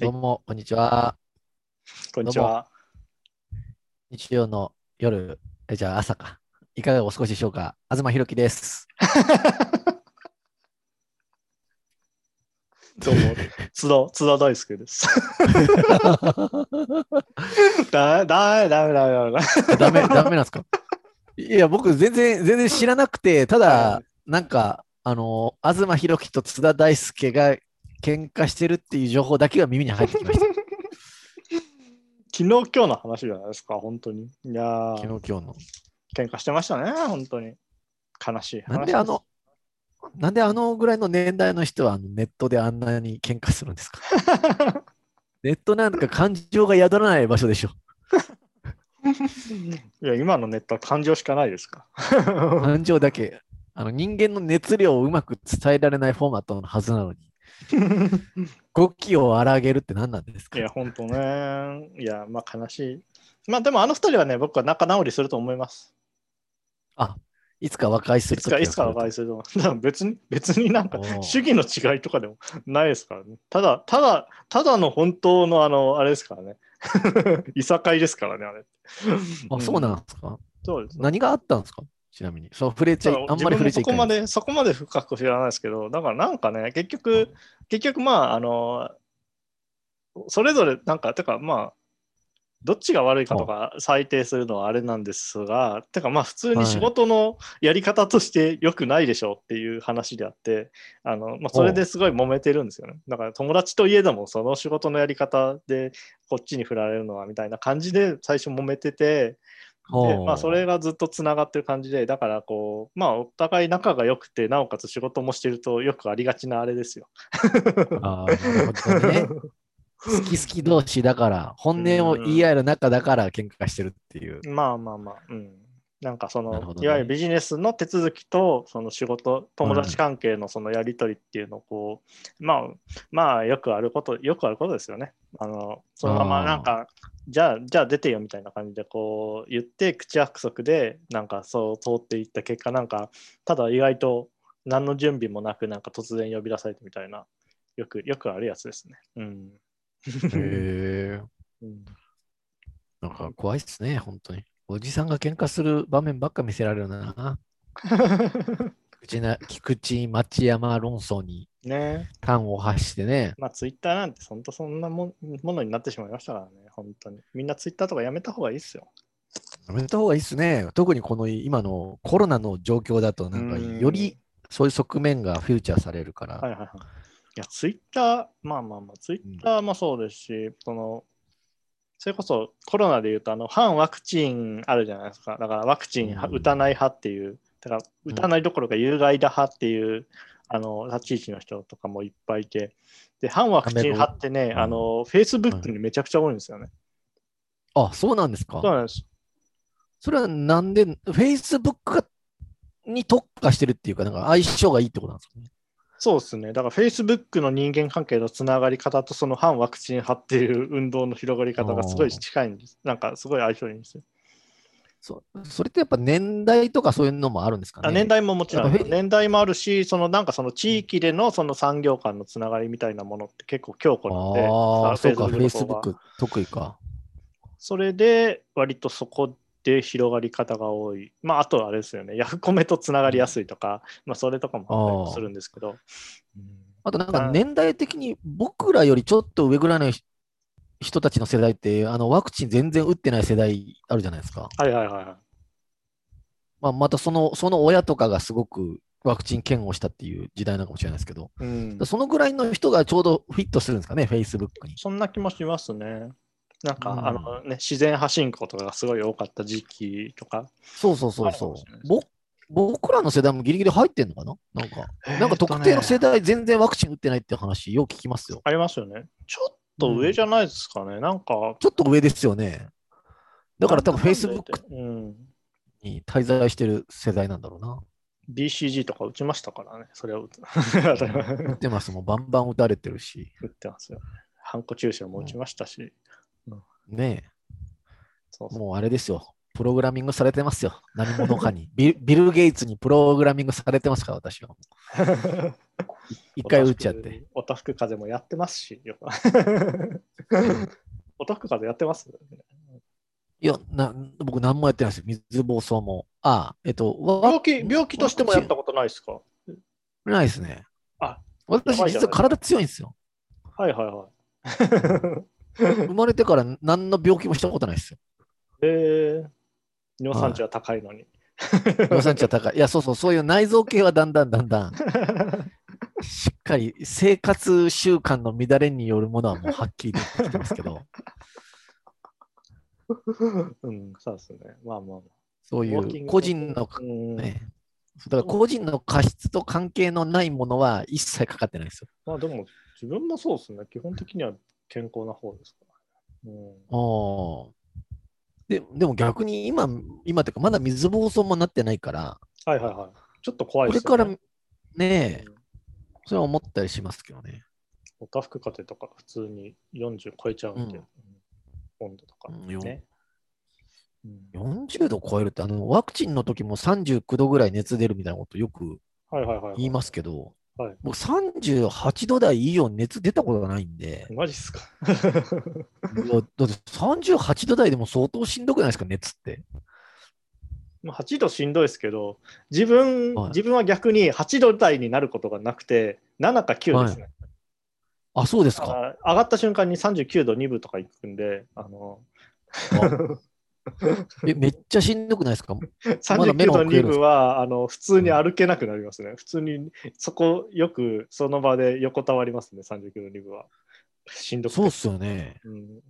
どうも、こんにちは。こんにちは。日曜の夜、えじゃあ朝か。いかがお過ごしでしょうか東博樹です。どうも、津田、津田大輔です。だ、だ、だめだめだめ。ダメ、ダメなんですか？いや、僕全然、全然知らなくて、ただ、なんか、あの、東博樹と津田大輔が喧嘩してるっていう情報だけが耳に入ってきました。昨日、今日の話じゃないですか、本当に。いやー昨日、今日の。喧嘩してましたね、本当に。悲しい話なんであの、なんであのぐらいの年代の人はネットであんなに喧嘩するんですか？ネットなんか感情が宿らない場所でしょ。いや、今のネットは感情しかないですか？感情だけ。あの人間の熱量をうまく伝えられないフォーマットのはずなのに、語気を荒げるって何なんですか？いや、本当ね。いや、まあ悲しい。まあでもあの二人はね、僕は仲直りすると思います。あ、いつか和解するといつか、いつか和解すると思う。別に、別になんか主義の違いとかでもないですからね。ただ、ただ、ただの本当のあの、あれですからね。いさかいですからね、あれ。あ、そうなんですか？そうです。何があったんですか？ちなみに。そう、触れちゃい、あんまり触れちゃい。そこまで、そこまで深く知らないですけど、だからなんかね、結局、結局まあ、あの、それぞれ、なんか、てかまあ、どっちが悪いかとか裁定するのはあれなんですが、てかまあ普通に仕事のやり方として良くないでしょうっていう話であって、あのまあ、それですごい揉めてるんですよね。だから友達といえどもその仕事のやり方でこっちに振られるのはみたいな感じで最初揉めてて、でまあ、それがずっとつながってる感じで、だからこう、まあ、お互い仲が良くて、なおかつ仕事もしてると、よくありがちなあれですよ。あーなるね。好き好き同士だから、本音を言い合える仲だから喧嘩してるっていう。まあまあまあ、うん。なんかその、ねいわゆるビジネスの手続きと、その仕事、友達関係のそのやり取りっていうのをこう、まあ、まあ、よくあること、よくあることですよね。あの、そのままなんか、じゃあ、じゃあ出てよみたいな感じでこう言って、口約束で、なんかそう通っていった結果、なんか、ただ意外と何の準備もなく、なんか突然呼び出されてみたいな、よく、よくあるやつですね。うん。へえ。うんなんか怖いっすね、本当に。おじさんが喧嘩する場面ばっか見せられるな。菊池な菊池町山論争にね端を発してね。まあ、ツイッターなんて本当そんなもんものになってしまいましたからね、本当に。みんなツイッターとかやめた方がいいっすよ。やめた方がいいっすね。特にこの今のコロナの状況だと、なんかうんよりそういう側面がフューチャーされるから。はいはいはい。いや、ツイッター、まあまあまあ、ツイッターもそうですし、その、それこそコロナでいうと、あの、反ワクチンあるじゃないですか。だからワクチン打たない派っていう、だから打たないどころか有害だ派っていう、あの、立ち位置の人とかもいっぱいいて、で、反ワクチン派ってね、うんあの、Facebook にめちゃくちゃ多いんですよね。あ、そうなんですか？そうなんです。それはなんで、Facebook がに特化してるっていうか、なんか相性がいいってことなんですかね？そうですね。だから Facebook の人間関係のつながり方とその反ワクチン派っていう運動の広がり方がすごい近いんです。なんかすごい相性いいんですよ。そうそれってやっぱ年代とかそういうのもあるんですかね？あ年代ももちろん年代もあるし、そのなんかその地域でのその産業間のつながりみたいなものって結構強固なんで、ああ、さそうか、Facebook の方が Facebook 得意か。それで割とそこで広がり方が多い。まああとはあれですよね、ヤフコメとつながりやすいとか、まあそれとかもあったりもするんですけど。うんあとなんか年代的に僕らよりちょっと上ぐらいの人人たちの世代って、あのワクチン全然打ってない世代あるじゃないですか。はいはいはいはい。まあ、またそのその親とかがすごくワクチン嫌悪したっていう時代なのかもしれないですけど、うん、そのぐらいの人がちょうどフィットするんですかね、Facebook に。そんな気もしますね。なんか、うんあのね、自然派進行とかがすごい多かった時期とか。そうそうそうそうぼ。僕らの世代もギリギリ入ってんのかな？なんか、なんか特定の世代代全然ワクチン打ってないって話よく聞きますよ。ありますよね。ちょっと上じゃないですかね。なんか。ちょっと上ですよね。だから多分 Facebook。に滞在してる世代なんだろうな。BCG とか打ちましたからね。それを打つ打ってますもん、バンバン打たれてるし。打ってますよ。ハンコ注射も打ちましたし。ねえ、そうそうもうあれですよ。プログラミングされてますよ。何者かに。ビルビル・ゲイツにプログラミングされてますから、私は。一回打っちゃって。。おたふく風邪もやってますし。よおたふく風邪やってます？いや、な僕何もやってないですよ。水暴走も。ああ、えっと、わ病気、病気としてもやったことないですか？ないですね。あ、私、実は体強いんですよ。はいはいはい。生まれてから何の病気もしたことないですよ。えー、尿酸値は高いのに。尿酸値は高い。いや、そうそう、そういう内臓系はだんだんだんだん、しっかり生活習慣の乱れによるものはもうはっきり出てますけど、うん、そうですね。まあまあまそういう個人の、ね、だから個人の過失と関係のないものは一切かかってないですよ。まあでも、自分もそうですね。基本的には健康な方ですから。うん、おででも逆に今、今っていうか、まだ水暴走もなってないから、はいはいはい。ちょっと怖いですよこれからね。ねえ、うんそれは思ったりしますけどね。おたふく風とか普通に40超えちゃうんで、うんうん温度とかね。うん40度超えるって、あの、ワクチンの時も39度ぐらい熱出るみたいなことよく。言いますけど、はい僕38度台以上熱出たことがないんで、マジっすか。だって38度台でも相当しんどくないですか、熱って。まあ8度しんどいですけど、自分、はい自分は逆に8度台になることがなくて、7か9ですね。あ、そうですか。あ上がった瞬間に39度2分とかいくんで、あのえ、めっちゃしんどくないですか？39度メロン食えるんですか？2分はあの普通に歩けなくなりますね。普通にそこよくその場で横たわりますね、39度2分は。しんどくて。そうっすよね。うん、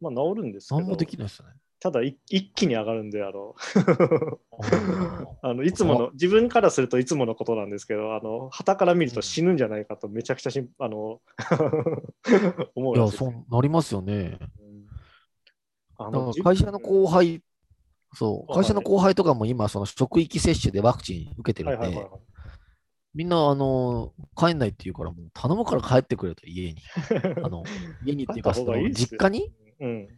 まあ治るんですけど何もできないですよね。ただい一気に上がるんであの。あ あのいつもの自分からするといつものことなんですけどあの旗から見ると死ぬんじゃないかとめちゃくちゃしんあの 思ういや、そうなりますよね。うん。あだから自会社の後輩、そう、はい。会社の後輩とかも今、その職域接種でワクチン受けてるんでみんな、あの、帰んないって言うから、もう頼むから帰ってくれと、家に。あの、家にっていうか、その実家に？うん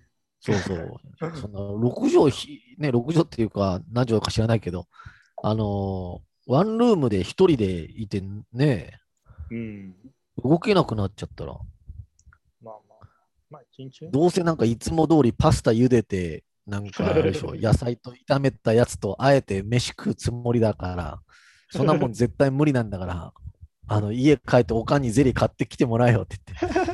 そうそう。そんな6畳ひ、ね、6畳っていうか、何畳か知らないけど、あのーワンルームで一人でいてね、うん動けなくなっちゃったら、まあまあまあどうせなんかいつも通りパスタ茹でて、なんかでしょ、野菜と炒めたやつとあえて飯食うつもりだから、そんなもん絶対無理なんだから、あの家帰っておかんにゼリー買ってきてもらえよって言って。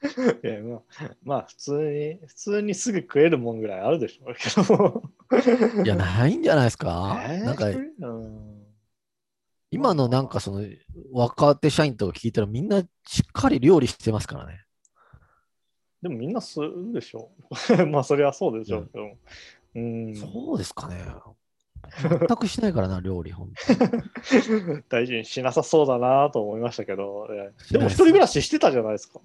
いやまあ、まあ普通に普通にすぐ食えるもんぐらいあるでしょうけどいや、ないんじゃないですか、えーなんか今のなんかその若手社員とか聞いたらみんなしっかり料理してますからね。でもみんなするでしょう。まあそれはそうでしょうけど。うん、そうですかね。全くしないからな、料理、ほんとに。大事にしなさそうだなと思いましたけど、でも一人暮らししてたじゃないですか。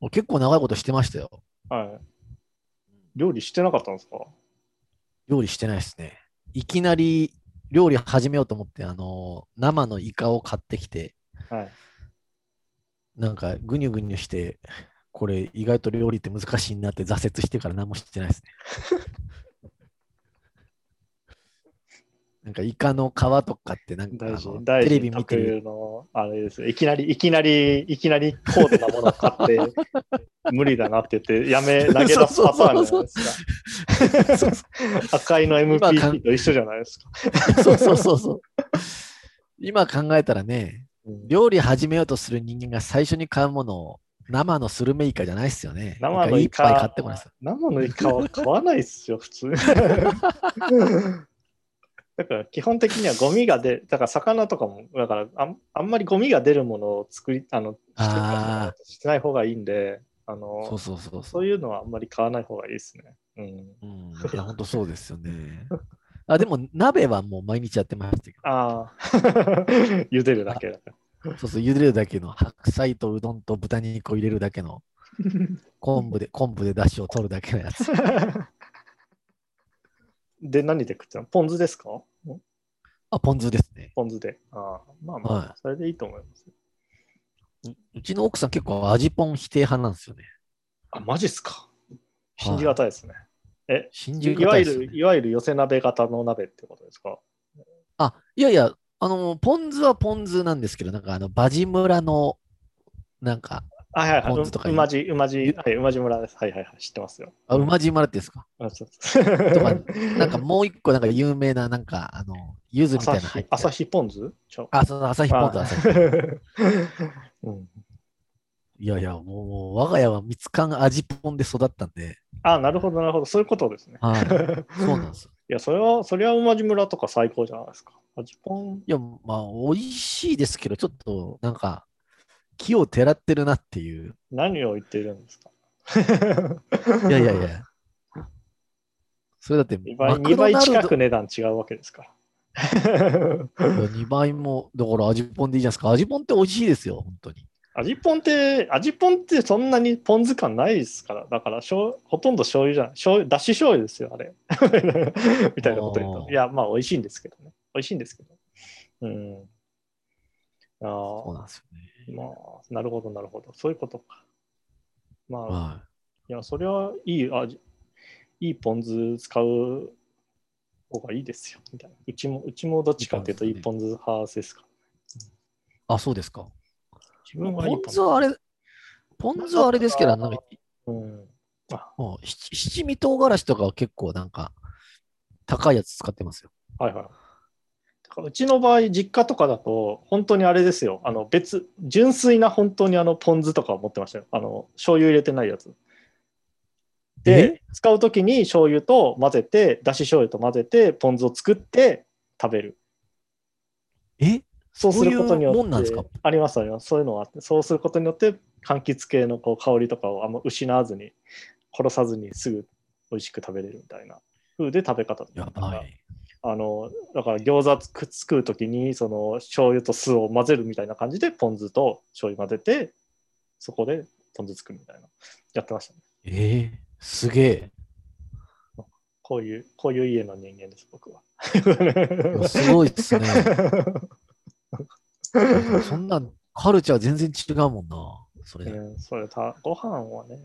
もう結構長いことしてましたよ。はい。料理してなかったんですか？料理してないですね。いきなり料理始めようと思って、あのー生のイカを買ってきて、はい。なんかぐにゅぐにゅして、これ意外と料理って難しいなって挫折してから何もしてないですね。なんかイカの皮とかってなんかテレビ見てる有の、あれです。いきなり、いきなり、いきなり高度なものを買って、無理だなって言って、やめ、投げ出すパターンじゃないですか。赤いの今か MPC と一緒じゃないですか。そうそうそうそう。今考えたらね、うん料理始めようとする人間が最初に買うものを生のスルメイカじゃないっすよね。生のイカ。生のイカは買わないですよ、普通。だから基本的にはゴミが出だから魚とかも、だからあんあんまりゴミが出るものを作り、あの、あしてない方がいいんで、あの、そうそうそうそそうう。いうのはあんまり買わない方がいいですね。うん。うん、いや、本当そうですよね。あ、でも鍋はもう毎日やってましたけああ、茹でるだけだかど、そうそう、茹でるだけの白菜とうどんと豚肉を入れるだけの 昆布で、昆布で出汁を取るだけのやつ。ら。で、何で食ってたの？ポン酢ですか？あ、ポン酢ですね。ポン酢で。ああ、まあまあ、はいそれでいいと思います。ううちの奥さん結構味ポン否定派なんですよね。あ、マジっすか？信じがたいですね。え、信じいわゆる、がたいですよね。いわゆる寄せ鍋型の鍋ってことですか？あ、いやいや、あの、ポン酢はポン酢なんですけど、なんかあの、バジ村の、なんか、はいはいはい。馬路、馬路、はい、馬路村です。はいはいはい。知ってますよ。あ馬路村ですか？あそうそうとか、なんかもう一個、なんか有名な、なんか、あの、柚子みたいなの入ってる朝日ポン酢あ、その朝日ポン酢、あ朝日。うんいやいや、もう、もう我が家は蜜柑味ポンで育ったんで、あ、なるほど、なるほど。そういうことですね。はい。そうなんですよ。いや、それは、それは馬路村とか最高じゃないですか。味ポン。いや、まあ、美味しいですけど、ちょっと、なんか、木をてらってるなっていう。何を言っているんですか？いやいやいや。それだって、2倍マク2倍近く値段違うわけですから。2倍も、だから味ポンでいいじゃないですか。味ポンって美味しいですよ、本当に。味ポンって、味ポンってそんなにポン酢感ないですから。だからしょう、ほとんど醤油じゃない。醤油、だし醤油ですよ、あれ。みたいなこと言うと。いや、まあ、美味しいんですけどね。美味しいんですけど。うん。あそうあ、なんですよね。まあ、なるほど、なるほど。そういうことか。まあ、はいや、それはいい味、いいポン酢使う方がいいですよ。みたいな。うちも、うちもどっちかっていうと、いいいポン酢派ですか。い。あ、そうですか。自分はいいポン酢はあれ、ポン酢はあれですけど、なんか、うん。あ、もう七七味唐辛子とかは結構なんか、高いやつ使ってますよ。はいはい。うちの場合、実家とかだと、本当にあれですよ。あの、別、純粋な本当にあの、ポン酢とかを持ってましたよ。あの、醤油入れてないやつ。で、使うときに醤油と混ぜて、だし醤油と混ぜて、ポン酢を作って食べる。え？そうすることによって、そういうもんなんですか？ありますあります。そういうのがあって、そうすることによって、柑橘系のこう香りとかをあんま失わずに、殺さずにすぐ美味しく食べれるみたいな風で食べ方やばい。あのだから餃子つく作るときにその醤油と酢を混ぜるみたいな感じでポン酢と醤油混ぜてそこでポン酢作るみたいなやってましたね。えー、すげえ。こういうこういう家の人間です僕は。すごいですね。そんなカルチャー全然違うもんな。それで。うん、それたご飯はね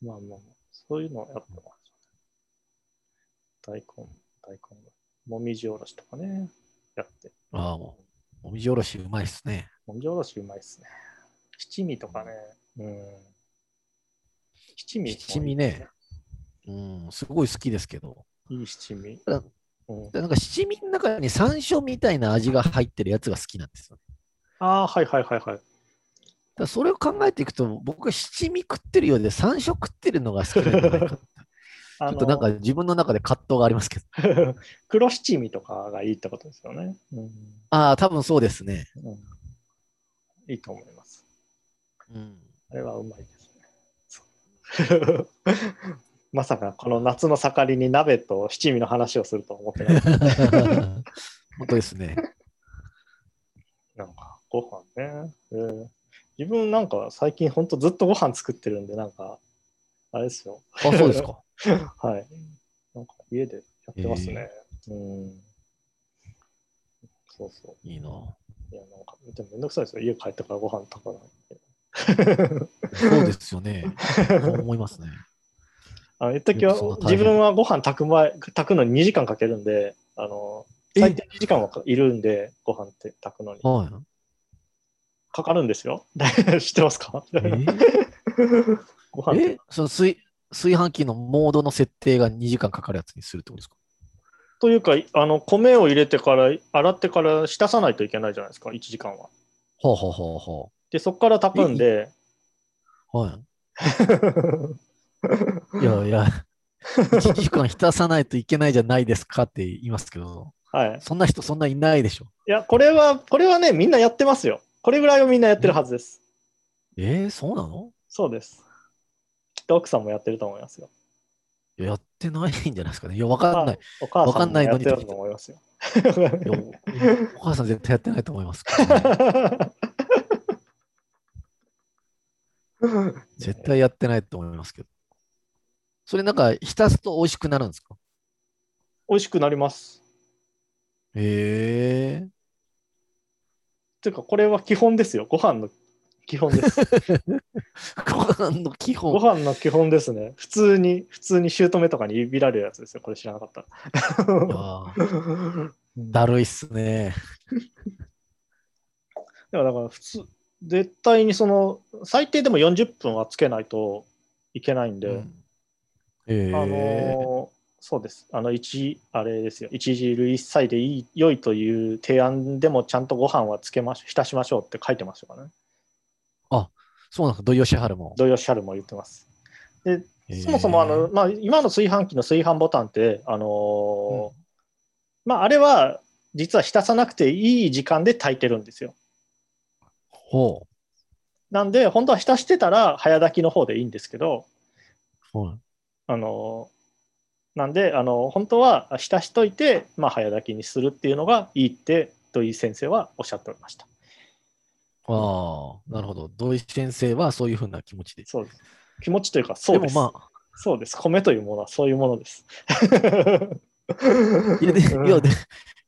まあまあそういうのをやってました、ね。大根大根もみじおろしとかねやってああ、もみじおろしうまいっすね。もみじおろしうまいっすね。七味とかね。うん。七味。七味ね。うん、すごい好きですけど。いい七味。なんか七味の中に山椒みたいな味が入ってるやつが好きなんですよ。ああ、はいはいはいはい。だそれを考えていくと、僕は七味食ってるようで山椒食ってるのが好きなんじゃないか。ちあょっとなんか自分の中で葛藤がありますけど。の 黒七味とかがいいってことですよね。うんああ、多分そうですね。うん、いいと思います。うん。あれはうまいですね。まさかこの夏の盛りに鍋と七味の話をするとは思ってない。本当ですね。なんかご飯ね、えー自分なんか最近ほんとずっとご飯作ってるんで、なんか、あれですよ。あ、そうですか。はい。なんか家でやってますね。うん。そうそいいな。う。いや、なんか、でもめんどくさいですよ。家帰ってからご飯炊かないそうですよね。そう思いますね。あの言った時は自分はご飯炊く前、炊くのに2時間かけるんで、あの、最低2時間はいるんで、ご飯って炊くのに。はかかるんですよ。知ってますか？い。え？ご飯ってえ？その炊炊飯器のモードの設定が2時間かかるやつにするってことですか？というか、あの、米を入れてから、洗ってから浸さないといけないじゃないですか、1時間は。ほうほうほうほで、そこから炊くんで、う。はい。いやいや、1時間浸さないといけないじゃないですかって言いますけど、はい。そんな人そんないないでしょ。いや、これは、これはね、みんなやってますよ。これぐらいはみんなやってるはずです。えー、そうなの？そうです。きっと奥さんもやってると思いますよ。いややってないんじゃないですかね。いや、わかんない。お母わかさんもんないのにやってると思いますよ。いやおお母さん絶対やってないと思いますね、絶対やってないと思いますけど。それなんか浸すと美味しくなるんですか？美味しくなります。へえていうか、これは基本ですよ。ご飯の基本です。ご飯の基ご本。飯の基本ですね。普通に、普通に姑とかにいびられるやつですよ。これ知らなかった。だるいっすね。だからだから普通、絶対にその、最低でも40分はつけないといけないんで、うんえあのーそうです。あの、一、あれですよ。一汁一菜でいい、良いという提案でもちゃんとご飯はつけまし浸しましょうって書いてましたからね。そうなんですか、土井善晴も。土井善晴も言ってます。で、えーそもそもあの、まあ、今の炊飯器の炊飯ボタンって、あのーうんまあ、あれは実は浸さなくていい時間で炊いてるんですよ。ほなんで、本当は浸してたら早炊きの方でいいんですけど、う。はいあのーなんで、あの本当は浸しといて、まあ、早炊きにするっていうのがいいって土井先生はおっしゃっておりました。ああ、なるほど。土井先生はそういうふうな気持ちで。そうです。気持ちというか、そうです。でもまそうです。米というものはそういうものです。あ、いやで、うんいやで、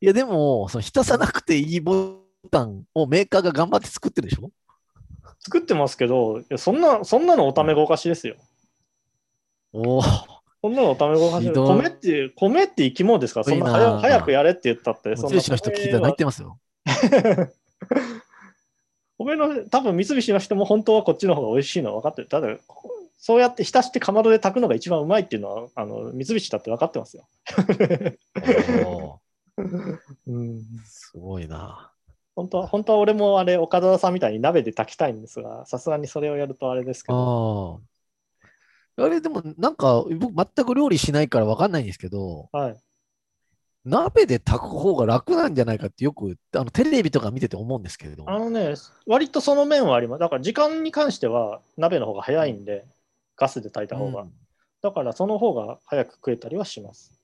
いやでも、その浸さなくていいボタンをメーカーが頑張って作ってるでしょ？作ってますけど、いやそんな、そんなのおためごかしですよ。おお、そんなのおためごかし米って、米って生き物ですから、そんな早早くやれって言ったって、そんなの人聞いたら泣いてますよ。米の、多分三菱の人も本当はこっちの方が美味しいのは分かってる。ただ、こそうやって浸してかまどで炊くのが一番うまいっていうのは、あの三菱だって分かってますよ。すごいな。本当は、本当は俺もあれ、岡田さんみたいに鍋で炊きたいんですが、さすがにそれをやるとあれですけど、ああ。あれでもなんか僕全く料理しないからわかんないんですけど、はい。鍋で炊く方が楽なんじゃないかってよくあのテレビとか見てて思うんですけれど。あのね、割とその面はあります。だから時間に関しては鍋の方が早いんで、ガスで炊いた方が。うんだからその方が早く食えたりはします。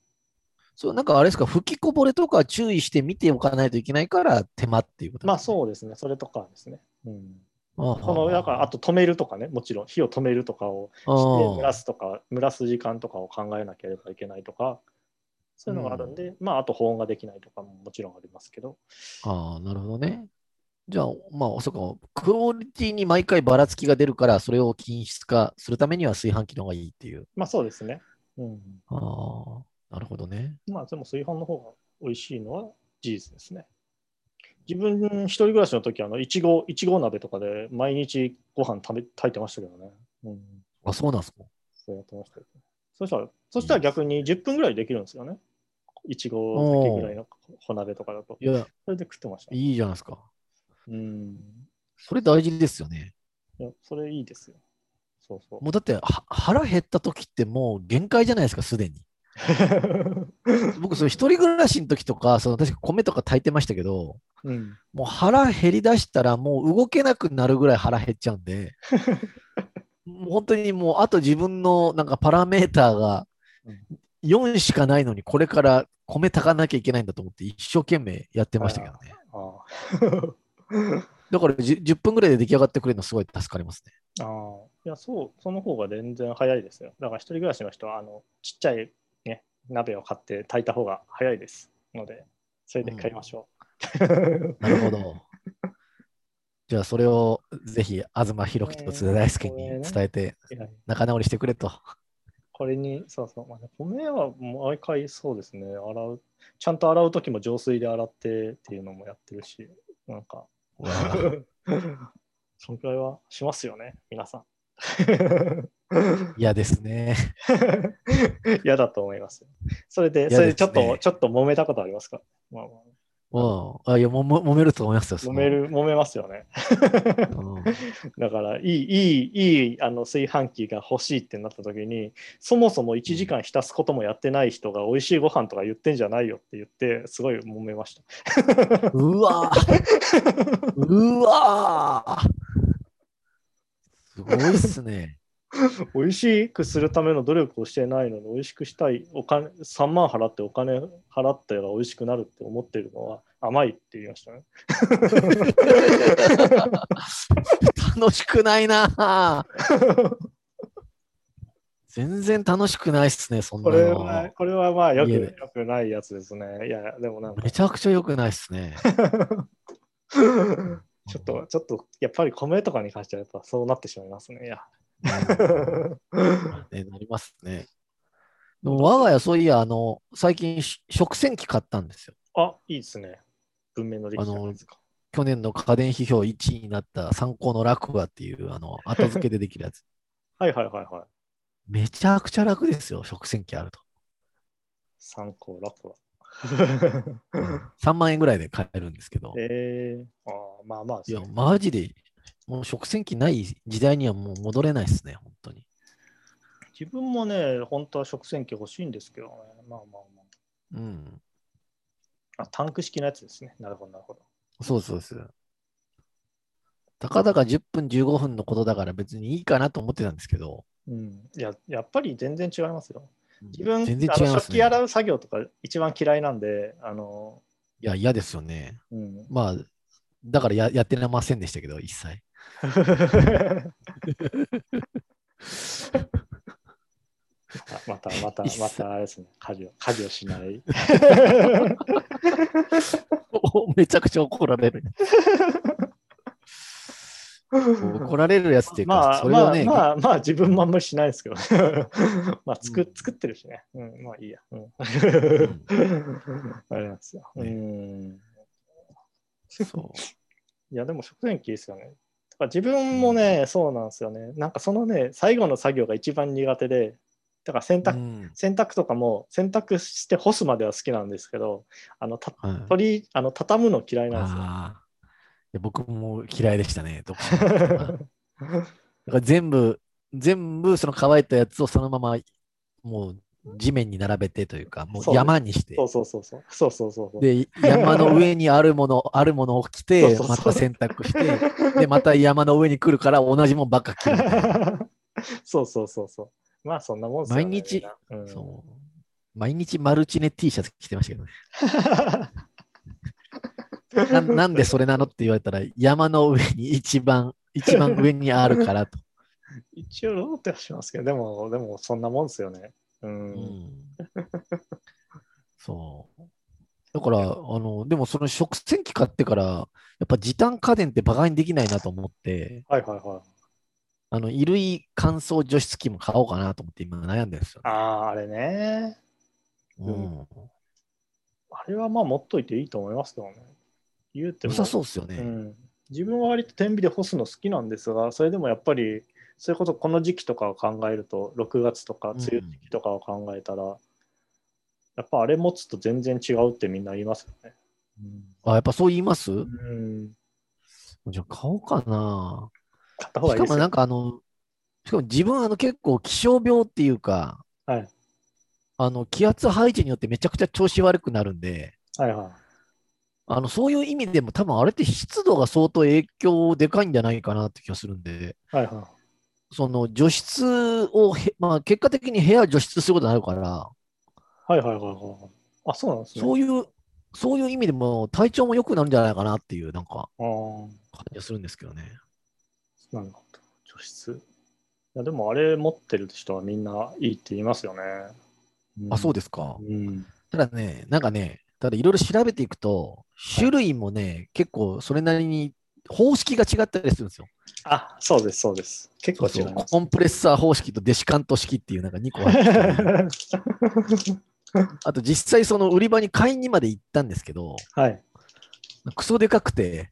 そう、なんかあれですか、吹きこぼれとか注意して見ておかないといけないから手間っていうことまあう。そうですね、それとかですね。うん、あそのだからあと止めるとかね、もちろん火を止めるとかをして、蒸らす。すとか、蒸らす時間とかを考えなければいけないとか、そういうのがあるんで、まああと保温ができないとかももちろんありますけど、ああ、なるほどね。じゃあ、まあ、そうか、クオリティに毎回ばらつきが出るから、それを均質化するためには炊飯器の方がいいっていう。まあそうですね。うん、ああ、なるほどね。まあでも炊飯の方が美味しいのは事実ですね。自分一人暮らしの時あのいちごいちご鍋とかで毎日ご飯食べ炊いてましたけどね。うん、あ、そうなんですか。そうやってましたけどそしたらそしたら逆に10分ぐらいできるんですよね。いちごだけぐらいの小鍋とかだと。いや、それで食ってました。いいじゃないですか。うん。それ大事ですよね。いやそれいいですよ。そうそう。もうだっては腹減った時ってもう限界じゃないですか、すでに。僕、それ一人暮らしの時とか、その確か米とか炊いてましたけど、うん、もう腹減り出したらもう動けなくなるぐらい腹減っちゃうんで、もう本当にもうあと自分のなんかパラメーターが4しかないのにこれから米炊かなきゃいけないんだと思って一生懸命やってましたけどね。あ だからじゅ 10, 分ぐらいで出来上がってくれるのすごい助かりますね。あ。いや、そう、その方が全然早いですよ。だから一人暮らしの人は、あの、ちっちゃいね、鍋を買って炊いた方が早いですので、それで買いましょう。なるほど。じゃあそれをぜひ東博樹と津田大輔に伝えて仲直りしてくれと。これに、そうそう、まあね、米は毎回そうですね、洗う、ちゃんと洗うときも浄水で洗ってっていうのもやってるし、なんか、そのくらいはしますよね、皆さん。嫌ですね。嫌だと思います。それで、それでちょっと、ちょっと揉めたことありますか、まあまうん。あいやもも揉めると思いますよ。あ、その揉める、揉めますよね。うん だから、いい、いい、いいあの炊飯器が欲しいってなった時に、そもそも1時間浸すこともやってない人が美味しいご飯とか言ってんじゃないよって言って、すごい揉めました。うわぁ うわぁすごいっすね。美味しくするための努力をしてないのに、美味しくしたい、お金、3万払ってお金払ったら美味しくなるって思ってるのは甘いって言いましたね。楽しくないなぁ全然楽しくないっすね、そんこなの。れは、これはまあよく、よくないやつですね。いや、でもなんか、めちゃくちゃ良くないっすね。ちょっと、ちょっと、やっぱり米とかに関してはやっぱそうなってしまいますね。いや。ね、なりますね。でも我が家、そういや、あの、最近し食洗機買ったんですよ。あ、いいですね。文明の歴史じゃないですか。去年の家電批評1位になった参考の楽話っていう、あの、後付けでできるやつ。はいはいはいはい。めちゃくちゃ楽ですよ、食洗機あると。参考楽は。3万円ぐらいで買えるんですけど。えー、あーまあまあいや、マジで、もう食洗機ない時代にはもう戻れないですね、本当に。自分もね、本当は食洗機欲しいんですけどね。まあまあまうん。あ。あ、タンク式のやつですね。なるほどなるほど。そうそうです。たかだか10分、15分のことだから別にいいかなと思ってたんですけど。うん。いや、やっぱり全然違いますよ。自分、全然あの違いますね。食器洗う作業とか一番嫌いなんで、あの、いや、嫌ですよね。うん。まあ、だからややってませんでしたけど、一切。あまた、また、またあれですね。家事を、家事をしない。お めちゃくちゃ怒られる。怒られるやつっていうか、まあ、それをね、まあ、まあ、まあ、自分もあんまりしないですけど。まあ、作、作ってるしね。うん、まあいいや。うん。あれなんですよ。うねん。そういや、でも食洗機いいですよね。だから自分もね、そうなんですよね。なんかそのね、最後の作業が一番苦手で、だから洗濯、うん。洗濯とかも洗濯して干すまでは好きなんですけど、あの、たはい。取り、あの、畳むの嫌いなんですよ。いや僕も嫌いでしたね、読書 だから全部、全部その乾いたやつをそのままもう地面に並べてというか、もう山にしてそ、うそうそうそう。そうそうそうそう。で、山の上にあるもの、あるものを着て そう、そうまた洗濯して、で、また山の上に来るから同じもんばっか着る。そうそうそうそう。まあそんなもん。毎日うん、そう毎日マルチネ T シャツ着てましたけどね。ななんでそれなのって言われたら、山の上に一番、一番上にあるからと。一応ローテはしますけど、でも、でもそんなもんですよね。うん。うんそう。だから、あの、でもその食洗機買ってから、やっぱ時短家電ってバカにできないなと思って、はいはいはい。あの、衣類乾燥除湿機も買おうかなと思って今悩んでるんですよ、ね。ああ、あれね。うん。あれはまあ持っといていいと思いますけどね。言うても。良さそうですよね。うん。自分は割と天日で干すの好きなんですが、それでもやっぱり、そういうこと、この時期とかを考えると、6月とか梅雨時期とかを考えたら、やっぱあれ持つと全然違うってみんな言いますよね。あ、やっぱそう言います、うん。じゃあ買おうかな。買った方がいい。しかもなんかあの、しかも自分あの結構気象病っていうか、はいあの気圧配置によってめちゃくちゃ調子悪くなるんで、はいはい。あのそういう意味でも多分あれって湿度が相当影響でかいんじゃないかなって気がするんで、はいはその除湿をへ、まあ結果的に部屋を除湿することになるから、い。はいはいはいはい。あ、そうなんですね。そういう、そういう意味でも体調も良くなるんじゃないかなっていうなんか感じがするんですけどね。なるほど。除湿。いや、でもあれ持ってる人はみんないいって言いますよね。あ、そうでですか。うん。ただね、なんかね、ただいろいろ調べていくと、種類もね、結構それなりに方式が違ったりするんですよ。あ、そうです、そうです。結構違います。コンプレッサー方式とデシカント式っていうなんか2個あって、あと実際その売り場に買いにまで行ったんですけど、はい。クソでかくて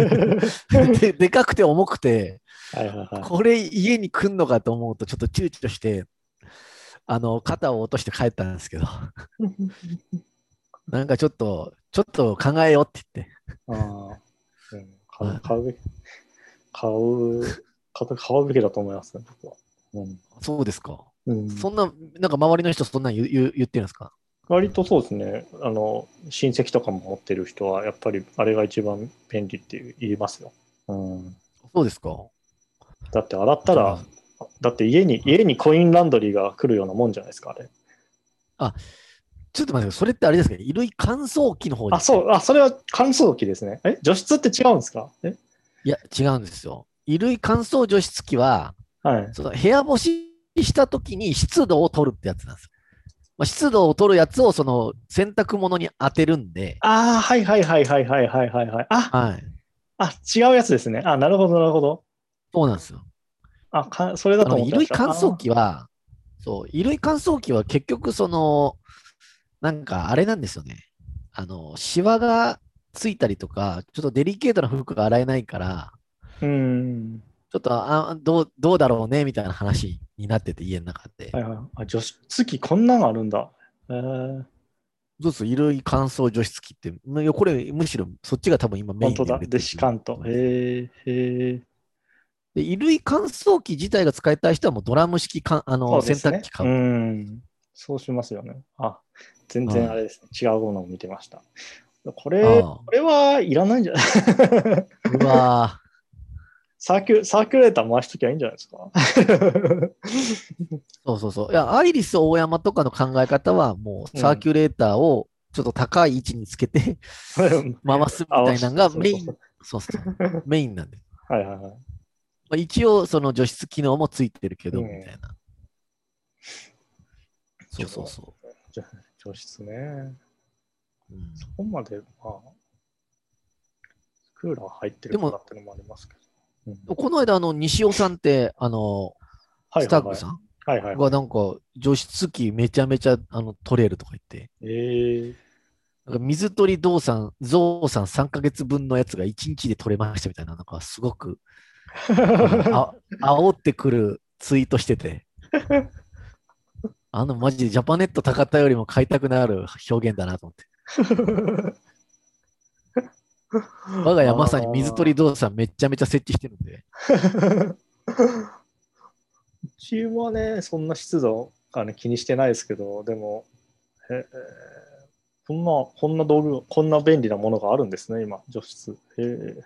で、でかくて重くて、はいはいはい。これ家に来んのかと思うとちょっと躊躇して、あの、肩を落として帰ったんですけど、なんかちょっと、ちょっと考えようって言って、あーうん買う買うべき、買う、買うべきだと思いますね、僕は。うんそうですか。うん、そんな、なんか周りの人そんなん言う言う言ってるんですか？割とそうですね、あの、親戚とかも持ってる人は、やっぱりあれが一番便利って言いますよ。うん、そうですか。だって洗ったら、だって家に、家にコインランドリーが来るようなもんじゃないですか、あれ。ちょっと待って、それってあれですか衣類乾燥機の方に。あ、そう、あ、それは乾燥機ですね。え、除湿って違うんですか？え？いや、違うんですよ。衣類乾燥除湿機は、はい、その部屋干ししたときに湿度を取るってやつなんです。まあ、湿度を取るやつをその洗濯物に当てるんで。ああ、はいはいはいはいはいはいはい。あ、はい、あ違うやつですね。あなるほどなるほど。そうなんですよ。あかそれだと衣類乾燥機は、そう、衣類乾燥機は結局その、なんかあれなんですよね。あの、シワがついたりとか、ちょっとデリケートな服が洗えないから、うん。ちょっとあどうどうだろうねみたいな話になってて、家の中で。はいはい。あ、除湿機こんなのあるんだ。えー、そうそう、衣類乾燥除湿機って、これむしろそっちが多分今メイン本当だ。デシカント。へえ。で衣類乾燥機自体が使いたい人はもうドラム式かあその洗濯機買う。うん。そうしますよね。あ、全然あれですね。違うものを見てました。これ、これはいらないんじゃない？うわサーキュサーキュレーター回しときゃいいんじゃないですか？ー そうそうそう。いや、アイリス大山とかの考え方はもうサーキュレーターをちょっと高い位置につけて 回すみたいなのがメイン、そうそう、メインなんで。はいはいはい。まあ、一応その除湿機能もついてるけど、うんみたいな。そうそうそじゃ除湿ね。う。うんそこまで、まあ、クーラー入ってるでもからってのもありますけど。うんこの間、あの、西尾さんって、あの、はいスタッグさん？はいはいはい。がなんか除湿機めちゃめちゃあの取れるとか言って、えー、なんか水鳥ゾウさん、ゾウさん3ヶ月分のやつが1日で取れましたみたいな、なんかすごくあ煽ってくるツイートしてて、あのマジでジャパネット高田よりも買いたくなる表現だなと思って。我が家まさに水鳥ゾウさんめちゃめちゃ設置してるんで。うちはね、そんな湿度あの気にしてないですけど、でも、えーこんな、こんな道具、こんな便利なものがあるんですね、今、除湿。へー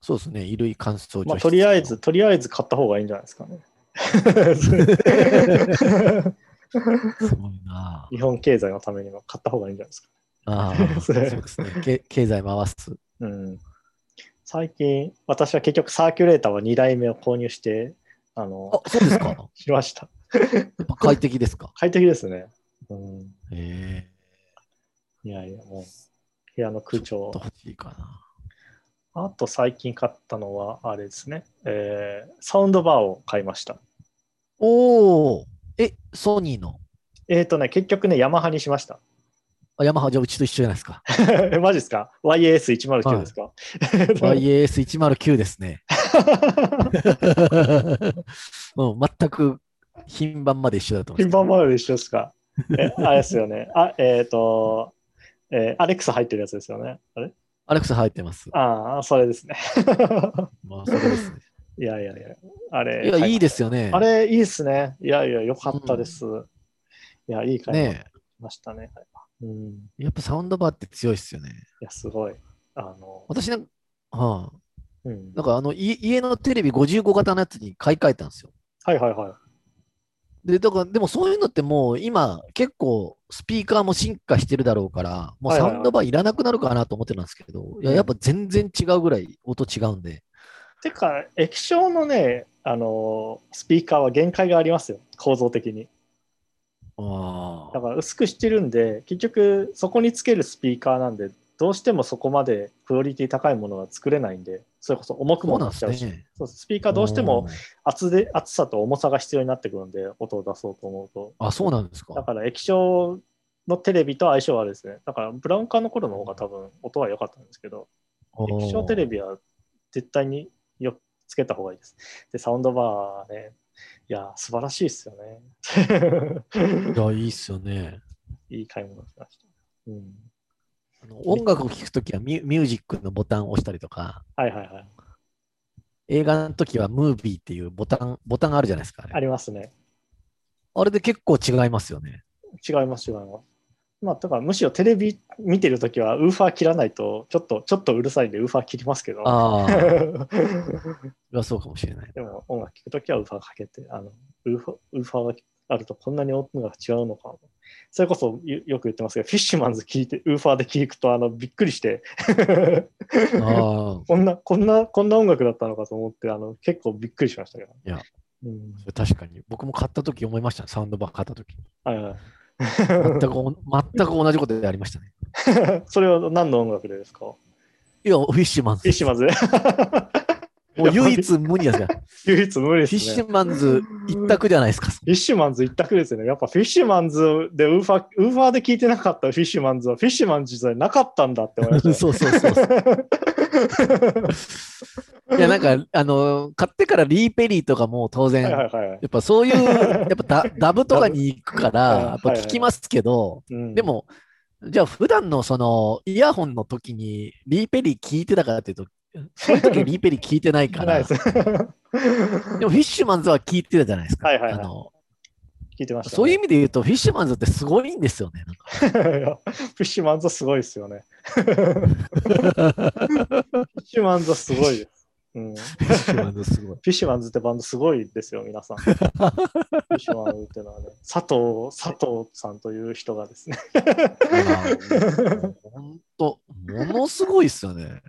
そうですね、衣類乾燥除湿。まあ、とりあえず、とりあえず買った方がいいんじゃないですかね。すごいな日本経済のためにも買った方がいいんじゃないですか。ああ、そうですね。け経済回す。うん、最近、私は結局サーキュレーターは2台目を購入して、あの、あ、そうですか？しました。やっぱ快適ですか？快適ですね。うん、へえ。いやいや、もう、部屋の空調をちょ欲しいかな。あと最近買ったのは、あれですね、えーサウンドバーを買いました。おお。え、ソニーの？えっ、とね、結局ね、ヤマハにしました。あ、ヤマハ、じゃあうちと一緒じゃないですか。え マジですか ?YAS109 ですか、YAS109 ですね。うん、全く品番まで一緒だと思い品ます。番まで一緒ですか？えあれですよね。あ、えっ、と、えーアレクサ入ってるやつですよね。あれ？アレクサ入ってます。ああ、それですね。まあ、それですね。いやいやいや、あれ。いや、いいでですよね。あれ、いいですね。いやいや、よかったです。いや、いい買い物しねましたね。うん。やっぱサウンドバーって強いですよね。や、すごい。あの、私なんか、はあ、うん、なんかあのい家のテレビ55型のやつに買い替えたんですよ。はいはいはい。で、だから、でもそういうのってもう今結構スピーカーも進化してるだろうから、もうはいはいはいサウンドバーいらなくなるかなと思ってたんですけど、いや、やっぱ全然違うぐらい音違うんで。てか、液晶のね、あの、スピーカーは限界がありますよ。構造的に。あだから薄くしてるんで、結局そこにつけるスピーカーなんで、どうしてもそこまでクオリティ高いものは作れないんで、それこそ重くもなんっちゃうし。そうスピーカーどうしても厚で厚さと重さが必要になってくるんで、音を出そうと思うと。あ、そうなんですか。だから液晶のテレビと相性はですね、だからブラウン管の頃の方が多分音は良かったんですけど、液晶テレビは絶対によつけた方がいいです。で、サウンドバーね、いや、素晴らしいですよね。いや、いいっすよね。いい買い物しました。うん、あの音楽を聴くときはミュミュージックのボタンを押したりとか、はいはいはい。映画の時はムービーっていうボタン、ボタンがあるじゃないですか。あれありますね。あれで結構違いますよね。違います、違います。まあ、だからむしろテレビ見てるときはウーファー切らないと、ちょっと、ちょっとうるさいんでウーファー切りますけど。ああ、そうかもしれない。でも音楽聴くときはウーファーかけて、あのウーファーウーファーがあるとこんなに音が違うのか。それこそよよく言ってますけど、フィッシュマンズ聞いて、ウーファーで聞くとあのびっくりしてああ、こんな、こんな、こんな音楽だったのかと思って、あの結構びっくりしましたけど。いや、うん、それ確かに。僕も買った時思いましたね。サウンドバー買った時。はいはい。全くお、全く同じことでありましたね。それは何の音楽でですか？いや、フィッシュマンズフィッシュマンズで もう唯一無二ですから。唯一無二ですね。フィッシュマンズ一択じゃないですか。フィッシュマンズ一択ですよね。やっぱフィッシュマンズでウーファー、ウーファーで聞いてなかったフィッシュマンズはフィッシュマンズじゃなかったんだって思いましたね。そうそうそうそう。いや、なんか、あの、買ってからリーペリーとかも当然、はいや。っぱそういう、やっぱダ ダブとかに行くから、やっぱ聞きますけど、うんで、も、じゃあ普段のそのイヤホンの時にリーペリー聞いてたかっていうと、そういう時はリーペリー聞いてないから、で。もフィッシュマンズは聞いてたじゃないですか。はいはいはいあの聞いてました、ね。そういう意味で言うと、フィッシュマンズってすごいんですよね。フィッシュマンズはすごいですよね。フィッシュマンズはすごいです。うん、フフィッシュマンズすごい。ィッシュマンズってバンドすごいですよ、皆さん。フィッシュマンズってのはね、佐藤、佐藤さんという人がですね。本当、ものすごいですよね。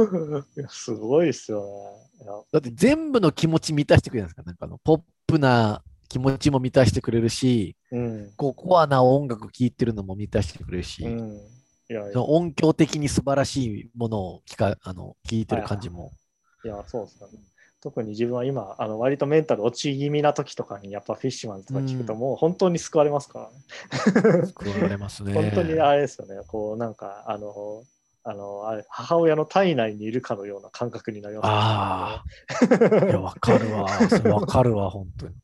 すごいですよね。だって全部の気持ち満たしてくれるんですかなんかあのポップな気持ちも満たしてくれるし、うん。こうコアな音楽聴いてるのも満たしてくれるし、うん。いやいその音響的に素晴らしいものを聞かあの聞いてる感じも。や、いやそうですよね。特に自分は今、あの割とメンタル落ち気味な時とかに、やっぱフィッシュマンズとか聞くと、うんもう本当に救われますからね。救われますね。本当にあれですよね、こうなんか、あの、あのあれ母親の体内にいるかのような感覚になります、ああ。いや、わかるわ。わかるわ、本当に。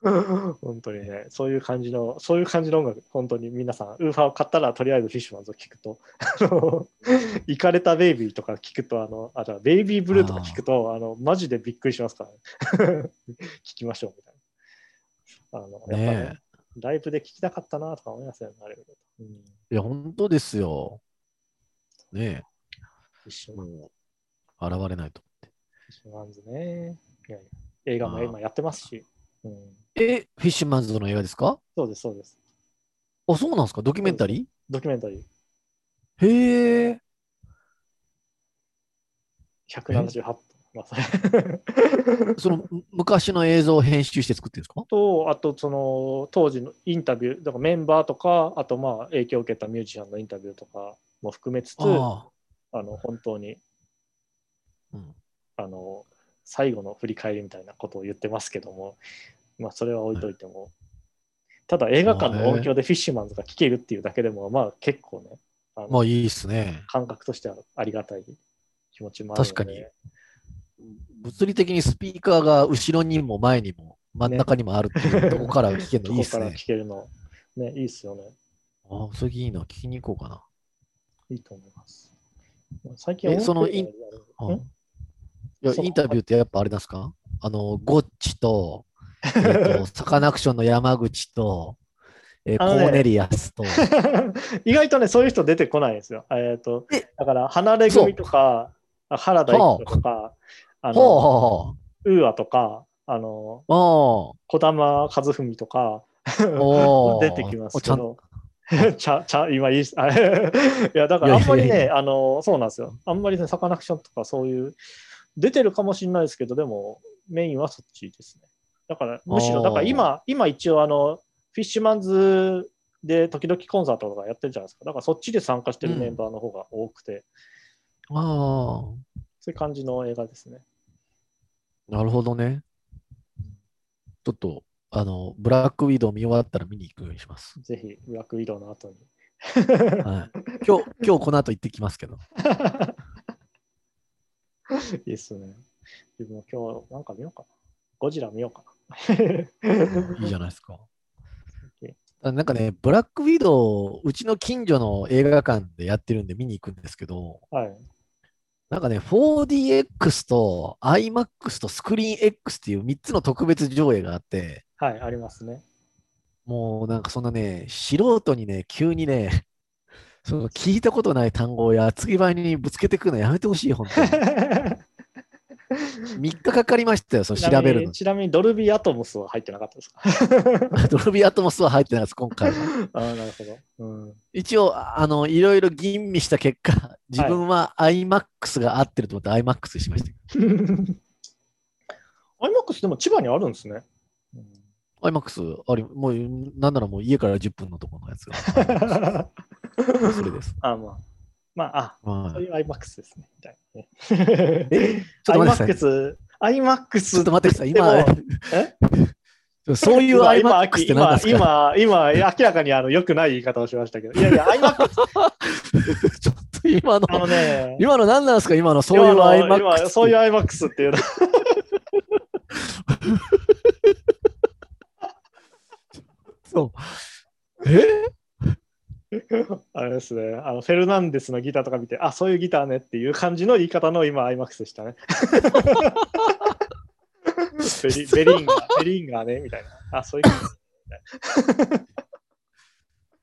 本当にね、そういう感じの、そういう感じの音楽、本当に皆さん、ウーファーを買ったらとりあえずフィッシュマンズを聞くと、あの、イカれたベイビーとか聞くと、あの、あ、じゃあベイビーブルーとか聞くと、あの、マジでびっくりしますからね。聞きましょうみたいな。あの、やっぱねねライブで聞きたかったなとか思いますよね、あれ。うん。いや、本当ですよ。ねィッシえ。ュマンもう、現れないと思フィッシュマンズね。いやいや映画も今やってますし。うん。え、フィッシュマンズの映画ですか？そうです、そうです。あ、そうなんですか？ドキュメンタリドキュメンタリーーへえ。178分。まあ そのむ昔の映像を編集して作ってるんですか？と、あとその当時のインタビュー、だからメンバーとか、あとまあ影響を受けたミュージシャンのインタビューとかも含めつつ、ああの本当にあ、うん。あの最後の振り返りみたいなことを言ってますけども、まあそれは置いといても、ただ映画館の音響でフィッシュマンズが聴けるっていうだけでも、まあ結構ね、あのまあいいっすね。感覚としてはありがたい気持ちもある。確かに物理的にスピーカーが後ろにも前にも真ん中にもあるっていうとこから聞けるのいいっすね。どこから聞けるの、ね、いいっすよね。ああ、それいいな。聞きに行こうかな。いいと思います。最近えそのインいやインタビューってやっぱあれですか？あの、ゴッチと、えーとサカナクションの山口と、えーねコーネリアスと、意外とね、そういう人出てこないんですよ。えっ、とえ、だから、離れ組とか、あ原田一子とか、あの、ほウーアとか、あの。児玉和文とか、出てきますけど。ちゃ、ちゃ、今いい。あいや、だからあんまりね、あの、そうなんですよ。あんまりね、サカナクションとかそういう、出てるかもしれないですけど、でも、メインはそっちですね。だから、むしろ、だから今、今一応、あの、フィッシュマンズで時々コンサートとかやってるじゃないですか。だからそっちで参加してるメンバーの方が多くて、あそういう感じの映画ですね。あ、なるほどね。ちょっと、あの、ブラックウィドウ見終わったら見に行くようにします。ぜひ、ブラックウィドウの後に。はい。今日、今日この後行ってきますけど。いいっすね。自分も今日、なんか見ようかな。ゴジラ見ようかな。いいじゃないですか。あなんかね、ブラックウィドウ、うちの近所の映画館でやってるんで見に行くんですけど、はい。なんかね、4DX と IMAX とスクリーン X っていう3つの特別上映があって、はい、ありますね。もうなんかそんなね、素人にね、急にね、その聞いたことない単語をやつぎばいにぶつけてくるのやめてほしい、本当に。3日かかりましたよ、その調べるの。ちなみにドルビーアトモスは入ってなかったですか？ドルビーアトモスは入ってないです、今回は。ああ、なるほど。うん、一応、あの、いろいろ吟味した結果、自分は IMAX が合ってると思って IMAX にしました。IMAX でも千葉にあるんですね。IMAX あり、もう、なんならもう家から10分のところのやつが。それです。あまあ。まあ、あ、はいそういう IMAX ですね。みたいなねえちょっと待ってください。IMAX、ちょっと待ってください。今え、そういう IMAX って何ですか？今、今、今明らかにあの良くない言い方をしましたけど、いやいや、IMAX、ちょっと今の、あのね、今の何なんですか？今のそういう IMAX。今そういう IMAX っていうの。そう。え？あれですね、あのフェルナンデスのギターとか見て、あ、そういうギターねっていう感じの言い方の今、IMAX でしたね。ベリベリンガー、ベリンガーねみたいな。あ、そういう感じ。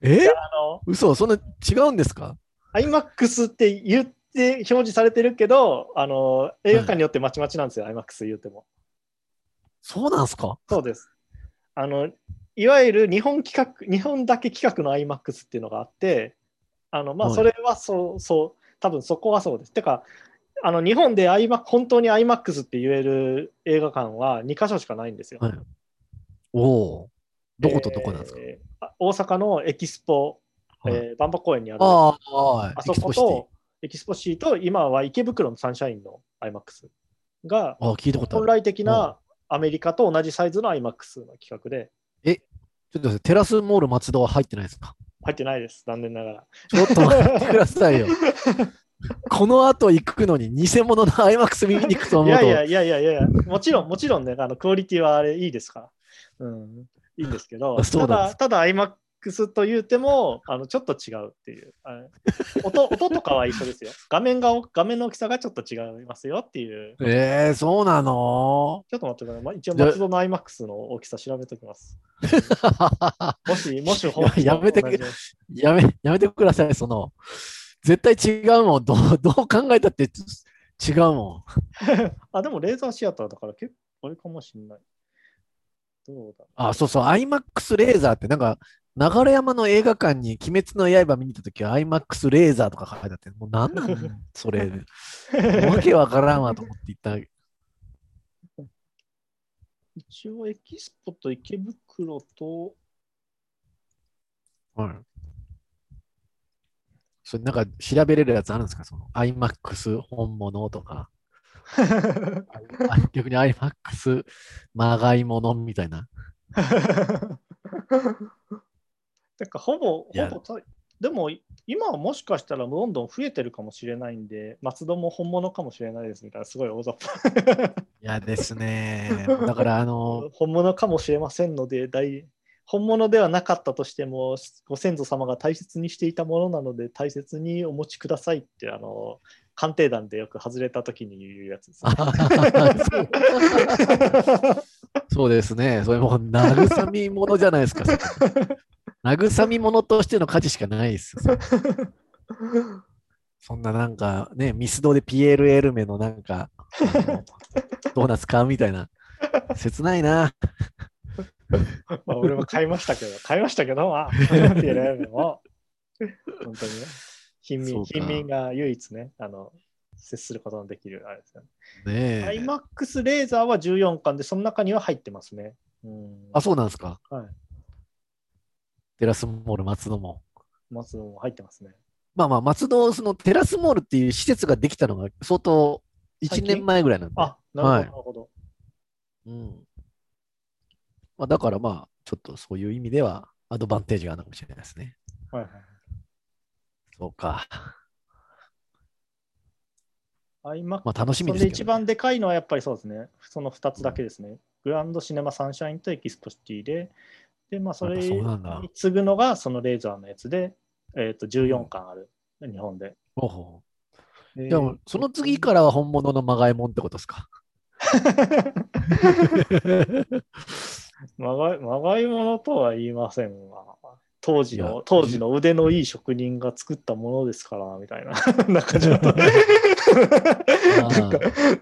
えあの、嘘そんな違うんですか？IMAX って言って表示されてるけど、あの映画館によってまちまちなんですよ、IMAX 言っても。そうなんですか？そうです。あのいわゆる日本規格、日本だけ規格の IMAX っていうのがあって、あのまあ、はいそれはそう、そう、多分そこはそうです。てか、あの日本で IMAX 本当に IMAX って言える映画館は2カ所しかないんですよ。はいおお。どことどこなんですか、えーあ大阪のエキスポ、はいえー万博公園にあるああ。そこエキスポシティとエキスポシーと今は池袋のサンシャインの IMAX がああ、聞いたこと。本来的なアメリカと同じサイズの IMAX の企画でちょっとテラスモール松戸は入ってないですか？入ってないです、残念ながら。ちょっと待ってくださいよ。この後行くのに偽物の IMAX 見に行くと思うと。いやいやいやいやいやもちろん、もちろんね、あのクオリティはあれいいですから。うん、いいんですけど、ただ、ただ IMAX と言うても、あのちょっと違うっていう。音音とかは一緒ですよ。画面が、画面の大きさがちょっと違いますよっていう。えー、そうなの？ちょっと待ってください。まあ一応、松戸の IMAX の大きさ調べておきます。もし、もし、ややめてくやめ、やめてください、その。絶対違うもん。どうどう考えたって違うもん。あ、でもレーザーシアターだから結構あれかもしれない。どうだあ、そうそう、IMAX レーザーって、なんか、流山の映画館に鬼滅の刃見に行ったときは IMAX レーザーとか書いてあって、もうなんな んそれ。わけわからんわと思って行った。一応、エキスポと池袋と、はい。それなんか調べれるやつあるんですか？その IMAX 本物とか。あ 逆に IMAX まがいものみたいな。てか、ほぼ、ほぼた、でも、今はもしかしたらどんどん増えてるかもしれないんで、松戸も本物かもしれないですみたいな、すごい大雑把。いやですね。だからあの、本物かもしれませんので、大本物ではなかったとしても、ご先祖様が大切にしていたものなので、大切にお持ちくださいって、あの、鑑定団でよく外れた時に言うやつです、ね。そうですね。それもう慰みものじゃないですか。慰みものとしての価値しかないですよ。そんななんかね、ミスドでピエール・エルメのなんか、ドーナツ買うみたいな。切ないな。まあ、俺も買いましたけど、買いましたけど、まあ、ピエロエルメも、本当にね、貧民貧民が唯一ね、あの、接することのできるあれですよね。ねえ。IMAX レーザーは14巻で、その中には入ってますね。うん、あ、そうなんですか。はい。テラスモール松戸も。松戸も入ってますね。まあまあ、松戸、そのテラスモールっていう施設ができたのが相当1最近？年前ぐらいなんで。あ、なるほど、はいなるほど。うん。まあ、だからまあ、ちょっとそういう意味ではアドバンテージがあるかもしれないですね。はいはい。そうか。まあ楽しみですけど、それで一番でかいのはやっぱりそうですね。その2つだけですね。グランドシネマサンシャインとエキスポシティで、で、まあそれに次ぐのがそのレーザーのやつで、えっ、と、14巻ある、日本で。ほうほでうでも、その次からは本物のまがいもんってことですか？まがいまがいものとは言いませんが、当時の、当時の腕のいい職人が作ったものですから、みたいな。中島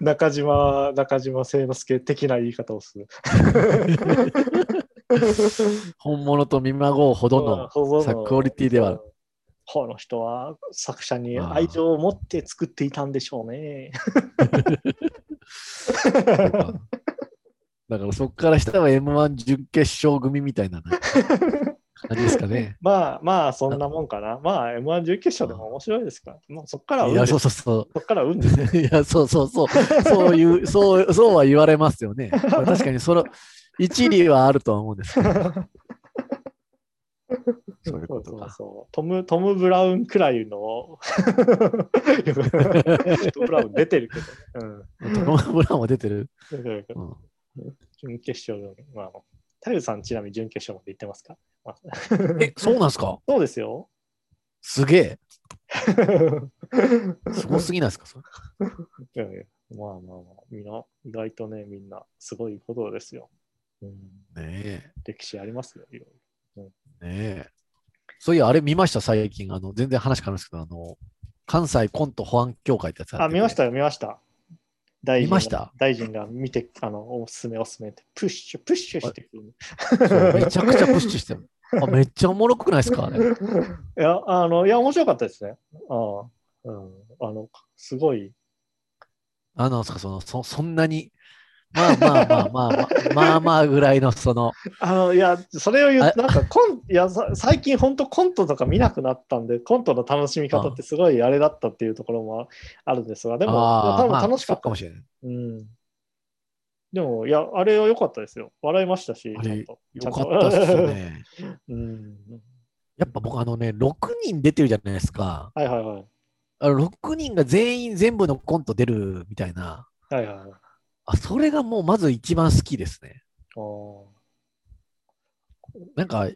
中島、中島聖之助的な言い方をする。本物と見まごうほどの。クオリティではうんこの人は作者に愛情を持って作っていたんでしょうね。だからそこから下は M1 準決勝組みたいなね感じですかね。まあまあ、そんなもんかな。まあ、M1 準決勝でも面白いですから。まあ、そっからは運そうそうそう。そっからは運です。いや、そうそうそう。そういう、そう、そうは言われますよね。まあ確かに、その、一理はあるとは思うんですけど。そういうそうそうことか。そうトム、トム・ブラウンくらいのトム・ブラウン出てるけどね。うんトム・ブラウンも出てる？出てるけどうん準決勝の、まあ、タイルさんちなみに準決勝まで行ってますか、まあ、え、そうなんですか？そうですよ。すげえ。すごすぎないですか？それいやいやまあまあまあ、みんな、意外とね、みんな、すごいことですよ。うん、ね歴史ありますよ、いろいろえ。ねえ。そういや、あれ見ました、最近。あの、全然話変わるんですけど、あの、関西コント保安協会ってやつあ、見ましたよ、見ました。大臣が見ました？大臣が見て、あの、おすすめおすすめって、プッシュ、プッシュしてくる。めちゃくちゃプッシュしてる。あめっちゃおもろくないですかあれ。いや、あの、いや、面白かったですね。ああ、うん、あの、すごい、あの、そそのそそんなに、まあまあまあまあまあ、まあまあぐらいの、その、あの、いや、それを言うあと、なんかコン、いや、さ最近本当コントとか見なくなったんで、コントの楽しみ方ってすごいあれだったっていうところもあるんですが、でも、多分楽しかったかも。しれない。うん。でも、いや、あれは良かったですよ。笑いましたし、あれちゃんと。よかったっすよね。うん。やっぱ僕、あのね、6人出てるじゃないですか。はいはいはい。あの6人が全員全部のコント出るみたいな。はいはいはい。あ、それがもうまず一番好きですね。なんか、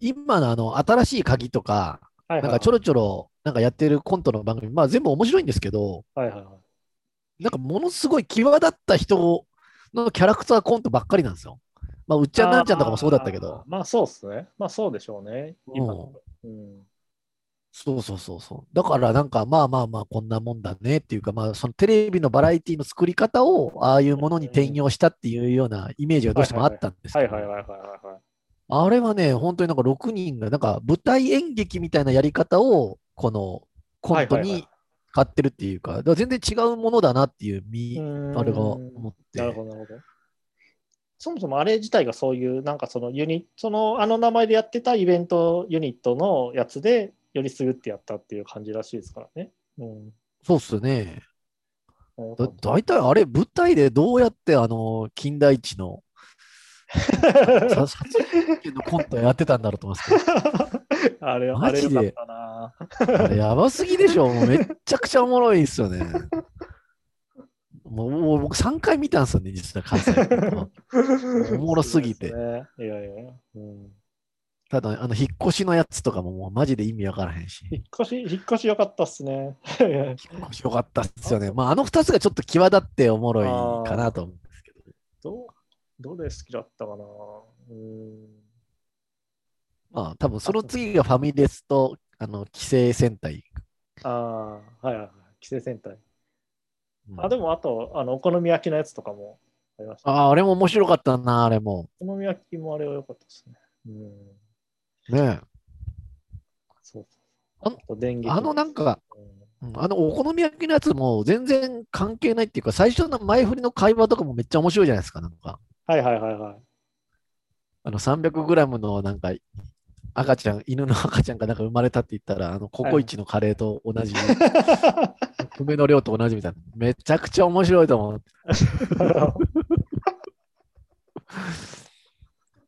今のあの、新しい鍵とか、はいはいはい。なんかちょろちょろ、なんかやってるコントの番組、まあ全部面白いんですけど、はいはいはい。なんかものすごい際立った人のキャラクターコントばっかりなんですよ。まあ、うっちゃんなんちゃんとかもそうだったけど。まあそうですね。まあそうでしょうね。今のうんうん。そうそうそうそう。だからなんかまあまあまあこんなもんだねっていうかまあそのテレビのバラエティの作り方をああいうものに転用したっていうようなイメージがどうしてもあったんですけどはいはいはいはいはいはい。あれはね本当になんか6人がなんか舞台演劇みたいなやり方をこのコントに使ってるっていうか全然違うものだなっていうみうーんあれが思ってなるほど、なるほど。そもそもあれ自体がそういう、なんかそのユニそのあの名前でやってたイベントユニットのやつで、よりすぐってやったっていう感じらしいですからね。うん。そうっすね。だなるほど大体あれ舞台でどうやってあの金田一の のコントやってたんだろうと思いますけど。あれ、あマジで。あれやばすぎでしょ。もうめっちゃくちゃおもろいですよね。もうもう僕3回見たんですよね、実は関西の。おもろすぎていやいや、うん。ただ、あの、引っ越しのやつとかももうマジで意味わからへんし。引っ越し、引っ越しよかったっすね。引っ越しよかったっすよね。まあ、あの2つがちょっと際立っておもろいかなと思うんですけど。どうどれ好きだったかな。うん。まあ、多分その次がファミレスと、あの、規制戦隊。ああ、はいはいはい。規制戦隊。うんあ、でもあと、あの、お好み焼きのやつとかもありました。ああ、あれも面白かったな、あれも。お好み焼きもあれは良かったですね。うん。ねそうあ電撃あのなんか、うんうんあの、お好み焼きのやつも全然関係ないっていうか、最初の前振りの会話とかもめっちゃ面白いじゃないですか、なんか。はいはいはいはい。あの、300g のなんか、赤ちゃん、犬の赤ちゃんがなんか生まれたって言ったら、あの、ココイチのカレーと同じ、米の量と同じみたいな。めちゃくちゃ面白いと思う。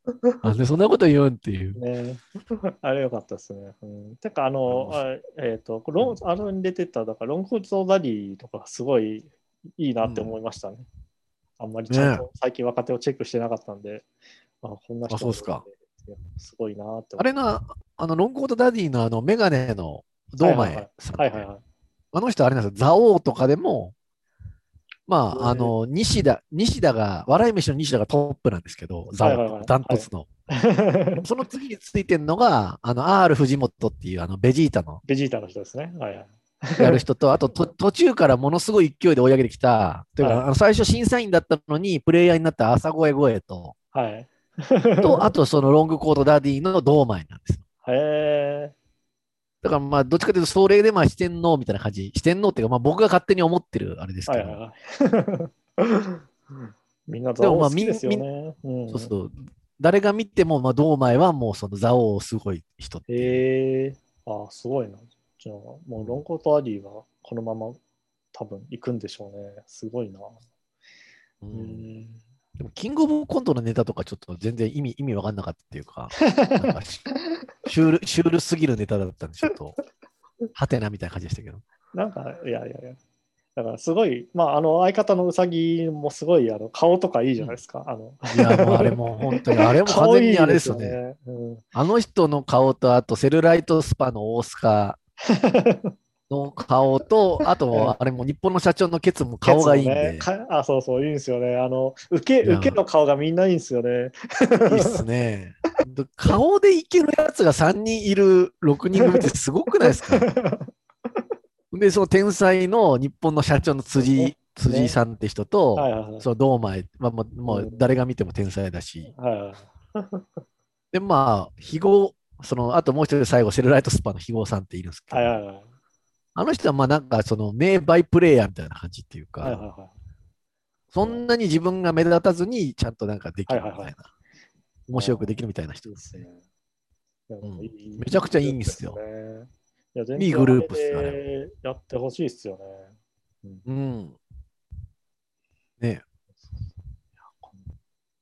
なんでそんなこと言うんっていう。ね あれ良かったですね。うん、てか、あの、あえっ、と、ロンあのに出てた、だから、ロングコートダディとか、すごいいいなって思いましたね。あんまりちゃんと最近若手をチェックしてなかったんで、あこんな人あそうっすかすごいなってあれな、あの、ロングコートダディのあの、メガネの堂はいはい前さん。はいはいはい。あの人あれなんですよ、蔵王とかでも、まあ、あの、西田、西田が、笑い飯の西田がトップなんですけど、蔵はいはいはい王、ダントツの。その次についてるのが、あの、R 藤本っていう、あの、ベジータのベジータの人ですね。はいはい。やる人と、あとと途中からものすごい勢いで追い上げてきた、というか、はいあの最初審査員だったのに、プレイヤーになった朝声声と、はい。と、あとそのロングコートダディの堂前なんです。へえ。だからまあ、どっちかというと、それでまあ四天王みたいな感じ、四天王っていうか、まあ僕が勝手に思ってるあれですけど、はいはいはい。みんなザオ好きですよね。うんそうそう。誰が見ても、まあ、堂前はもうその座王すごい人っていうへえあすごいな。じゃあ、もうロンコートアディはこのまま多分行くんでしょうね。すごいな。ううんん。でもキングオブコントのネタとかちょっと全然意味意味わかんなかったっていうか、かしシュールシュールすぎるネタだったんで、ちょっと、はてなみたいな感じでしたけど。なんか、いやいやいや。だからすごい、まあ、あの相方のうさぎもすごいあの顔とかいいじゃないですか。あのいや、もうあれも本当に、あれも完全にあれですよね。ね。うんあの人の顔と、あとセルライトスパの大須賀 の顔と、あと、あれも日本の社長のケツも顔がいいんで、ねかあ、そうそう、いいんですよね。あの、受け、受けの顔がみんないいんですよね。いいっすね。顔でいけるやつが3人いる6人組ってすごくないですか？で、その天才の日本の社長の辻,、辻井さんって人と、はいはいはい。その堂前、まあ、もうもう誰が見ても天才だし、はいはいで、まあ、非合、その、あともう一人最後、セルライトスパの非合さんっているんですけど、はいはいはい。あの人はまあなんかその名バイプレイヤーみたいな感じっていうか、はいはいはい。そんなに自分が目立たずにちゃんとなんかできるみたいな、はいはい面白くできるみたいな人ですね。うんいいめちゃくちゃいいんですよねいや全いいグループっすよあれでやってほしいっすよね。うん。ね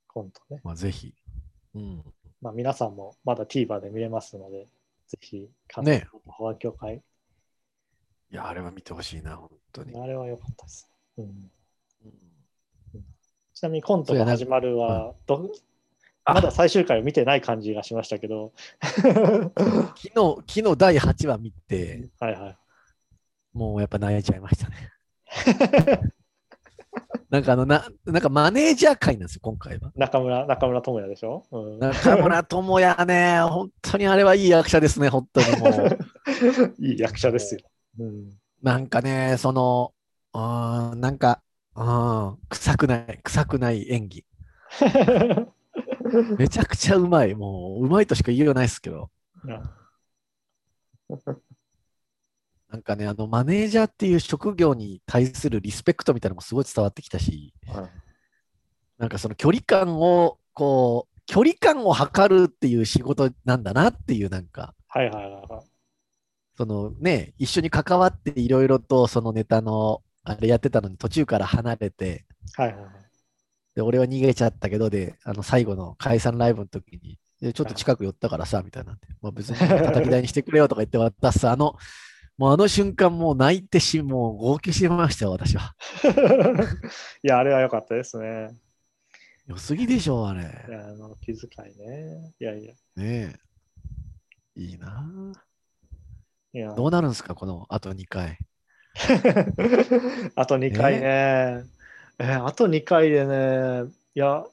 コントね。まあぜひ。うん。まあ、皆さんもまだ TVer で見れますので、ぜひ、関ね西保安協会、いや、あれは見てほしいな、本当に。あれは良かったです。うん、うんちなみにコントが始まるは、まだ最終回を見てない感じがしましたけど、昨日、昨日第8話見て、はいはい。もうやっぱ泣いちゃいましたね。なんかあのな、なんかマネージャー会なんですよ、今回は。中村、中村智也でしょ、うん、中村智也ね、本当にあれはいい役者ですね、本当にもう。いい役者ですよ。うん、なんかね、その、うーん、なんか、うん、臭くない、臭くない演技。めちゃくちゃうまい。もう、うまいとしか言いようがないですけど。なんかね、あの、マネージャーっていう職業に対するリスペクトみたいなのもすごい伝わってきたし、なんかその距離感を、こう、距離感を測るっていう仕事なんだなっていう、なんか、はいはいはいはい。そのね、一緒に関わっていろいろとそのネタの、あれやってたのに途中から離れて、はいはいはい。で、俺は逃げちゃったけど、で、あの、最後の解散ライブの時に、でちょっと近く寄ったからさ、みたいな まあ、別に叩き台にしてくれよとか言って渡す、あの、もうあの瞬間、もう泣いてし、もう号泣してましたよ、私は。いや、あれは良かったですね。良すぎでしょ、あれ。いや、あの気遣いね。いやいや。ねえ。いいなぁいやどうなるんですか、このあと2回。あと2回ね。えーあと2回でね、いや、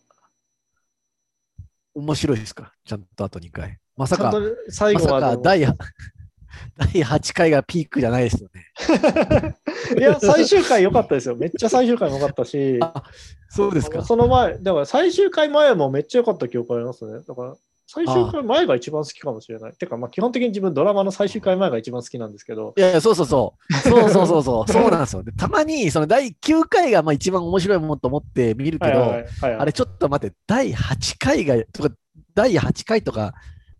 面白いですかちゃんとあと2回。まさか、最後までも。か第 第8回がピークじゃないですよね。いや、最終回良かったですよ。めっちゃ最終回も良かったし、あそうですか。その前、だから最終回前もめっちゃ良かった記憶ありますね。だから最終回前が一番好きかもしれない。てか、まあ、基本的に自分ドラマの最終回前が一番好きなんですけど、いやいや、そうそうそう。そうそうそうそう。そうなんですよ。でたまに、その第9回がまあ一番面白いもんと思って見るけど、あれちょっと待って、第8回が、とか、第8回とか、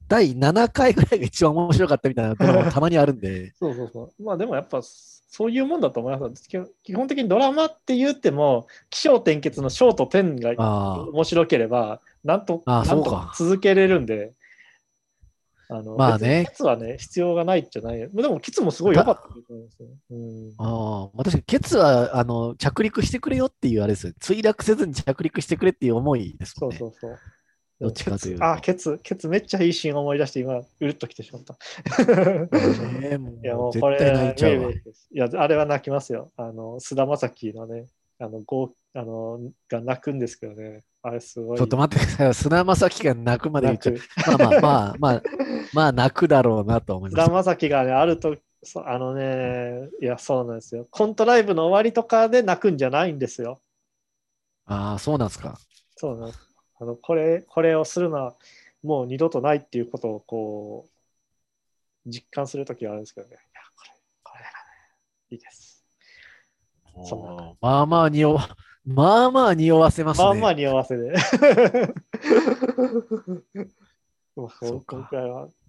第7回ぐらいが一番面白かったみたいなドラマもたまにあるんで、そうそうそう。まあでもやっぱそういうもんだと思います。基本基本的にドラマって言っても、起承転結の章と点があ面白ければ、なんとなんと続けれるんで、あのまあねケツはね、必要がないじゃない。でも、ケツもすごい良かったと思いますよ。うんあ、ああ、私、ケツは、あの、着陸してくれよっていうあれですよ。墜落せずに着陸してくれっていう思いですもんね。そうそうそう。どっちかというとあ、ケツ、ケツめっちゃいいシーン思い出して、今、うるっときてしまった。ねえもいや、もうこれ、対泣いや、あれは泣きますよ。あの、菅田将暉のね、あの、ごあのが泣くんですけどね、あれすごい。ちょっと待ってください。砂正樹が泣くまで言っちゃう。まあまあまあまあ、まあ泣くだろうなと思います。菅田将暉がね、あると、あのね、いや、そうなんですよ。コントライブの終わりとかで泣くんじゃないんですよ。ああ、そうなんですか。そうなんです。あのこれ、これをするのはもう二度とないっていうことをこう、実感するときがあるんですけどね。いや、これ、これがね、いいです。そまあまあ匂わ、まあまあ匂わせますね。まあまあ匂わせで。まあそうか。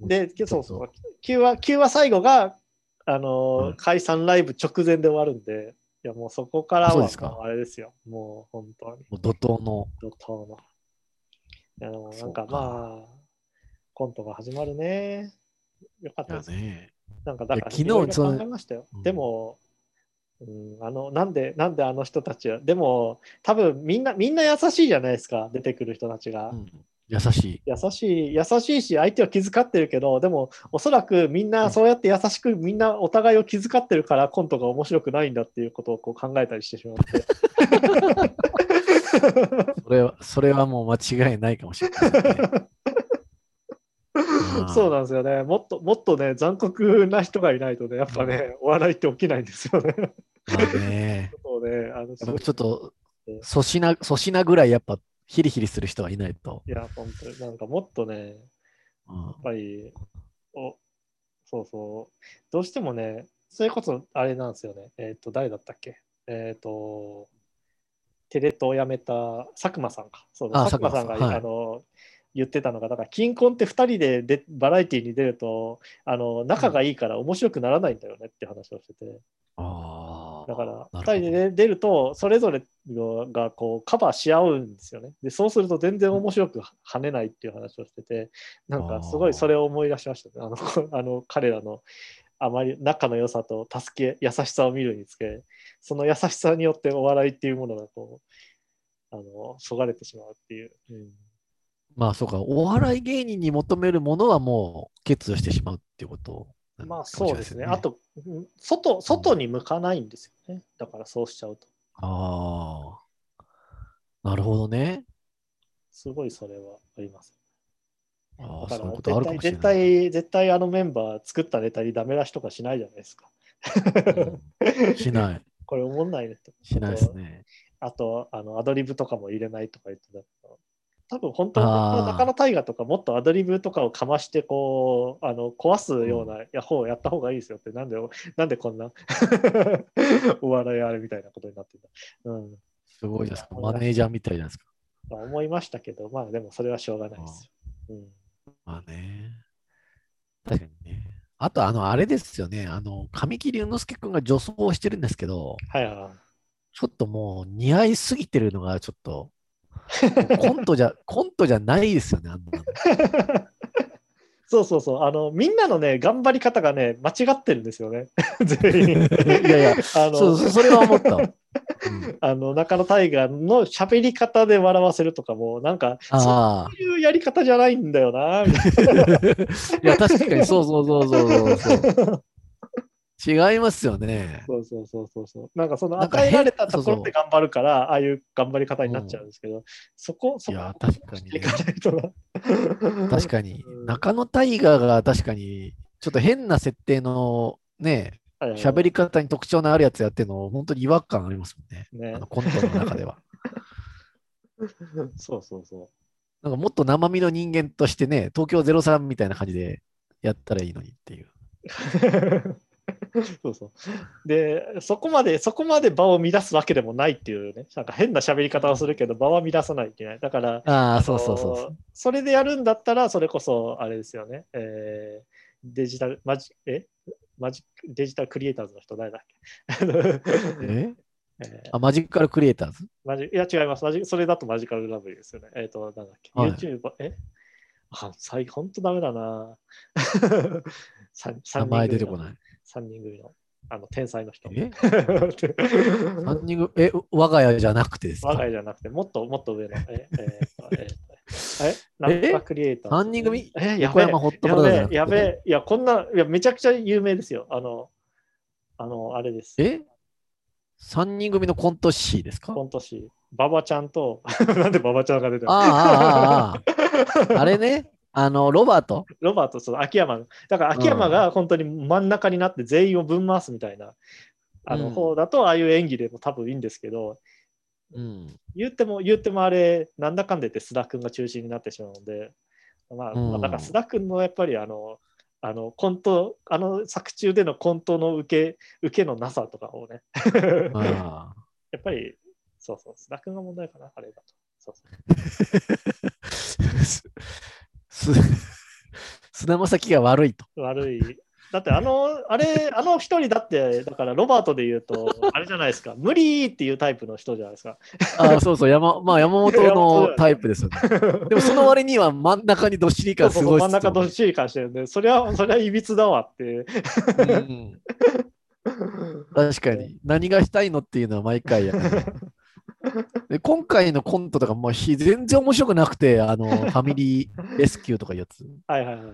で、そうそう。9話、9話最後が、あのーうん解散ライブ直前で終わるんで、いやもうそこからはあそうですかもうあれですよ。もう本当に。もう怒涛の。怒涛の。いやでもなんかまあ、コントが始まるね。よかったです。ね。なんかだから、昨日考えましたよ。うんでも、うん、あの、なんで、なんであの人たちは、でも、多分みんな、みんな優しいじゃないですか、出てくる人たちが。うん、優しい。優しい、優しいし、相手を気遣ってるけど、でも、おそらくみんなそうやって優しく、みんなお互いを気遣ってるから、コントが面白くないんだっていうことをこう考えたりしてしまって。それは、それはもう間違いないかもしれないですね。うんそうなんですよね。もっと、もっとね、残酷な人がいないとね、やっぱね、お笑いって起きないんですよね。まあね。そうね、あの、ちょっと、粗品、粗品ぐらいやっぱヒリヒリする人がいないと。いや、本当に、なんかもっとね、うんやっぱり、おそうそう、どうしてもね、それこそあれなんですよね、えっ、と、誰だったっけ？えっ、と、テレ東を辞めた佐久間さんか。そうあ佐久間さんが、はいあの言ってたのが、だから、金婚って2人ででバラエティに出ると、あの仲がいいから面白くならないんだよねって話をしてて。だから、2なるほど人で、ね、出ると、それぞれがこうカバーし合うんですよね。で、そうすると全然面白く跳ねないっていう話をしてて、なんかすごいそれを思い出しましたね。あのあの彼らのあまり仲の良さと助け、優しさを見るにつけ、その優しさによってお笑いっていうものがこう、あの、そがれてしまうっていう。うんまあそうか、お笑い芸人に求めるものはもう欠如してしまうっていうことなのまあそうですね。あ、と、うん外、外に向かないんですよね。だからそうしちゃうと。ああ。なるほどね。すごいそれはあります。ああ、そういうことあるかも絶しれない。対、絶対、絶対あのメンバー作ったネタにダメ出しとかしないじゃないですか。うんしない。これ思んないねって。しないですね。あと、あのアドリブとかも入れないとか言ってた。多分本当にあー中野大河とかもっとアドリブとかをかましてこうあの壊すようなや方をやった方がいいですよってなんでなんでこんな お笑いあれみたいなことになってんだ、うんすごいですか。マネージャーみたいじゃないですか。まあ、思いましたけどまあでもそれはしょうがないですよ、うん、まあね。確かにね。あと、あの、あれですよね。あの、神木隆之介君が女装をしてるんですけど、はいはいちょっともう似合いすぎてるのがちょっと、コントじゃ、コントじゃないですよね、あんなの。そうそうそうあのみんなのね頑張り方がね間違ってるんですよね 全員いやいや、あのそう、そそれは思った。うん あの中野大河の喋り方で笑わせるとかもなんかそう。いうやり方じゃないんだよなみたいな いや、確かにそうそうそうそうそう。違いますよね。そうそうそうそうそう。なんかその与えられたところで頑張るから、ああいう頑張り方になっちゃうんですけど、そこ、そこいや、確かに。確かにう。ん中野大河が確かに、ちょっと変な設定のね、喋り方に特徴のあるやつやってるの、本当に違和感ありますもんね。ねあのコントの中では。そうそうそなんかもっと生身の人間としてね、東京03みたいな感じでやったらいいのにっていう。う。そうそう。で、そこまで、そこまで場を乱すわけでもないっていうね、なんか変な喋り方をするけど、場は乱さないといけない。だから、ああ、のそうそうそうそう。それでやるんだったら、それこそ、あれですよね。えーデジタル、マジ、え？マジデジタルクリエイターズの人誰だっけ？え？えー。あ、マジカルクリエイターズ？マジいや、違います。マジ。それだとマジカルラブリーですよね。えっ、と、なんだっけ、はい。YouTube、え？あ、最ほんとダメだな。三三名前出てこない。3人組の、あの、天才の人。え？三人組？え、我が家じゃなくてですか？我が家じゃなくて、もっともっと上の。え、えーとえーとえ、なんとかクリエイター。ズ。三人組？え、やべえ。横山ホットやべえやべえ、いや、こんな、いや、めちゃくちゃ有名ですよ。あの、あの、あれです。え？三人組のコント師ですか？今年、馬場ちゃんと、なんで馬場ちゃんが出てるああ、ああ、ああ。あれね、あの、ロバート？ロバート、その秋山。だから秋山が本当に真ん中になって全員をぶん回すみたいな、あのうん。方だと、ああいう演技でも多分いいんですけど、うん。言っても、言ってもあれ、なんだかんでって須田君が中心になってしまうので、まあ、うんまあだから須田君のやっぱりあの、あのコント、あの作中でのコントの受け受けのなさとかをね、やっぱり、そうそう、須田君が問題かな、あれだと。そうそうすす菅田将暉が悪いと。悪い。だってあの、あれ、あの一人だって、だからロバートで言うと、あれじゃないですか、無理っていうタイプの人じゃないですか。あそうそう、山,、まあ、山本のタイプですよね。でもその割には真ん中にどっしり感すごいっすよ真ん中どっしり感してるんで、それは、それはいびつだわって。うん確かに。何がしたいのっていうのは毎回やる。で今回のコントとかもうひ全然面白くなくて、あの、ファミリーレスキューとかいうやつ。はいはいはい。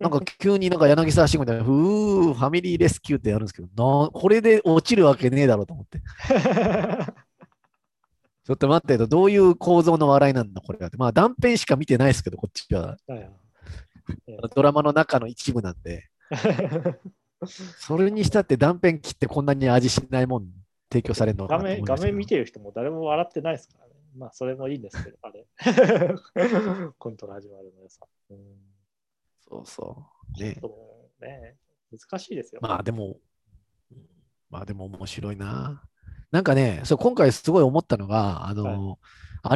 なんか急になんか柳沢慎吾みたいな、ふー、ファミリーレスキューってやるんですけど、なこれで落ちるわけねえだろうと思って。ちょっと待ってと、どういう構造の笑いなんだ、これは。まあ断片しか見てないですけど、こっちは。ドラマの中の一部なんで。それにしたって断片切ってこんなに味しないもん提供されるのか画面画面見てる人も誰も笑ってないですからね。まあ、それもいいんですけど、あれ。コントが始まるのよさ。うんそうそう。ね。ね、難しいですよ。まあでも、まあでも面白いな。なんかね、そう今回すごい思ったのが、あの、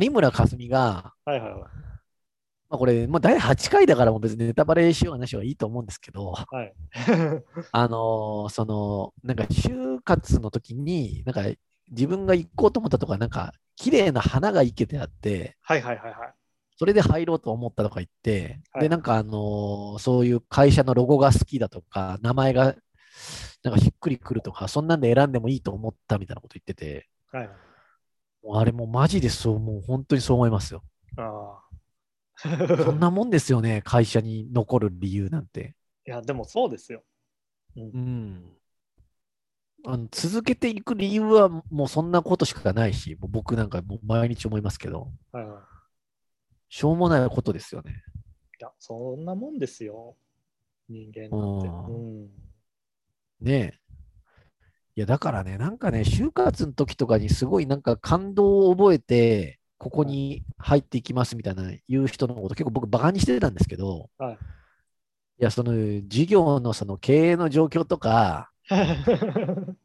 有村架純が、はいはいはい。まあこれ、まあ第8回だからもう別にネタバレしようがなしはいいと思うんですけど、はい。あのーその、なんか就活の時に、なんか自分が行こうと思ったとか、なんか綺麗な花が生けてあって、はいはいはいはい。それで入ろうと思ったとか言って、はいで、なんかあのーそういう会社のロゴが好きだとか、名前がなんかしっくりくるとか、そんなんで選んでもいいと思ったみたいなこと言ってて、はいあれもうマジでそう、もう本当にそう思いますよ。あそあ。んなもんですよね、会社に残る理由なんて。いや、でもそうですよ。うん。あの続けていく理由はもうそんなことしかないし、もう僕なんかもう毎日思いますけど、はいはい。しょうもないことですよね。いや、そんなもんですよ。人間なんて。うんうん。ねえ。いや、だからね、なんかね、就活の時とかにすごいなんか感動を覚えて、ここに入っていきますみたいな言う人のこと結構僕バカにしてたんですけど、はい。いや、その授業のその経営の状況とか、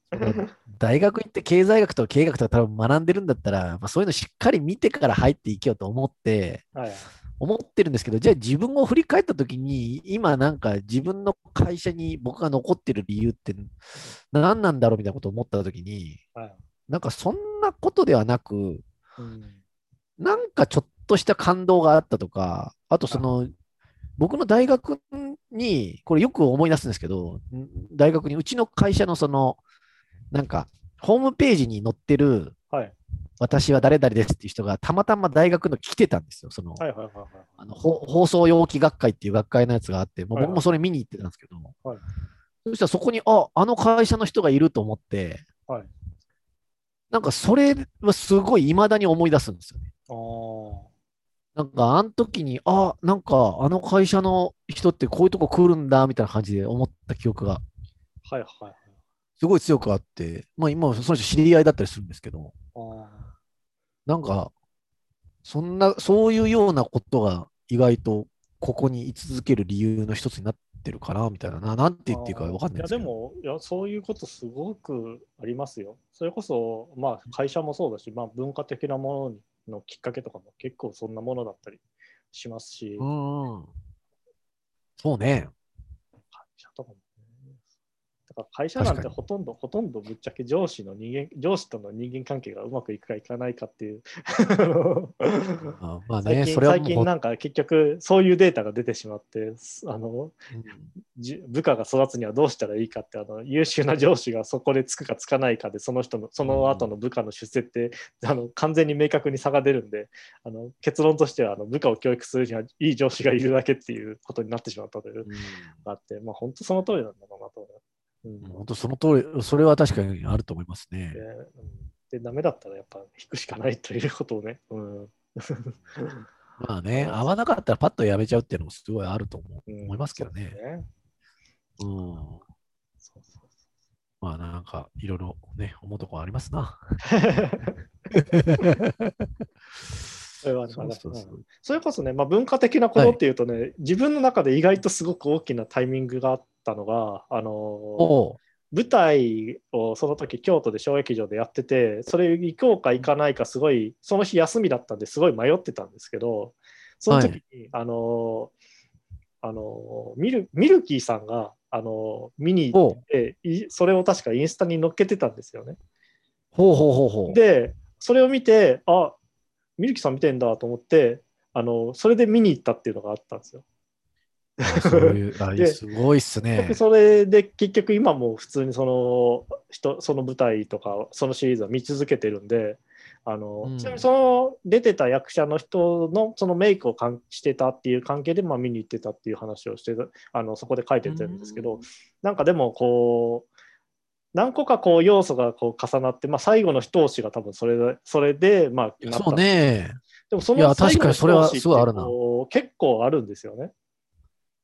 大学行って経済学と経営学とか多分学んでるんだったら、まあ、そういうのしっかり見てから入っていけようと思って、はい。思ってるんですけど、じゃあ自分を振り返ったときに、今なんか自分の会社に僕が残ってる理由って何なんだろうみたいなことを思ったときに、はい。なんかそんなことではなく、うん。なんかちょっとした感動があったとか、あとその、僕の大学に、これよく思い出すんですけど、ん大学にうちの会社のその、なんか、ホームページに載ってる、はい。私は誰々ですっていう人がたまたま大学の来てたんですよ。その、放送容器学会っていう学会のやつがあって、もうはいはい僕もそれ見に行ってたんですけど、はいそしたらそこに、あ、あの会社の人がいると思って、はいなんかそれはすごい未だに思い出すんですよね。なんかあの時に、あ、なんかあの会社の人ってこういうとこ来るんだみたいな感じで思った記憶がはいはいはい。すごい強くあって、まあ今はその人知り合いだったりするんですけど、あなんか、そんな、そういうようなことが意外とここに居続ける理由の一つになってるかな、みたいなな。なんて言っていいかわかんないいやですけど。でもいや、そういうことすごくありますよ。それこそ、まあ、会社もそうだし、まあ、文化的なもののきっかけとかも結構そんなものだったりしますし、うんうん。そうね。だから会社なんてほとんど、ほとんどぶっちゃけ上司の人間、上司との人間関係がうまくいくかいかないかっていう。あまあね、最近最近なんか結局そういうデータが出てしまってあのうんじ部下が育つにはどうしたらいいかってあの優秀な上司がそこでつくかつかないかでその人のその後の部下の出世って、あの完全に明確に差が出るんであの結論としてはあの部下を教育するにはいい上司がいるだけっていうことになってしまったというのがあって、まあ、本当その通りなんだろうなと思う。うんうん本当その通り、それは確かにあると思いますねで。うんでダメだったらやっぱ引くしかないということをね。うん まあね、合わなかったらパッとやめちゃうっていうのもすごいあると思ううん思いますけどね。そうですねうん。そうそうまあなんか、いろいろね、思うとこありますな。それそうそうそううんそれこそね、まあ、文化的なことっていうとね、自分の中で意外とすごく大きなタイミングがあったのが、あの舞台をその時京都で小劇場でやってて、それ行こうか行かないか、すごい、その日休みだったんですごい迷ってたんですけど、その時に、あのあのミルミルキーさんがあの見に行っていそれを確かインスタに載っけてたんですよね。ほうほうほうほう。でそれを見てあミルキーさん見てんだと思ってあのそれで見に行ったっていうのがあったんですよ。そういう あですごいっすね。それで結局今も普通にその人その舞台とかそのシリーズは見続けてるんであの、うんちなみにその出てた役者の人のそのメイクをかんしてたっていう関係で、まあ、見に行ってたっていう話をしてたあのそこで書いてるんですけど、なんかでもこう何個かこう要素がこう重なって、まあ、最後の一押しが多分それでそれでまあそうね。でもその最後の確かにそれは一押しって結構あるんですよね。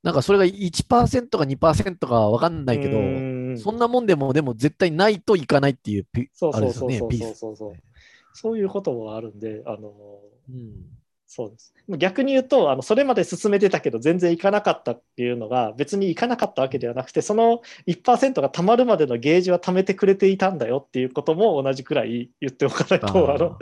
なんかそれが1%か2%かわかんないけど、うんそんなもんでも、でも絶対ないといかないっていうピ、そうそうそうそう。そうそうそう。そういうこともあるんで、あのうんそうです。逆に言うと、あのそれまで進めてたけど、全然行かなかったっていうのが、別に行かなかったわけではなくて、その1%がたまるまでのゲージは貯めてくれていたんだよっていうことも同じくらい言っておかないと、あの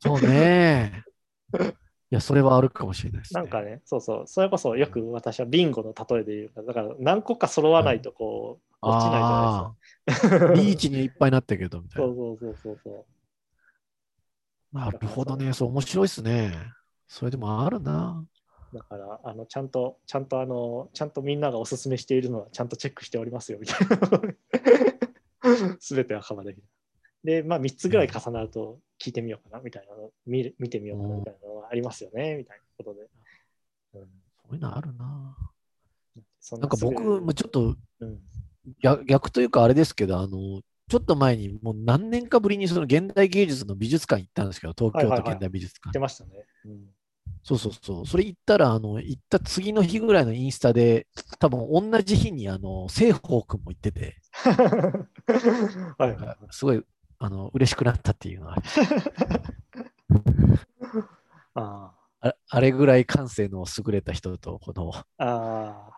そうね。いや、それはあるかもしれないです、ね。なんかね、そうそう、それこそよく私はビンゴの例えで言うから、だから何個か揃わないとこう、落ちないじゃないですか。ああ、リーチにいっぱいになってるけど、みたいな。そうそうそうそうそう。なるほどね。そう、面白いですね。それでもあるな。だから、あのちゃんと、ちゃんと、あの、ちゃんとみんながおすすめしているのは、ちゃんとチェックしておりますよ、みたいな。すべてはカバーできる。で、まあ、3つぐらい重なると聞いてみようかな、みたいなの、見る見てみようかな、みたいなのはありますよね、みたいなことで。うん、そういうのあるな。そなんか僕ちょっとうん、逆逆というかあれですけど、あの、ちょっと前にもう何年かぶりにその現代芸術の美術館行ったんですけど、東京都はいはいはい現代美術館。出ましたね。うん、そうそうそう。それ行ったら、あの、行った次の日ぐらいのインスタで、多分同じ日に、あの、西方君も行ってて、はいなんかすごい、あの、嬉しくなったっていうのは、あああれぐらい感性の優れた人と、この、あ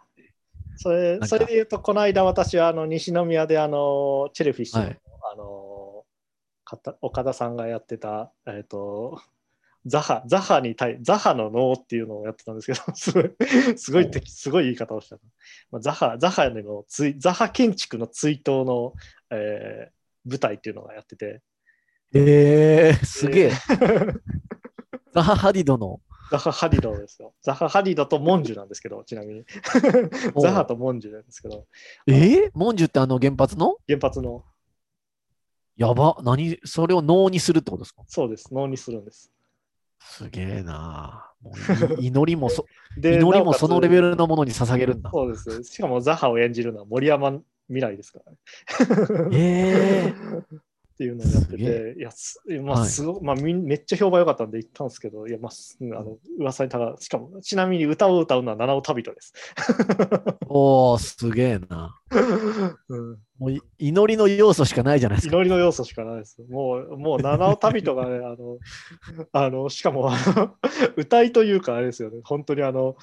それか。それで言うと、この間私はあの西宮であのチェルフィッシュの,、はい。あの岡田さんがやってた、えっとザハザハに対ザハの脳っていうのをやってたんですけど、すごいすごいてすごい言い方をした。まあ、ザハザハのついザハ建築の追悼の、えー舞台っていうのがやってて、えー、すげえ。ザハ・ハディドの、ザハ・ハディドですよ。ザハ・ハディドとモンジュなんですけど、ちなみに。ザハとモンジュなんですけど、えー、モンジュってあの原発の？原発の、やば、何、それを能にするってことですか？そうです、能にするんです。すげえな祈りもそ、で祈りもそのレベルルのものに捧げるんだ。そうです。しかもザハを演じるのは森山未来ですからね。ええ っていうのをやってて、いや、すまあ、はいすごまあ、みんめっちゃ評判良かったんで行ったんですけど、いや、まあ、すあの噂にたが、しかも、ちなみに歌を歌うのは七尾旅人です。おー、すげえな。うんもうい祈りの要素しかないじゃないですか。祈りの要素しかないです。もう、もう七尾旅人がね、あの、あのしかもあの、歌いというか、あれですよね、本当にあの、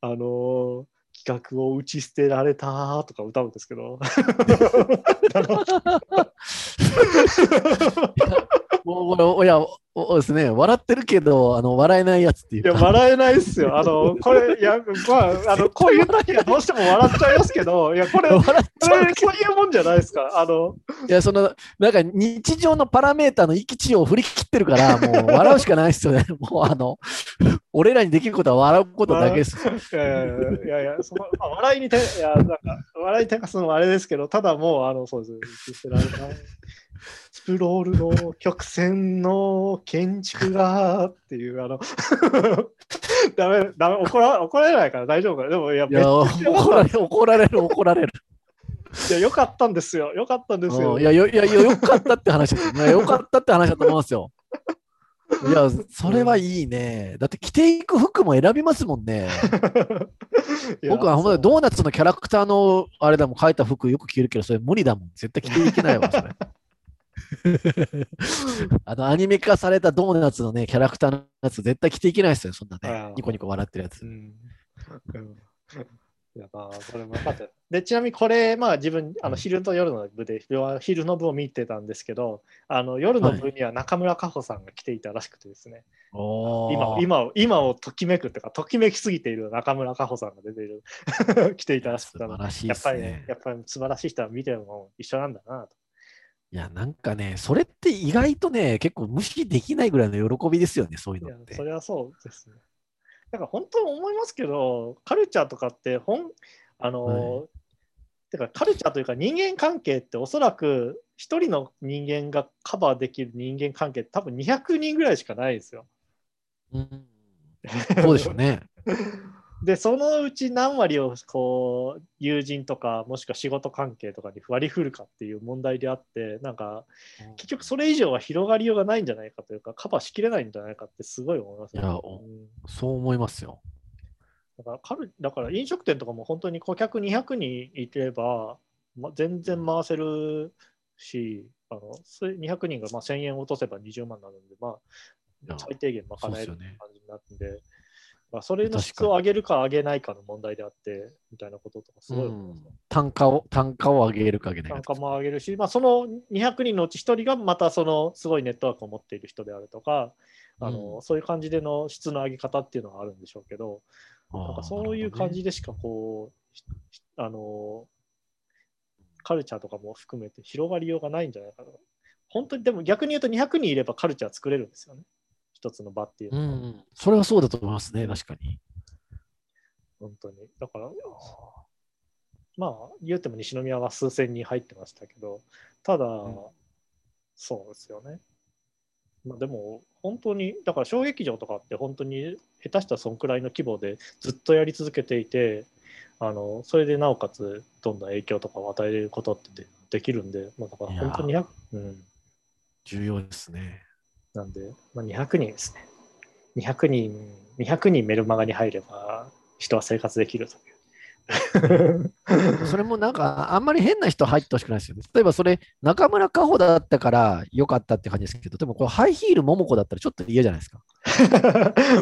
あの、企画を打ち捨てられたとか歌うんですけど、もうこれ、いや、おおですね、笑ってるけど、あの、笑えないやつっていいうや、か。笑えないっすよ。あの、これ、いや、まあ、あの、こういう時はどうしても笑っちゃいますけど、いや、これ、こ笑っちゃうれ、そういうもんじゃないですか。あの、いや、その、なんか日常のパラメータの域値を振り切ってるから、もう笑うしかないですよね。もうあの、俺らにできることは笑うことだけです。いやいやいやいやいや、そのまあ、笑いにて、いや、なんか、笑いに手かすのもあれですけど、ただもう、あの、そうです。スプロールの曲線の建築がっていう、あの、ダメ、ダメ、怒ら怒られないから大丈夫かな。でも、いや、いや、怒られる、怒られる、怒られる。いや、よかったんですよ。よかったんですよ。うんいや、よいや、よよかったって話です。いやよかったって話だと思いますよ。いや、それはいいね。だって着ていく服も選びますもんね。僕はほんまにドーナツのキャラクターのあれだもん書いた服よく着るけど、それ無理だもん。絶対着ていけないわ、それ。あの、アニメ化されたドーナツのね、キャラクターのやつ、絶対着ていけないですよ、そんなあねー。ニコニコ笑ってるやつう。ん。うんいや、まあ、それもよかったよ。でちなみにこれ、まあ、自分あのうん昼と夜の部で、昼の部を見てたんですけどあの夜の部には中村佳穂さんが来ていたらしくてですね、おー今今を今をときめくというかときめきすぎている中村佳穂さんが出ている 来ていたらしくて素晴らしいやっぱ。りねやっぱり素晴らしい人は見ても一緒なんだなと。いや、なんかね、それって意外とね、結構無視できないぐらいの喜びですよね、そういうのって。それはそうですね。だから本当に思いますけど、カルチャーとかって本、あの、はてかカルチャーというか人間関係っておそらく一人の人間がカバーできる人間関係多分200人ぐらいしかないですよ。うんそうでしょうね。で、そのうち何割をこう友人とかもしくは仕事関係とかに割り振るかっていう問題であって、なんか結局それ以上は広がりようがないんじゃないかというか、カバーしきれないんじゃないかってすごい思いますね。いやおうん。そう思いますよ。だからカルだから飲食店とかも本当に顧客200人いれば、ま、全然回せるし、あのそれ200人がまあ1000円落とせば20万になるんで、まあ、最低限賄える感じになるんで、まあ、それの質を上げるか上げないかの問題であって、みたいなこととかすごい思いますね。単価を、単価を上げるか上げないか単価も上げるし、まあ、その200人のうち1人がまたそのすごいネットワークを持っている人であるとか、あのうんそういう感じでの質の上げ方っていうのがあるんでしょうけど、なんかそういう感じでしかこう、あのカルチャーとかも含めて広がりようがないんじゃないかな。本当にでも逆に言うと200人いればカルチャー作れるんですよね。一つの場っていうのは。うん、それはそうだと思いますね、確かに。本当に。だから、まあ言うても西宮は数千人入ってましたけど、ただ、んそうですよね。まあでも本当に、だから小劇場とかって本当に下手したらそんくらいの規模でずっとやり続けていて、あのそれでなおかつどんな影響とかを与えることってでできるんで、まあ、だから本当に200、うん、重要ですね。なんで、まあ、200人ですね。200人、200人メルマガに入れば人は生活できるという。それもなんか、あんまり変な人入ってほしくないですよね。例えばそれ、中村佳穂だったから良かったって感じですけど、でもこれハイヒール桃子だったらちょっと嫌じゃないですか。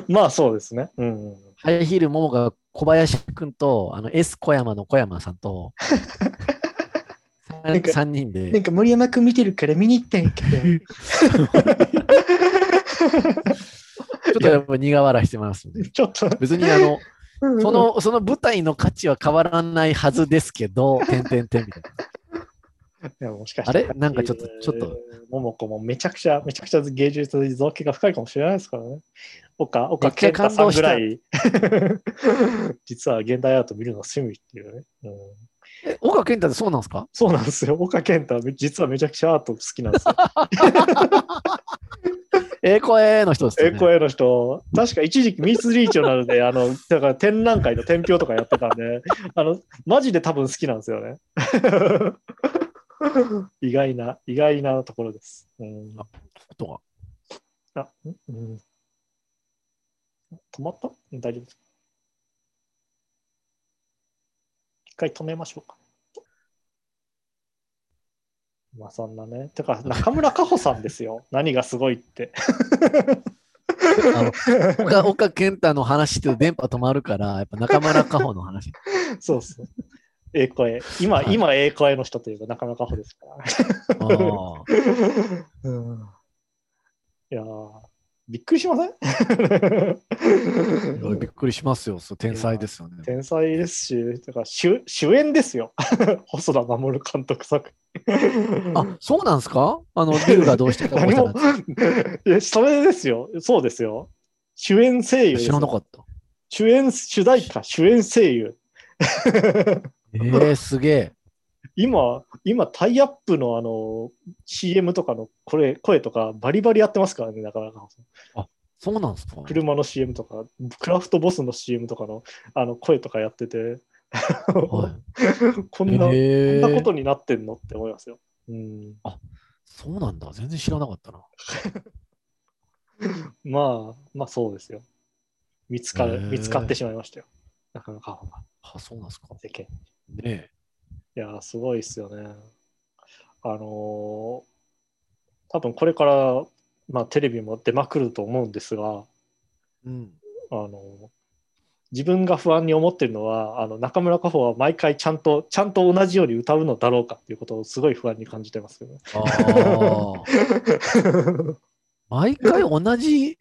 まあそうですね。うんうん、ハイヒール桃子が小林くんと、あの S 小山の小山さんと、なんか3人で、なんか森山君見てるから見に行ったんやけ ちょっとやっぱ苦笑いしてますので。ど。ちょっと。別にあの、その、その舞台の価値は変わらないはずですけど、てんてんてんみたいな。もしかしてあれ？なんかちょっとちょっと。桃子もめちゃくちゃ、めちゃくちゃ芸術に造形が深いかもしれないですからね。岡、岡健太さんぐらい、実は現代アート見るの趣味っていうね。うん、え、岡健太ってそうなんですか？そうなんですよ。岡健太実はめちゃくちゃアート好きなんですよ。えー、声の人ですよね。栄光への人、確か一時期ミスリーチョナルで、あの、だから展覧会の天評とかやってたんで、あの、マジで多分好きなんですよね。意外な、意外なところです。うん、あ音があ、んうん。止まった？大丈夫ですか一回止めましょうか。まあそんなね。てか、中村佳穂さんですよ。何がすごいって。岡岡健太の話って電波止まるから、やっぱ中村佳穂の話。そうそう。栄光へ。今、はい今、栄光への人というか、中村佳穂ですから。うん、いやーびっくりしません？びっくりしますよ。天才ですよね。天才ですし、だから主主演ですよ。細田守監督作。あ、そうなんですか？あの、竜がどうしてか何も、いや、それですよ。そうですよ。主演声優知よらなかった。主演、主題歌、主演声優。えー、すげえ。今、今、タイアップのあの、CM とかの声声とかバリバリやってますからね、なかなか。そうなんですか？車の CM とか、クラフトボスの CM とかのあの声とかやってて、は こんな、こんなことえ。になってんのって思いますよ。うん、そうなんだ。全然知らなかったな。まあ、まあそうですよ。見つか見つかってしまいましたよ。なかなかあ、そうなんですか。世間。ねいやー、すごいっすよね。あのー多分これから、まあ、テレビも出まくると思うんですが、え。うん。あの自分が不安に思ってるのは、あの中村佳穂は毎回ちゃんと、ちゃんと同じように歌うのだろうかっていうことをすごい不安に感じてますけどね。毎回同じ、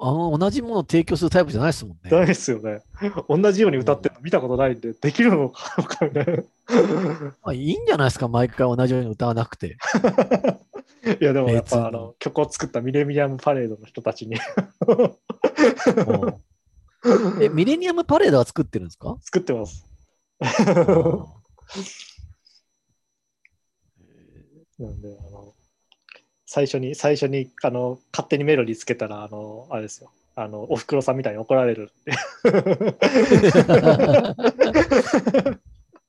あの同じものを提供するタイプじゃないですもんね。ないですよね。同じように歌ってるの見たことないんで、できるのかみたいな。まあ、いいんじゃないですか、毎回同じように歌わなくて。いやでもやっぱあの曲を作ったミレニアムパレードの人たちにうんえ、ミレニアムパレードは作ってるんですか？作ってます。なんであの最初に最初にあの勝手にメロディーつけたらあのあれですよ。あのおふくろさんみたいに怒られるって。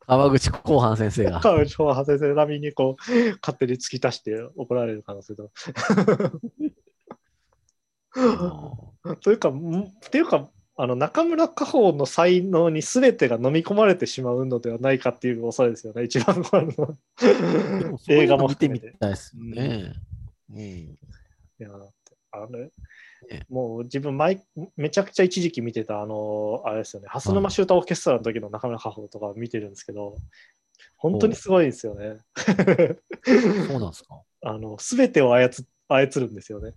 川口後半先生が。川内法先生並みにこう勝手に突き足して怒られる可能性と。というか、ん？っていうか、あの中村佳穂の才能に全てが飲み込まれてしまうのではないかっていう恐れですよね、一番あの映画も見てみ。たいですよね。うん。いやだってあれねもう自分毎、めちゃくちゃ一時期見てた、あの、あれですよね、蓮沼シューターオーケストラの時の中村佳穂とか見てるんですけど、本当にすごいですよね。そうなんですか？あの、全てを操操るんですよね。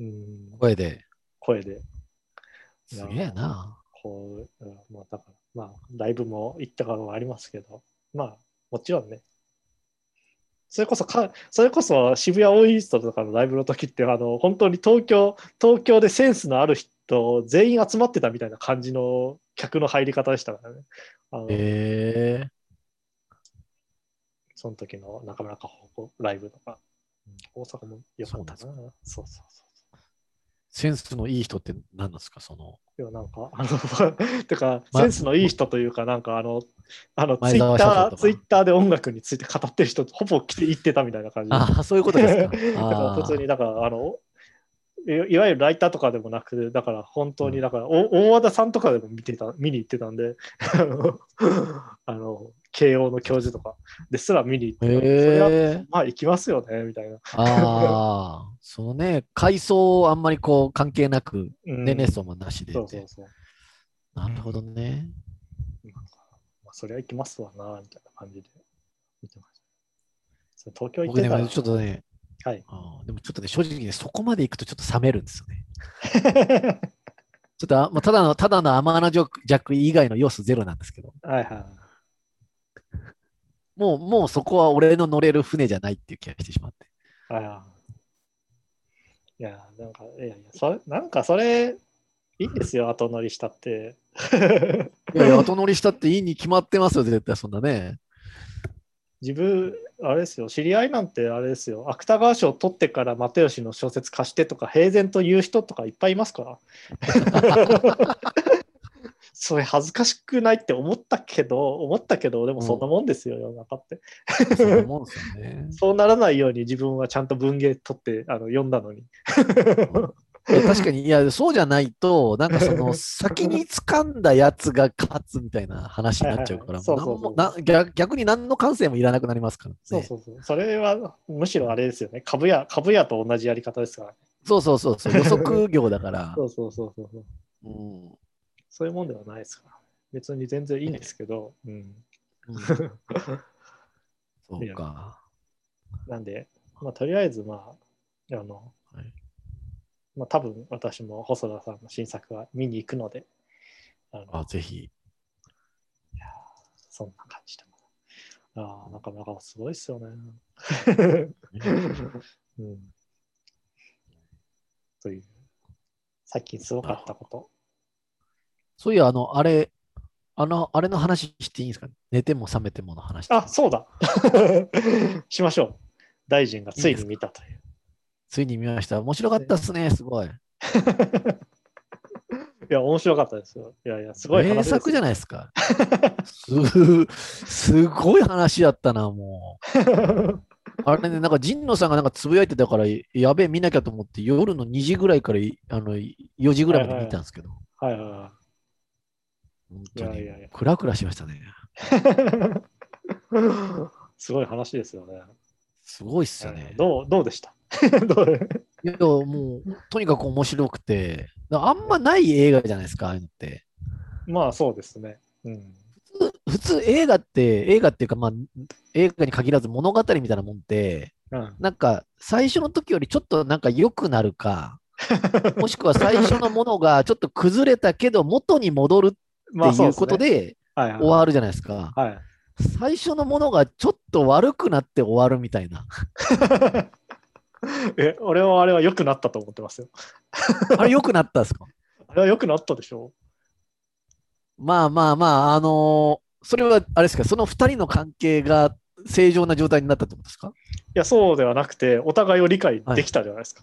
うん、声で。声で。すげえな。こう、うんまあ、だから、まあ、ライブも行ったことはありますけど、まあ、もちろんね、それこそか、それこそ渋谷オイーストとかのライブの時って、あの、本当に東京、東京でセンスのある人全員集まってたみたいな感じの客の入り方でしたからね。へえ。その時の中村佳穂ライブとか、大阪も良かったな。そうそうそう。センスのいい人って何なんですか？その。いや、なんか、あの、てか、まセンスのいい人というか、なんか、あの、あの、ツ前イッター、ツイッターで音楽について語ってる人、ほぼ来て言ってたみたいな感じで。ああ、そういうことですか。だからあ普通に、だから、あの、いいわゆるライターとかでもなく、だから本当に、だから、お大和田さんとかでも見てた、見に行ってたんで、あの慶応の教授とかですら見に行ってたんで、それ。まあ行きますよね、みたいな。ああ、そのね、階層あんまりこう関係なく、うん年齢層もなしでってそうそうそう。なるほどね。まあ、そりゃ行きますわな、みたいな感じで見てました。東京行ってたら、ちょっとね、はい。あーでもちょっとね、正直ね、そこまで行くとちょっと冷めるんですよね。ちょっとあ、まあ、ただの、ただの天の弱以外の要素ゼロなんですけど、はいはい。もう、もうそこは俺の乗れる船じゃないっていう気がしてしまって。はいはい。いや、なんか、いやいや、それなんかそれ、いいんですよ、後乗りしたって。いやいや、後乗りしたっていいに決まってますよ、絶対そんなね。自分、あれですよ、知り合いなんてあれですよ、芥川賞取ってから又吉の小説貸してとか、平然と言う人とかいっぱいいますから。それ恥ずかしくないって思ったけど、思ったけど、でもそんなもんですよ、世の中って。そう思うんですよね。そうならないように自分はちゃんと文芸取ってあの読んだのに。確かに、いや、そうじゃないと、なんかその、先に掴んだやつが勝つみたいな話になっちゃうから、逆逆に何の感性もいらなくなりますからね。そうそうそう。それはむしろあれですよね。株屋、株屋と同じやり方ですからね。そうそうそうそう、予測業だから。そ うそうそうそうそう。うんそういうもんではないですから。別に全然いいんですけど、うん。うん そうか。なんで、まあ、とりあえず、まあ、あの、はいまあ、多分私も細田さんの新作は見に行くので、あのあ、ぜひ。そんな感じで。ああ、なかなかすごいですよね。うん。という、最近すごかったこと。そういや、あの、あれ、あの、あれの話していいんですか？寝ても覚めてもの話。あ、そうだ。しましょう。大臣がついに見たという。ついに見ました。面白かったっすね、すごい。いや、面白かったですよ。いやいや、すごい名作じゃないですか。すすごい話だったな、もう。あれね、なんか神野さんがなんかつぶやいてたから、やべえ、見なきゃと思って、夜の2時ぐらいからいあの4時ぐらいまで見たんですけど、はいはいは本当にいやいやいやクラクラしましたね。い。すごい話ですよね。すごいっすよね。どうどうでした？どういいや、もう、とにかく面白くて、あんまない映画じゃないですか、ああいうのって。まあそうですね。うん。普通映画って、映画っていうか、まあ、映画に限らず物語みたいなもんって、うん、なんか最初の時よりちょっとなんか良くなるか、もしくは最初のものがちょっと崩れたけど元に戻るっていうことで終わるじゃないですか。はい。最初のものがちょっと悪くなって終わるみたいな。え、俺はあれは良くなったと思ってますよ。あれ良くなったんですか？あれは良くなったでしょまあまあまあ、あのーそれはあれですか、その2人の関係が正常な状態になったってことですか？いや、そうではなくて、お互いを理解できたじゃないですか。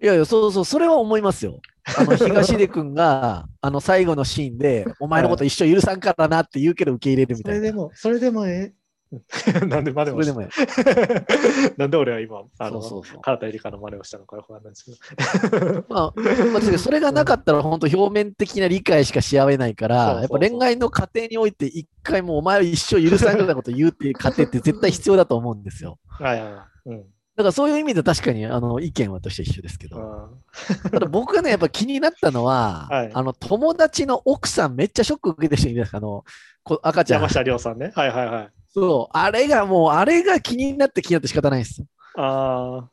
いやいや、そうそう、それは思いますよ。あの東出君が あの最後のシーンで、お前のこと一生許さんからなって言うけど受け入れるみたいな。も、それでもええ。なんで真似をし。た なんで俺は今、あの、そうそうそう。原田エリカの真似をしたのかよくわかんないですけど。まあ、まあそれがなかったら本当表面的な理解しかし合えないから、やっぱ恋愛の過程において一回もお前は一生許さんようなこと言うっていう過程って絶対必要だと思うんですよ。はいはいはい。うん。だからそういう意味で確かにあの意見はとして一緒ですけど。あただ僕がね、やっぱ気になったのは、はいあの友達の奥さんめっちゃショック受けてる人いるじゃないですか、あのこ赤ちゃん山。下亮さんね。はいはいはい。そう、あれがもう、あれが気になって気になって仕方ないんですよ。ああ。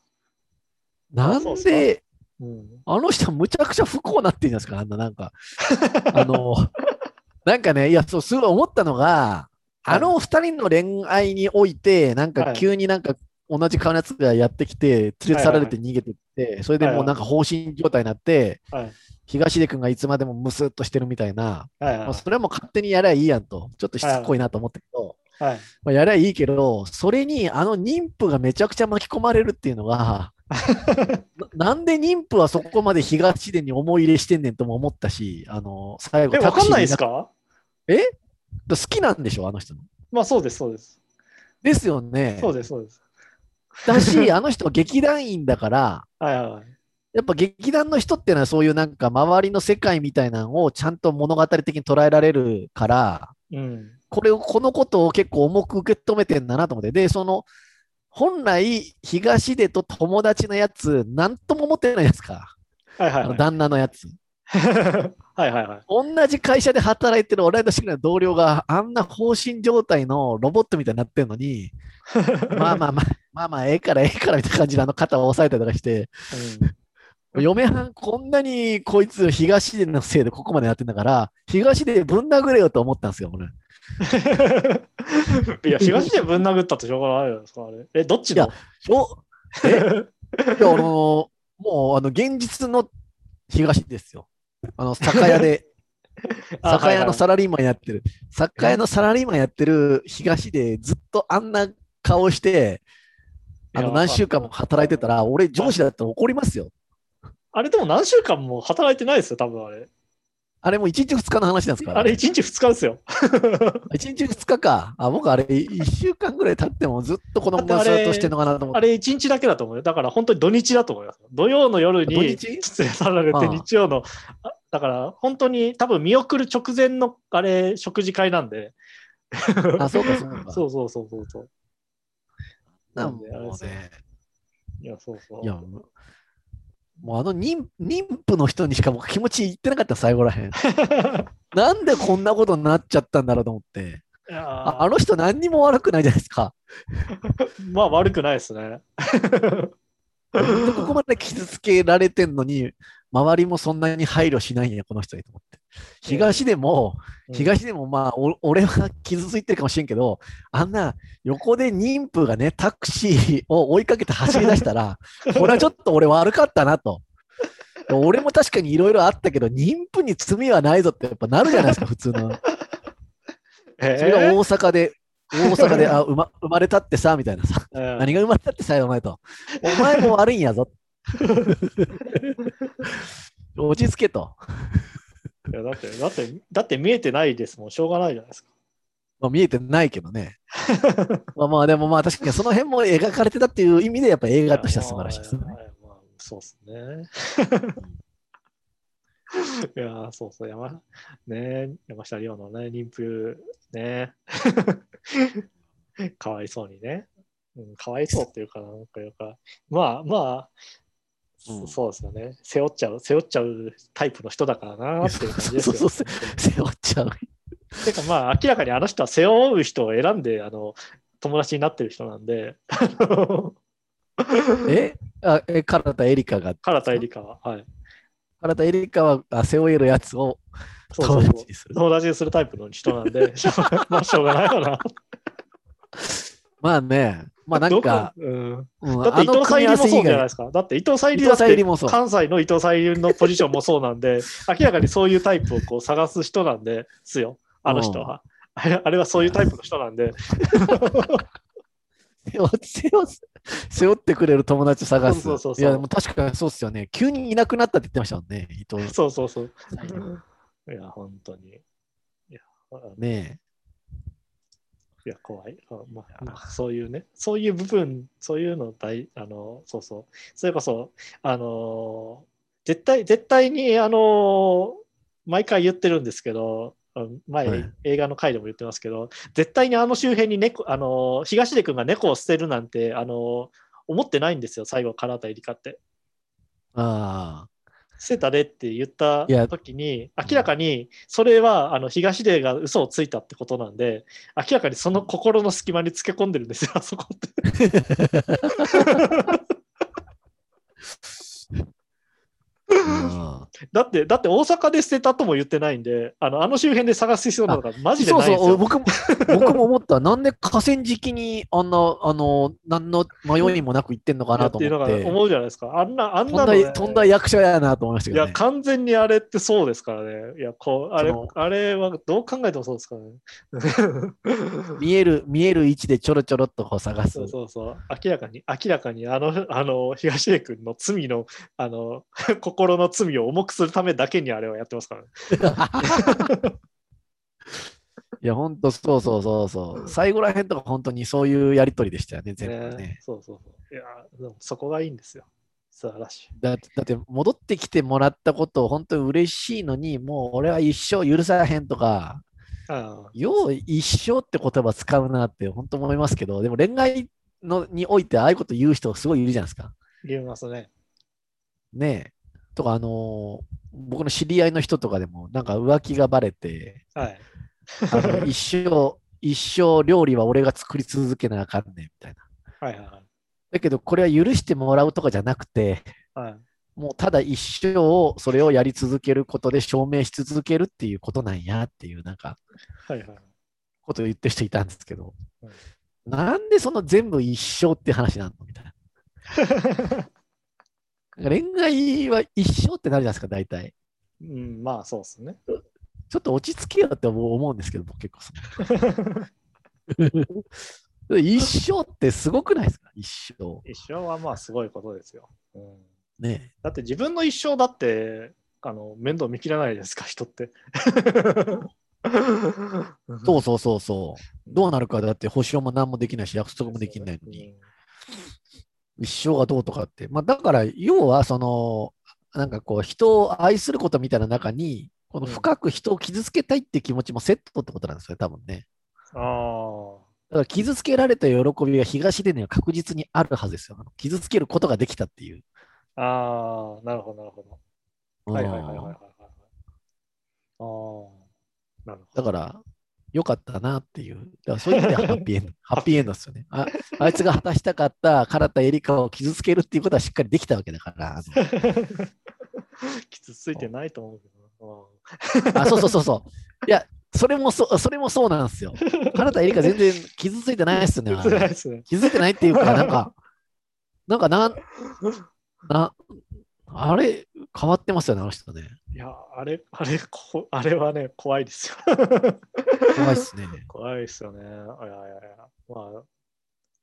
なんで、うん。あの人むちゃくちゃ不幸なってんですか、あんななんか。あの、なんかね、いや、そう、すごい思ったのが、あの二人の恋愛において、なんかはい。急になんか同じ顔のやつがやってきて、連れ去られて逃げてって、それでもうなんか放心状態になって、はい。東出君がいつまでもムスッとしてるみたいな、まあ、それはもう勝手にやりゃいいやんと、ちょっとしつこいなと思ったけど、はい。まあ、やりゃいいけど、それにあの妊婦がめちゃくちゃ巻き込まれるっていうのが、ななんで妊婦はそこまで東出に思い入れしてんねんとも思ったし、あの最後え、わかんないですか？か好きなんでしょ、あの人の。まあそうです、そうです。ですよね。そうです、そうです。だし、あの人は劇団員だから、はいはいはい。やっぱ劇団の人っていうのはそういうなんか周りの世界みたいなのをちゃんと物語的に捉えられるから、うん。これを、このことを結構重く受け止めてんだなと思って。で、その、本来、東出と友達のやつ、なんとも思ってないですか。はいはいはい。旦那のやつ。はいはいはい。同じ会社で働いてる俺としての同僚があんな放心状態のロボットみたいになってるのに、まあまあまあ、まあまあ、ええからええからみたいな感じであの肩を押さえたりとかして、嫁はんこんなにこいつ東出のせいでここまでやってんだから、東出ぶん殴れよと思ったんですよ、俺。いや、東でぶん殴ったってしょうがないよ、それえ、どっちの？いやしょえ？いや、あのもう、あの、現実の東ですよ。あの、酒屋で、あ酒屋のはいサラリーマンやってる、酒屋のサラリーマンやってる東でずっとあんな顔して、あの、何週間も働いてたら、俺上司だったら怒りますよ。あれでも何週間も働いてないですよ、多分あれ。あれもう1日2日の話なんですかあれ1日2日ですよ。1日2日か。あ、僕あれ1週間ぐらい経ってもずっと子供がずっとしてんのかなと思って。あれ1日だけだと思うよ。だから本当に土日だと思います。土曜の夜に土日？連れて、ああ日曜の、あだから本当に多分見送る直前のあれ、食事会なんで。あ、そうか、そうか。そうそうそうそうそう。なんであれですね。いや、そうそう。いや、もうあの妊妊婦の人にしか僕気持ちいってなかった、最後らへん。なんでこんなことになっちゃったんだろうと思って。ああの人何にも悪くないじゃないですか。まあ悪くないですね。ここまで傷つけられてんのに、周りもそんなに配慮しないんや、この人にと思って。東でも、東でもまあ、お俺は傷ついてるかもしれんけど、あんな横で妊婦がね、タクシーを追いかけて走り出したら、これはちょっと俺悪かったなと。俺も確かにいろいろあったけど、妊婦に罪はないぞってやっぱなるじゃないですか、普通の。えそれが大阪で、大阪で、あ、生ま生まれたってさ、みたいなさ。ー何が生まれたってさよ、お前と。お前も悪いんやぞ。落ち着けと。いやだって、だって、だって見えてないですもん、しょうがないじゃないですか。まあ、見えてないけどね。まあまあ、でもまあ確かにその辺も描かれてたっていう意味でやっぱ映画としては素晴らしいですよね。まあまあそうですね。いやー、そうそう、山、ね、山下亮のね、妊婦、ね、かわいそうにね。うん、かわいそうっていうかなんかいうか、まあまあ、うんそうですよね。背負っちゃう、背負っちゃうタイプの人だからなっていう感じですよ。そうそうそう背負っちゃう。てかまあ明らかにあの人は背負う人を選んであの友達になってる人なんで、え？あえ、唐田エリカが。唐田エリカは。はい。唐田エリカはあ背負えるやつを友そうそうそう達にする。友達にするタイプの人なんで、まあしょうがないよな。まあね、まあなんか、うんうんだって伊藤沙莉もそうじゃないですか。だって伊藤沙莉だって関西の伊藤沙莉のポジションもそうなんで、明らかにそういうタイプをこう探す人なんですよ、あの人は。あれあれはそういうタイプの人なんで、背負ってくれる友達探す。そうそうそうそういや、でも確かにそうっすよね。急にいなくなったって言ってましたもんね、伊藤そうそうそう。いや、本当に。いや、ねいや怖い。あまあ、まあ、そういうね、そういう部分、そういうの大、あの、そうそう。それこそ、あの、絶対、絶対に、あの、毎回言ってるんですけど、前、はい映画の回でも言ってますけど、絶対にあの周辺に猫、あの、東出君が猫を捨てるなんて、あの、思ってないんですよ、最後、唐田エリカって。あ捨てたでって言った時に明らかにそれはあの東出が嘘をついたってことなんで明らかにその心の隙間につけ込んでるんですよあそこって。あ。だってだって大阪で捨てたとも言ってないんであのあの周辺で探す必要なのがマジでそうないんですよ。そう、僕も、僕も思った。なんで河川敷にあんな、あの、何の迷いもなく行ってんのかなとっていうのが思って。思うじゃないですか。あんなあんとなねだ、とんだ役者やなと思いましたいやけどね。完全にあれってそうですからね。いやこうあれあれはどう考えてもそうですからね。見える、見える位置でちょろちょろっとこう探す。そうそうそう。明らかに、明らかに、あの、あの、東出君の罪の、あの、心の罪を重くするためだけにあれはやってますからね。いや、ほんと、そうそうそうそう。最後らへんとか本当にそういうやりとりでしたよね、全部ね。ねそうそうそう。いや、でもそこがいいんですよ。素晴らしい。だってだって戻ってきてもらったこと本当に嬉しいのに、もう俺は一生許さへんとか、あよう一生って言葉使うなって本当思いますけど、でも恋愛のにおいてああいうこと言う人すごいいるじゃないですか。言いますね。ねえ。とか、あのー僕の知り合いの人とかでも、なんか浮気がバレて、はい。あの 一生、一生料理は俺が作り続けなあかんねんみたいな。はいはいだけど、これは許してもらうとかじゃなくて、はい。はい。もうただ一生それをやり続けることで証明し続けるっていうことなんやっていうなんかはいはい。ことを言ってる人いたんですけど、うんなんでその全部一生って話なの？みたいな。恋愛は一生ってなるじゃないですか、大体。うん、まあそうですね。ちょっと落ち着けよって思うんですけど、僕結構 一生ってすごくないですか？一生。一生はまあすごいことですよ。うん、ねだって自分の一生だって、あの面倒見切らないですか、人って。そうそうそうそう。どうなるかだって保証も何もできないし、約束もできないのに。一生がどうとかって。まあ、だから、要は、その、なんかこう、人を愛することみたいな中に、この深く人を傷つけたいって気持ちもセットってことなんですよ、多分ね。うん、あだから傷つけられた喜びが東出には確実にあるはずですよ。傷つけることができたっていう。あ、ああ、なるほど、なるほど。はいはいはいはいはいはい。ああ、なるほど。だから、よかったなっていう。だからそういう意味ではハッピーエンド。ハッピーエンドですよね。ああいつが果たしたかった唐田エリカを傷つけるっていうことはしっかりできたわけだから。傷ついてないと思うけどあ、そうそうそうそう。いや、それもそそれもそうなんですよ。唐田エリカ全然傷ついてないですよね。傷ついてないっていうか、なんか、なんかなん、な、あれ、変わってますよね、あの人ね。いや、あれ、あれ、こあれはね、怖いですよ。怖いっすね。怖いですよね。いやいやいや。まあ、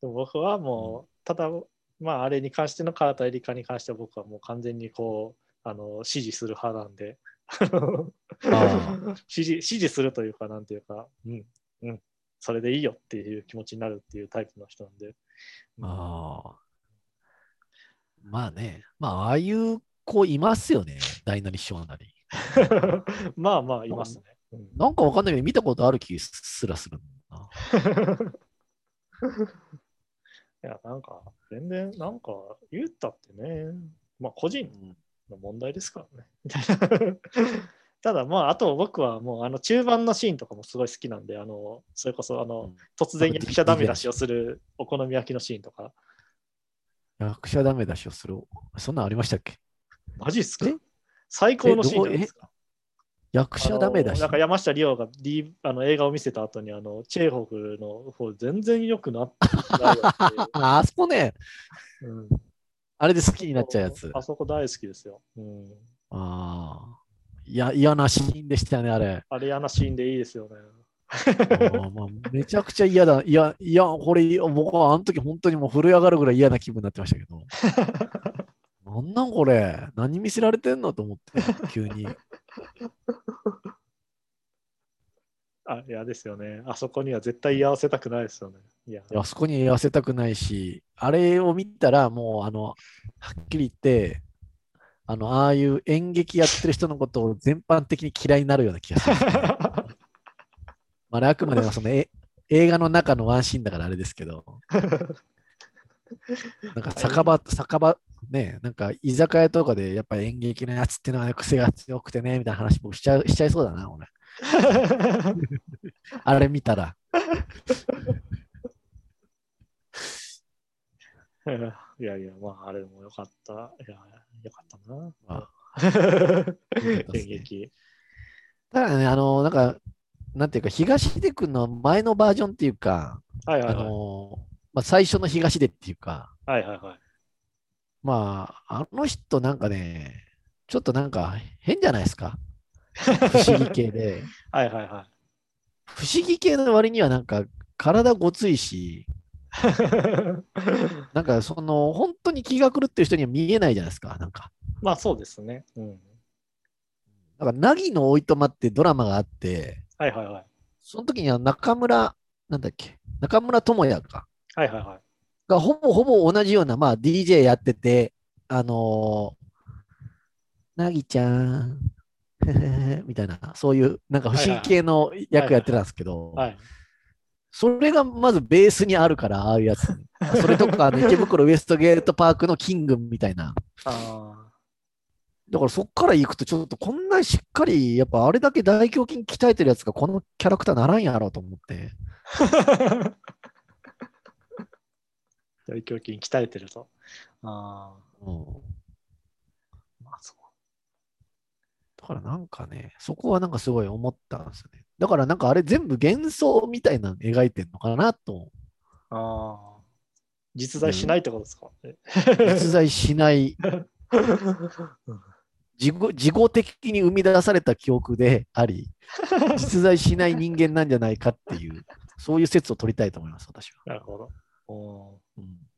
でも僕はもう、ただ、まあ、あれに関しての唐田エリカに関しては僕はもう完全にこう、あの、支持する派なんで、あ 支持、支持するというか、なんていうか、うん、うん、それでいいよっていう気持ちになるっていうタイプの人なんで。ああ。まあね、まあ、ああいう子いますよね、大なり小なり。まあまあ、いますね。うんなんかわかんないけど、見たことある気すらするな。いや、なんか、全然、なんか、言ったってね、まあ個人の問題ですからね。ただまあ、あと僕はもうあの中盤のシーンとかもすごい好きなんで、あのそれこそあの、うん突然役者ダメ出しをするお好み焼きのシーンとか、役者ダメ出しをする。そんなんありましたっけ？マジっすか？え？最高のシーンじゃないですか。役者ダメ出しなんか山下リオが、D、あの映画を見せた後にあのチェーホフの方全然良くなってないよってああそこね、いう、うんあれで好きになっちゃうやつ。あそこ大好きですよ。うん、ああ。いや、嫌なシーンでしたよね、あれ。あれ嫌なシーンでいいですよね。まあ、めちゃくちゃ嫌だ。いや、いや、これ、僕はあの時本当にもう震え上がるぐらい嫌な気分になってましたけど。なんなんこれ？何見せられてんのと思って、急に。あ嫌ですよね。あそこには絶対居合わせたくないですよね。いや、いやあそこに言わせたくないし、あれを見たら、もう、あの、はっきり言って、あの、ああいう演劇やってる人のことを全般的に嫌いになるような気がす、ね。まあ、あくまでもそのえ映画の中のワンシーンだからあれですけど、なんか酒場、酒場、ね、なんか居酒屋とかでやっぱり演劇のやつってのは癖が強くてね、みたいな話もしちゃうしちゃいそうだな、俺。あれ見たら。いやいや、まあ、あれもよかった。いや、よかったな。あ演劇。ただね、あの、なんか、なんていうか、東出君の前のバージョンっていうか、あはいはいはい。の、まあ、最初の東出っていうか、はいはいはい。まあ、あの人なんかね、ちょっとなんか変じゃないですか？不思議系で。はいはいはい。不思議系の割にはなんか体ごついし、なんかその本当に気が狂ってる人には見えないじゃないですか。なんか。まあそうですね。うん。だから、凪のおいとまってドラマがあって、はいはいはい。その時には中村、なんだっけ、中村智也か。はいはいはい。がほぼほぼ同じような、まあ DJ やってて、あのー、なぎちゃん、みたいな、そういうなんか不思議系の役やってたんですけど、はい。それがまずベースにあるから、ああいうやつ。それとか、あの池袋ウエストゲートパークのキングみたいな。あだからそっから行くと、ちょっとこんなにしっかり、やっぱあれだけ大胸筋鍛えてるやつがこのキャラクターならんやろうと思って。あ。大胸筋鍛えてると。あうんあ。まあそう。だからなんかね、そこはなんかすごい思ったんですよね。だからなんかあれ全部幻想みたいなの描いてんのかなと。ああ。実在しないってことですか、実在しない、自己自己的に生み出された記憶であり、実在しない人間なんじゃないかっていう、そういう説を取りたいと思います、私は。なるほど。おーうん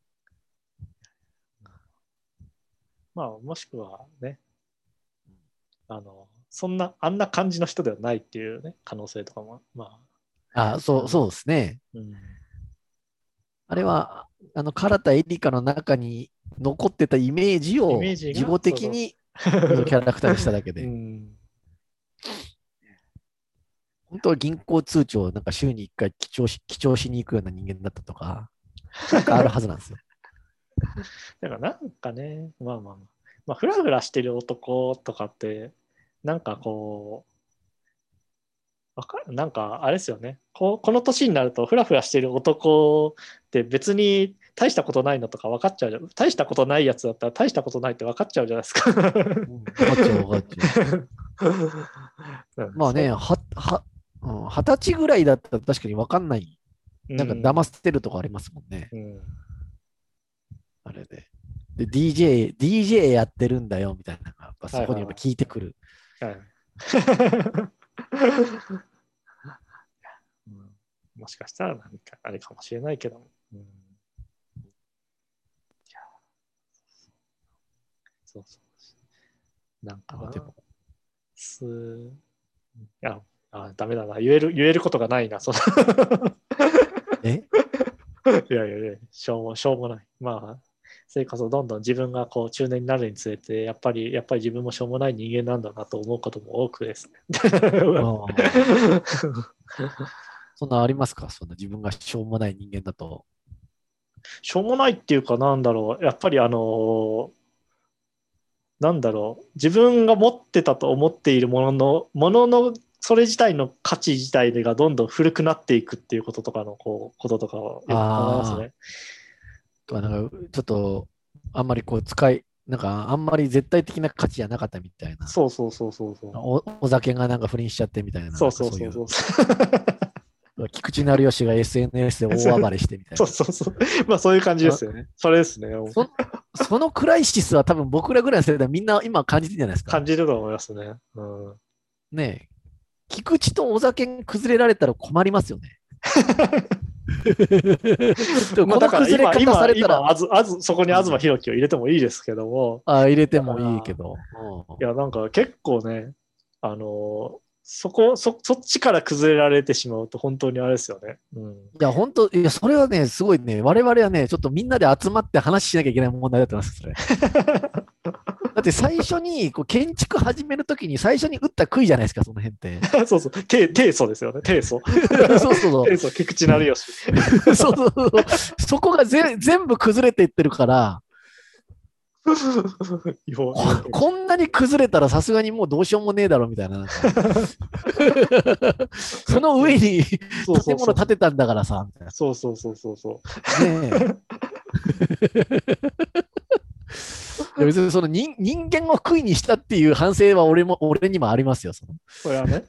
まあ、もしくはね、あの、そんな、あんな感じの人ではないっていうね、可能性とかも、まあ、あそうそうですね。うん、あれは、あの、唐田エリカの中に残ってたイメージをイメージが自己的に キャラクターにしただけうで、ん。本当は銀行通帳をなんか週に1回記帳し記帳しに行くような人間だったとか、なんかあるはずなんですよ。だからなんかね、まあまあまあ、まあ、ふらふらしてる男とかって、なんかこう、わかる？なんかあれですよねこ。この年になると、ふらふらしてる男って別に大したことないのとか分かっちゃうじゃん。大したことないやつだったら大したことないって分かっちゃうじゃないですか。うん分かっちゃう分かっちゃう。まあね、は、は、うん二十歳ぐらいだったら確かに分かんない。なんか騙せてるとこありますもんね。うん、あれで。で、DJ、DJ やってるんだよみたいなのが、やっぱそこにやっぱ聞いてくる。はい うんもしかしたら何かあれかもしれないけど、うん、いやそうそうなんかな。あでも。すいやあダメだな。言える言えることがないなその。え？いやいやいやしょうもしょうもない。まあそれこそどんどん自分がこう中年になるにつれてやっぱりやっぱり自分もしょうもない人間なんだなと思うことも多くです。そんなありますか？そんな自分がしょうもない人間だと。しょうもないっていうかなんだろう。やっぱりあのなんだろう、自分が持ってたと思っているものの、ものの、それ自体の価値自体がどんどん古くなっていくっていうこととかの、こう、こととかをよく考えますね。とかなんかちょっとあんまりこう使い、なんかあんまり絶対的な価値じゃなかったみたいな。そうそうそうそうそう。おお酒がなんか不倫しちゃってみたいな。そうそうそうそう。かそう菊池成吉が SNS で大暴れしてみたいそうな。そうそう。まあそういう感じですよね。それですね。そそのクライシスは多分僕らぐらいの世代みんな今感じてるんじゃないですか。感じると思いますね。うん。ねえ。菊池とお酒に崩れられたら困りますよね。この崩れ今、今、方されたら、今あずあずそこに東博樹を入れてもいいですけども、あ入れてもいいけど。うんいや、なんか結構ね、あのーそこそ、そっちから崩れられてしまうと本当にあれですよね。うん。いや、本当、いや、それはね、すごいね、我々はね、ちょっとみんなで集まって話しなきゃいけない問題だと思います、それ。だって最初にこう建築始めるときに最初に打った杭じゃないですか、その辺って。そうそう、低低素ですよね、低素。そうそうそう。低素、菊池成吉。そうそうそう。そこがぜ全部崩れていってるから、こ こんなに崩れたらさすがにもうどうしようもねえだろみたいな。その上に建物建てたんだからさ、そうそうそうそうそう。な。ねえ。いや別にその人人間を杭にしたっていう反省は俺も俺にもありますよ。そのそれはね。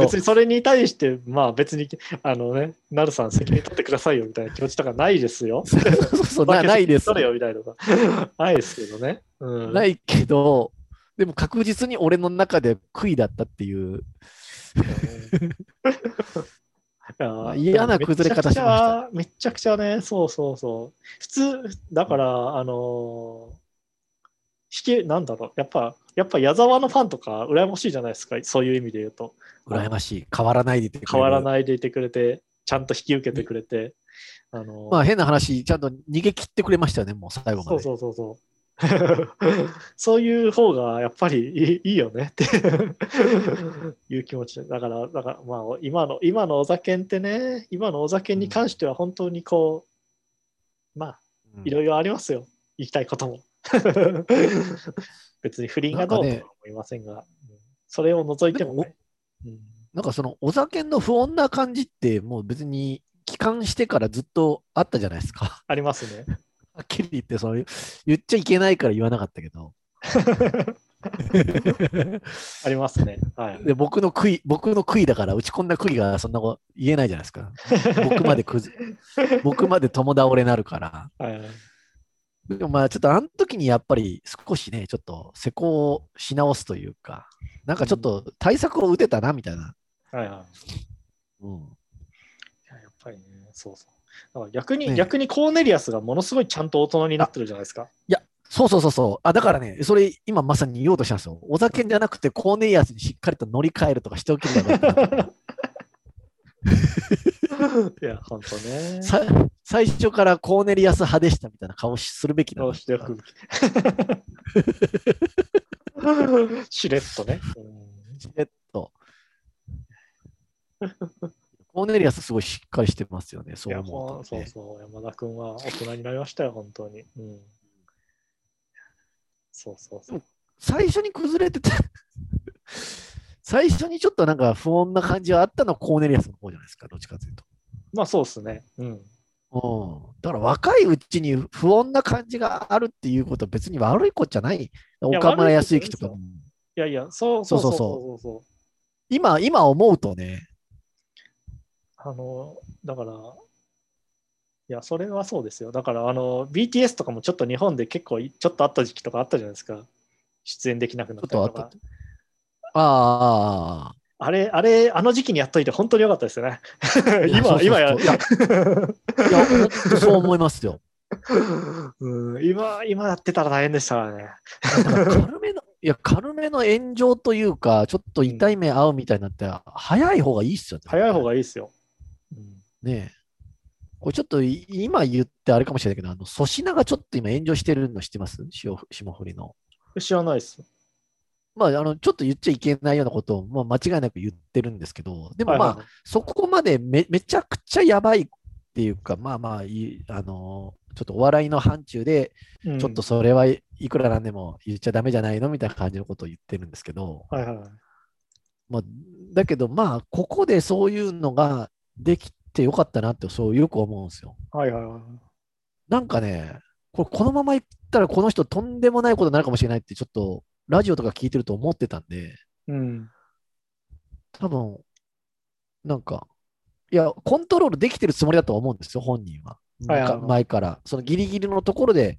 別にそれに対して、まあ別に、あのね、なるさん責任取ってくださいよみたいな気持ちとかないですよ。そうそうなないです取。れよみたいなのが。ないですけどね。うん。ないけど、でも確実に俺の中で杭だったっていう。いや嫌な崩れ方しましためちゃくちゃね、そうそうそう。普通、だから、あのー、引け、なんだろう、やっぱ、やっぱ矢沢のファンとか羨ましいじゃないですか、そういう意味で言うと。羨ましい。変わらないでいてくれる変わらないでいてくれて、ちゃんと引き受けてくれて。あのーまあ変な話、ちゃんと逃げ切ってくれましたよね、もう最後まで。そうそうそうそう。そういう方がやっぱりいいよねって いう気持ちで。だから、だからまあ今の、今のお酒ってね、今のお酒に関しては本当にこう、まあうんいろいろありますよ。言いたいことも。別に不倫がどうとは思いませんが、うんそれを除いてもね。うんなんかそのお酒の不穏な感じって、もう別に帰還してからずっとあったじゃないですか。ありますね。はっきり言って、その言っちゃいけないから言わなかったけど。ありますね。はい。で僕の悔い、僕の悔いだから、打ち込んだ悔いがそんなこと言えないじゃないですか。僕までくず、僕まで友倒れなるから。はいでもまあちょっとあの時にやっぱり少しね、ちょっと施工をし直すというか、なんかちょっと対策を打てたなみたいな。はいはい。うん、いややっぱりね、そうそう。だから逆に、ね逆にコーネリアスがものすごいちゃんと大人になってるじゃないですか。そうそうそうそう。あ、だからね、それ今まさに言おうとしたんですよ。お酒じゃなくてコーネリアスにしっかりと乗り換えるとかしておけばよかったな いや、ほんとね。さ最初からコーネリアス派でしたみたいな顔するべきだなどうしておく しれっとね。えっと。コーネリアスすごいしっかりしてますよね。いそう思うと、ね。そうそう。山田君は大人になりましたよ、本当に。うん。そうそうそう。最初に崩れてて 最初にちょっとなんか不穏な感じはあったのはコーネリアスの方じゃないですか、どっちかというと。まあそうですね。うん。うん、だから若いうちに不穏な感じがあるっていうことは別に悪いことじゃない。岡村康之とかも。いやいや、そうそうそうそそううそうそう今、今思うとね、あの、だから、いや、それはそうですよ。だから、あの、BTS とかもちょっと日本で結構いちょっとあった時期とかあったじゃないですか。出演できなくなったりとかた。。ああ、あれ、あれ、あの時期にやっといて本当に良かったですよね。今、今や、いやそう思いますよ。うん、今、今やってたら大変でしたからね。軽めの、いや、軽めの炎上というか、ちょっと痛い目合うみたいになって、早い方がいいっすよね。早い方がいいですよ。うんねえ。これちょっとい今言ってあれかもしれないけど、あの粗品がちょっと今炎上してるの知ってます？霜霜降りの。知らないです。まあ、あの、ちょっと言っちゃいけないようなことを、まあ、間違いなく言ってるんですけど、でもまあ、はいはいそこまでめめちゃくちゃやばいっていうか、まあまああの、ちょっとお笑いの範疇で、うんちょっとそれはいくらなんでも言っちゃダメじゃないのみたいな感じのことを言ってるんですけど、はいはいはい。まあ、だけどまあ、ここでそういうのができてよかったなって、そうよく思うんですよ。はいはいはい。なんかね、これこのままいったらこの人とんでもないことになるかもしれないって、ちょっとラジオとか聞いてると思ってたんで、うん。多分、なんか、いや、コントロールできてるつもりだとは思うんですよ、本人は。はいはいはいか前から。そのギリギリのところで、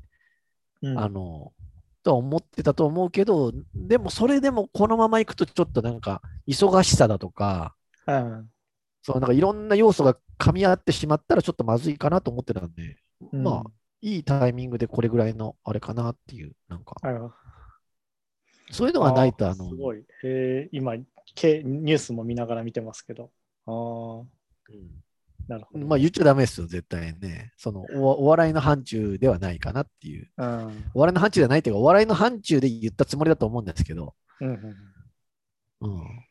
うんあの、とは思ってたと思うけど、でもそれでもこのままいくとちょっとなんか、忙しさだとか、うんそうなんかいろんな要素が噛み合ってしまったらちょっとまずいかなと思ってたんで、うんまあ、いいタイミングでこれぐらいのあれかなっていう、なんか。そういうのがないと、あの、すごい。へえ今、けニュースも見ながら見てますけど。ああ、うんなるほど。まあ言っちゃダメですよ、絶対ね。そのおお笑いの範疇ではないかなっていう。うん。お笑いの範疇じゃないっていうか、お笑いの範疇で言ったつもりだと思うんですけど、うんうんうん。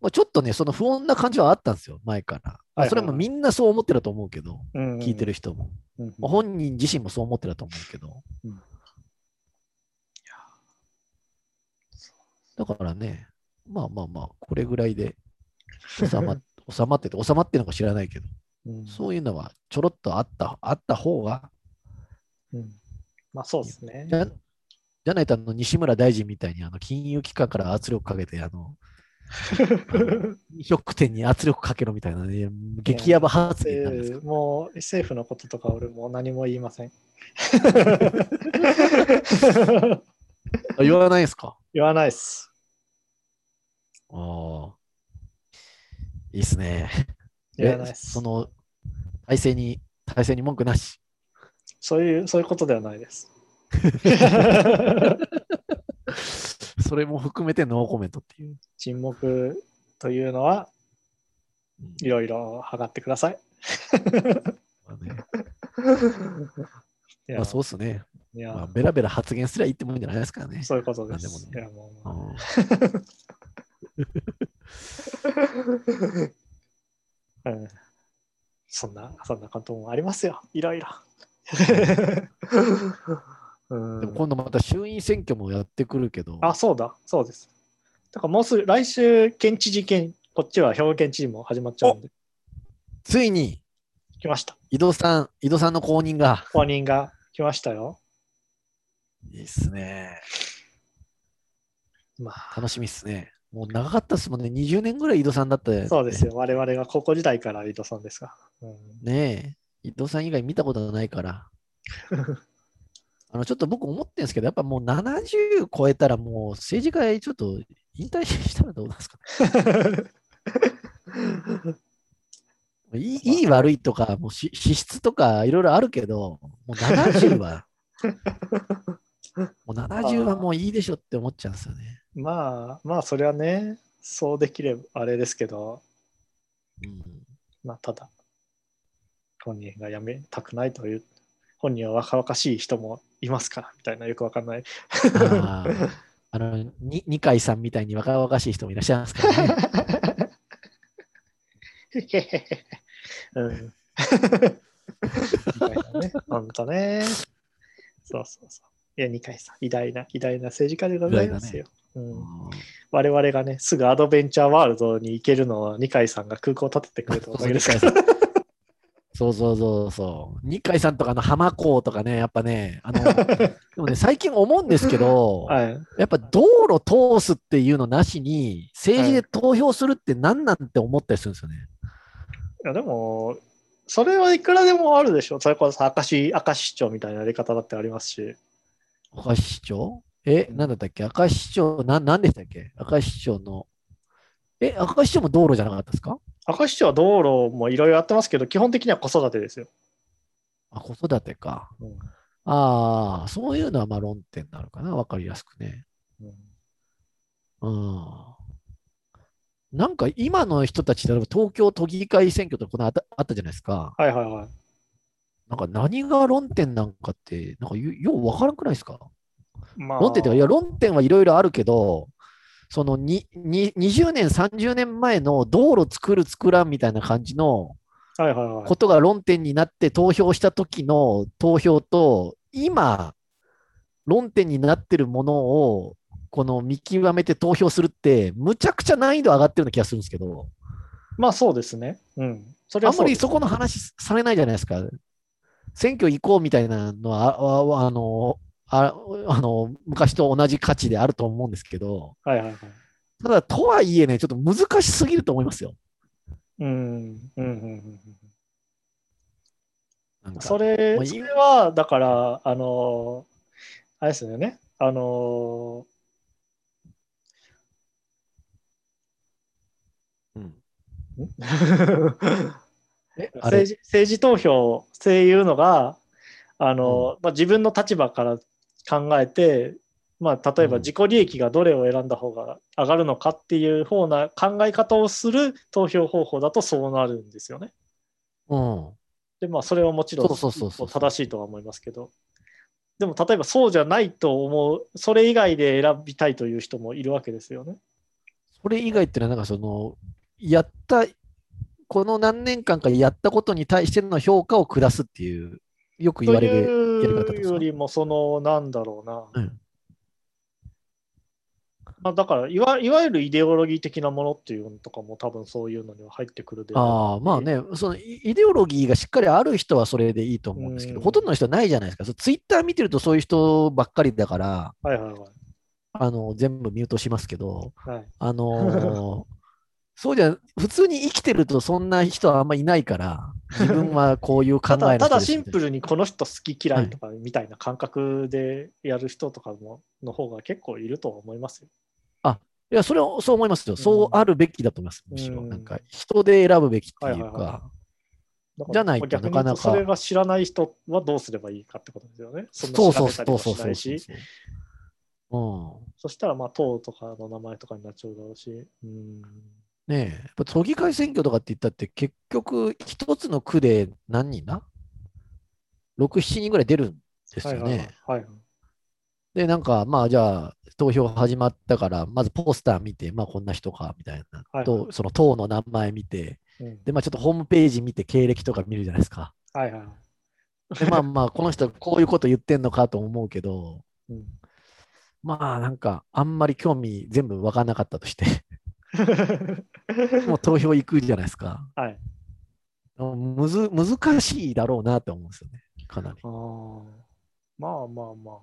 まあ、ちょっとね、その不穏な感じはあったんですよ、前から。まあはいそれもみんなそう思ってると思うけど、うんうん。聞いてる人も。うんうん。まあ本人自身もそう思ってると思うけど。うんだからね、まあまあまあ、これぐらいで収ま 収まってて、収まってるのか知らないけど、うんそういうのはちょろっとあったあった方が、うんまあそうですねじ。ゃじゃないとあの西村大臣みたいにあの金融機関から圧力かけて、あの飲食店に圧力かけろみたいなね、激ヤバ発言なんですかえーもう政府のこととか俺もう何も言いません。あ言わないですか？言わないっす。ああ。いいっすね。え言わないっすそ。の、体制に、体制に文句なし。そういう、そういうことではないです。それも含めてノーコメントっていう。沈黙というのはうんいろいろ測ってください。まあねいやまあ、そうっすね。いやまあ、ベラベラ発言すりゃいいってもんじゃないですからね。そういうことです。でもねいやもううんうんそんな、そんなこともありますよ。いろいろ。うんでも今度また衆院選挙もやってくるけど、あ、そうだ、そうです。だからもうすぐ来週、県知事県、こっちは兵庫県知事も始まっちゃうんで、ついに来ました。井戸さん、井戸さんの後任が、公認が来ましたよ。いいっすね。まあ、楽しみっすね。もう長かったっすもんね。20年ぐらい井戸さんだったそうですよ。我々が高校時代から伊藤さんですが。うんねえ、伊藤さん以外見たことないから。あの、ちょっと僕思ってるんですけど、やっぱもう70超えたらもう政治家ちょっと引退したらどうなんですかね。いい いい悪いとか、もうし資質とかいろいろあるけど、もう70は、もう70はもういいでしょって思っちゃうんですよね。まあ、まあ、それはね、そうできればあれですけど、うん、まあ、ただ、本人が辞めたくないという、本人は若々しい人もいますから、みたいな、よくわかんない。あの、に二階さんみたいに若々しい人もいらっしゃいますからね。うん。ね、本当ね。そうそうそう。いや、二階さん、偉大な、偉大な政治家でございますよ。うん、うん我々がね、すぐアドベンチャーワールドに行けるのは二階さんが空港を建ててくれたおかげですから。そうそうそうそう。二階さんとかの浜港とかね、やっぱね、あの、でもね、最近思うんですけど、はい。やっぱ道路通すっていうのなしに、政治で投票するって何なんて思ったりするんですよね。いや、でも、それはいくらでもあるでしょ。それこそ明石、明石市長みたいなやり方だってありますし。明石市長え、なんだったっけ？明石市長、な、なんでしたっけ？明石市長の。え、明石市長も道路じゃなかったですか？明石市長は道路もいろいろやってますけど、基本的には子育てですよ。あ、子育てか。うんああ、そういうのはまあ論点になるかな。わかりやすくね。うんうん。なんか今の人たち、例えば東京都議会選挙とかこのあったあったじゃないですか。はいはいはい。なんか何が論点なんかって、なんかよようわからんくないですか？まあ、論点っていや、論点はいろいろあるけど、そのにに20年、30年前の道路作る、作らんみたいな感じの、はいはいはい。ことが論点になって投票した時の投票と、今、論点になってるものを、この見極めて投票するって、むちゃくちゃ難易度上がってるような気がするんですけど、まあそうですね。うん。それあはうですんまりそこの話されないじゃないですか。選挙行こうみたいなのは、あああの、ああの昔と同じ価値であると思うんですけど、はいはいはい。ただ、とはいえね、ちょっと難しすぎると思いますよ。うん。うんうんうんうん。なんかそれ、は、だから、あの、あれですよね。あの、政治政治投票っていうのがあの、まあ、自分の立場から考えて、まあ、例えばうん自己利益がどれを選んだ方が上がるのかっていう方な考え方をする投票方法だとそうなるんですよね。うん。でまあそれはもちろん正しいとは思いますけどでも例えばそうじゃないと思うそれ以外で選びたいという人もいるわけですよね。それ以外っていうのは、なんかその、やった、この何年間かやったことに対しての評価を下すっていう、よく言われるやり方というよりもそのなんだろうな、うん。まあ、だからいわいわゆるイデオロギー的なものっていうのとかも多分そういうのには入ってくるでああ、まあね、そのイイデオロギーがしっかりある人はそれでいいと思うんですけど、うん。ほとんどの人はないじゃないですか。ツイッター見てるとそういう人ばっかりだから、はいはいはい。あの全部ミュートしますけど、はい。あのー そうじゃ、普通に生きてるとそんな人はあんまいないから、自分はこういう考え ただシンプルにこの人好き嫌いとかみたいな感覚でやる人とかもの方が結構いるとは思いますよ。いや、それはそう思いますよ。そうあるべきだと思います。むしろ、うんなんか人で選ぶべきっていうはいはいはか、だからじゃないとなかなかそれが知らない人はどうすればいいかってことですよね。そんなそうそう調べたりもそうそうそうしないし、うん。そしたらまあ党とかの名前とかになっちゃうだろうし。うんねえ、やっぱ都議会選挙とかって言ったって、結局、一つの区で何人だ ?6、7人ぐらい出るんですよね。はいはいはいはいで、なんか、まあ、じゃあ、投票始まったから、まずポスター見て、まあ、こんな人か、みたいな。はいと、その党の名前見て、うんで、まあ、ちょっとホームページ見て、経歴とか見るじゃないですか。はいはい。で、まあまあ、この人、こういうこと言ってんのかと思うけど、うんまあ、なんか、あんまり興味全部分かんなかったとして、もう投票行くじゃないですか。はい。むず難しいだろうなって思うんですよね、かなり。あーまあまあまあ。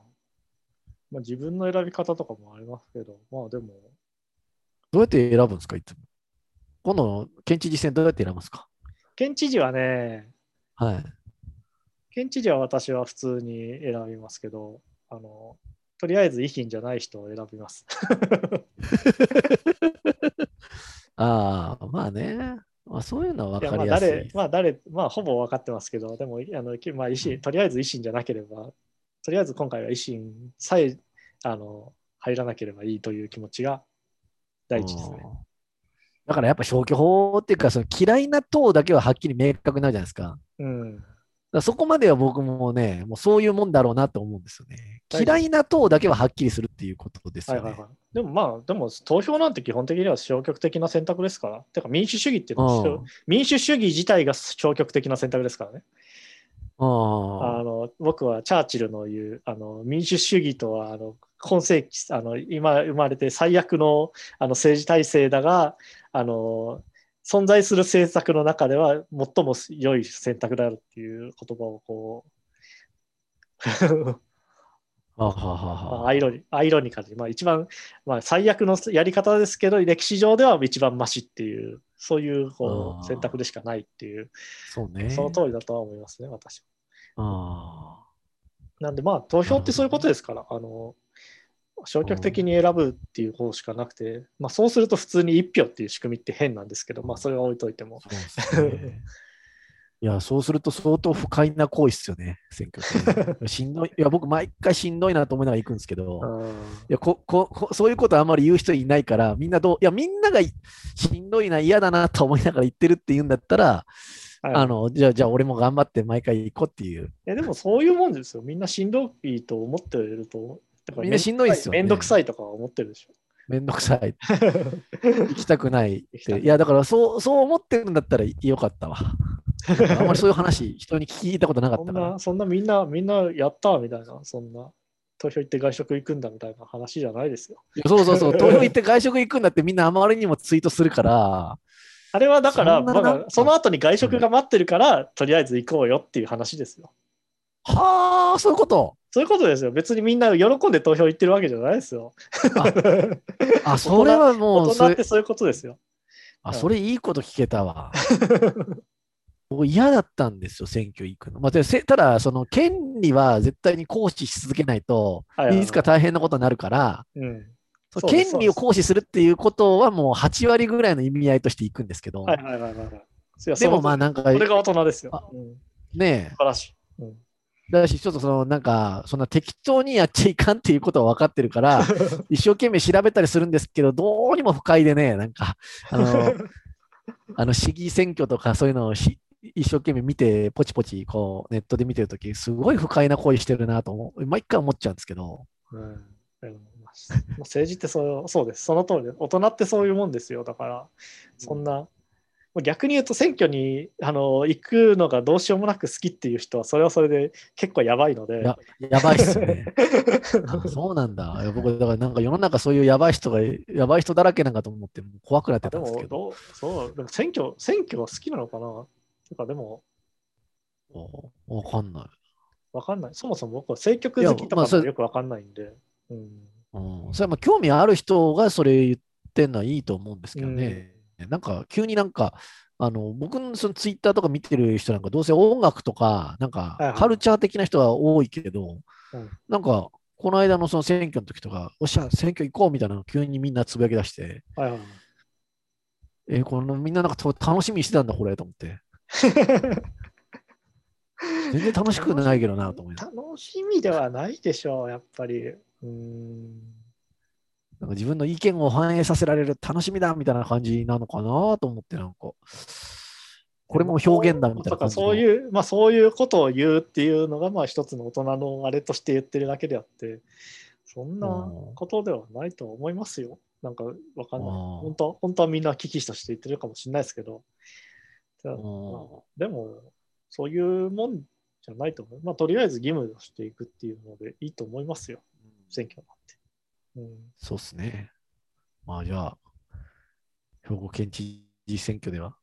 まあ自分の選び方とかもありますけど、まあでも、どうやって選ぶんですか、いつも？今度の県知事選どうやって選ぶんですか？県知事はね、はい。県知事は私は普通に選びますけど、あの、とりあえず維新じゃない人を選びます。ああ、まあね。まあ、そういうのはい分かりやすい。誰、まあ誰、まあほぼ分かってますけど、でも、あのきまあ、維新、とりあえず維新じゃなければ、とりあえず今回は維新さえあの入らなければいいという気持ちが第一ですね。うんだからやっぱ消去法っていうか、その嫌いな党だけははっきり明確になるじゃないですかうん。らそこまでは僕もね、もうそういうもんだろうなと思うんですよね。嫌いな党だけははっきりするっていうことですよね。はいはいはい。でもまあ、でも投票なんて基本的には消極的な選択ですから。てか民主主義っていうのは、うん民主主義自体が消極的な選択ですからね。ああの僕はチャーチルの言うあの民主主義とはあの今世紀あの今生まれて最悪のあの政治体制だがあの存在する政策の中では最も良い選択であるっていう言葉をこう あはははアイロニアイロニカルに、まあ、一番、まあ、最悪のやり方ですけど歴史上では一番マシっていうそういうこう選択でしかないっていうそうね。その通りだとは思いますね私は。あなんでまあ投票ってそういうことですから、あの消極的に選ぶっていう方しかなくて、まあ、そうすると普通に1票っていう仕組みって変なんですけど、まあ、それは置いといても。いや、そうすると相当不快な行為ですよね、選挙。しんどい。いや、僕、毎回しんどいなと思いながら行くんですけど、うんいやこここそういうことあんまり言う人いないから、みんなどう、いや、みんながいしんどいな、嫌だなと思いながら言ってるって言うんだったら、はいあのじゃあ、じゃあ俺も頑張って毎回行こうっていう。えでもそういうもんですよ。みんなしんどいと思ってると。だからみんなしんどいですよねめんどくさいとかは思ってるでしょ。めんどくさい。行きたくないって。いや、だからそうそう思ってるんだったらよかったわ。あんまりそういう話、人に聞いたことなかったからそんな、。そんなみんな、みんなやったみたいな、そんな、投票行って外食行くんだみたいな話じゃないですよ。そうそうそう、投票行って外食行くんだってみんなあまりにもツイートするから、あれはだから、そまその後に外食が待ってるから、とりあえず行こうよっていう話ですよ。はあ、そういうこと。そういうことですよ。別にみんな喜んで投票行ってるわけじゃないですよ。あ、それはも大うそれ人ってそういうことですよ。あ、それいいこと聞けたわ。僕嫌だったんですよ、選挙行くの。まあ、ただ、その権利は絶対に行使し続けないと、はいつか大変なことになるから、権利を行使するっていうことはもう8割ぐらいの意味合いとしていくんですけど、でもまあなんかそれが大人ですよね素晴らしい。うんえ、だし、ちょっとそのなんか、そんな適当にやっちゃいかんっていうことは分かってるから、一生懸命調べたりするんですけど、どうにも不快でね、なんか、あの、あの市議選挙とかそういうのをし一生懸命見て、ポチポチこうネットで見てるとき、すごい不快な行為してるなと思う、毎回思っちゃうんですけど、うん政治ってそうそうです。その通りです。大人ってそういうもんですよ。だから、そんな、逆に言うと選挙にあの行くのがどうしようもなく好きっていう人は、それはそれで結構やばいので。ややばいっすよね。あそうなんだ。僕、だからなんか世の中そういうやばい人が、やばい人だらけなんかと思って、怖くなってたんですけど、そう、でも選挙、選挙は好きなのかな？てか、でも、おわかんない。わかんない。そもそも僕は政局好きとかよくわかんないんで。うん。うん、それはまあ興味ある人がそれ言ってんのはいいと思うんですけどね。なんか急になんか、あの僕のそのツイッターとか見てる人なんかどうせ音楽とか、なんかカルチャー的な人が多いけど、うんなんかこの間のその選挙の時とか、おっしゃ、選挙行こうみたいなの急にみんなつぶやき出して、はいはい。えーこのみんななんかと楽しみにしてたんだ、これと思って。全然楽しくないけどなと思い楽しみではないでしょう、やっぱり。うん。なんか自分の意見を反映させられる楽しみだみたいな感じなのかなと思って、なんか、これも表現だみたいな感じの。そういう、まあそういうことを言うっていうのが、まあ一つの大人のあれとして言ってるだけであって、そんなうんことではないと思いますよ。なんかわかんない。うん本当本当はみんな危機として言ってるかもしれないですけど、まあでも、そういうもんじゃないと思う。まあとりあえず義務としていくっていうのでいいと思いますよ、選挙なんて。うんそうですね。まあじゃあ、兵庫県知事選挙では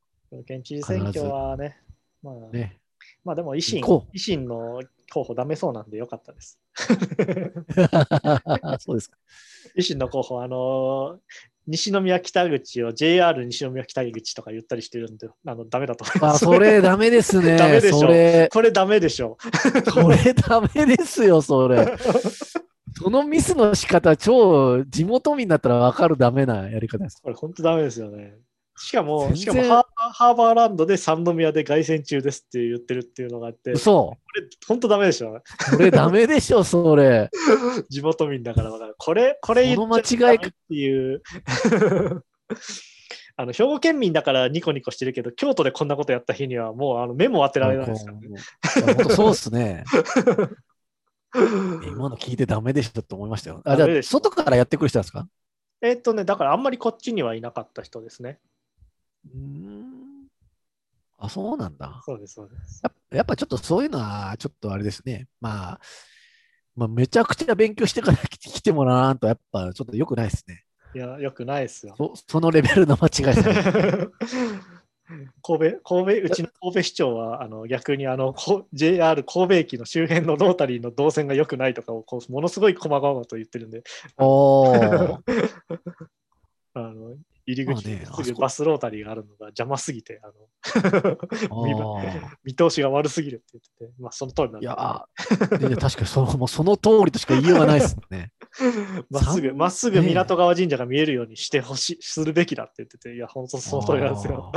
県知事選挙はね、まあ、ね、まあでも維新維新の候補ダメそうなんでよかったです。そうですか。維新の候補、あの西宮北口を JR 西宮北口とか言ったりしてるんで、あのダメだと思いまあ、す。それダメですね。ダメでしょこれダメでしょ。それダメですよ、それ。そのミスの仕方、超地元民だったら分かるダメなやり方です。これ本当ダメですよね。しかも、しかもハーバーランドで三宮で凱旋中ですって言ってるっていうのがあって、こ嘘。れ本当ダメでしょ。それダメでしょ、それ。地元民だからだからこれ、これ言っちゃダメっていう。あの兵庫県民だからニコニコしてるけど、京都でこんなことやった日にはもうあの目も当てられないですからね。そうっすね。今の聞いてダメでしょと思いましたよ。あ、じゃあ、外からやってくる人ですか？えっとね、だからあんまりこっちにはいなかった人ですね。うーん。あ、そうなんだ。そうです、そうです。やっぱちょっとそういうのは、ちょっとあれですね。まあ、まあ、めちゃくちゃ勉強してから来てもらわんと、やっぱちょっと良くないですね。いや、よくないですよ。そそのレベルの間違いですね。神戸、神戸、うちの神戸市長は、あの逆にあのこ JR 神戸駅の周辺のロータリーの動線が良くないとかをこうものすごい細々と言ってるんで。あの入り口にすぐバスロータリーがあるのが邪魔すぎて、あの 見通しが悪すぎるって言ってて、まあその通りなんでいや、いや確かにそのもうその通りとしか言いようがないですね。まっすぐ、まっすぐ港川神社が見えるようにしてほしい、するべきだって言ってて、いや、本当その通りなんですよ。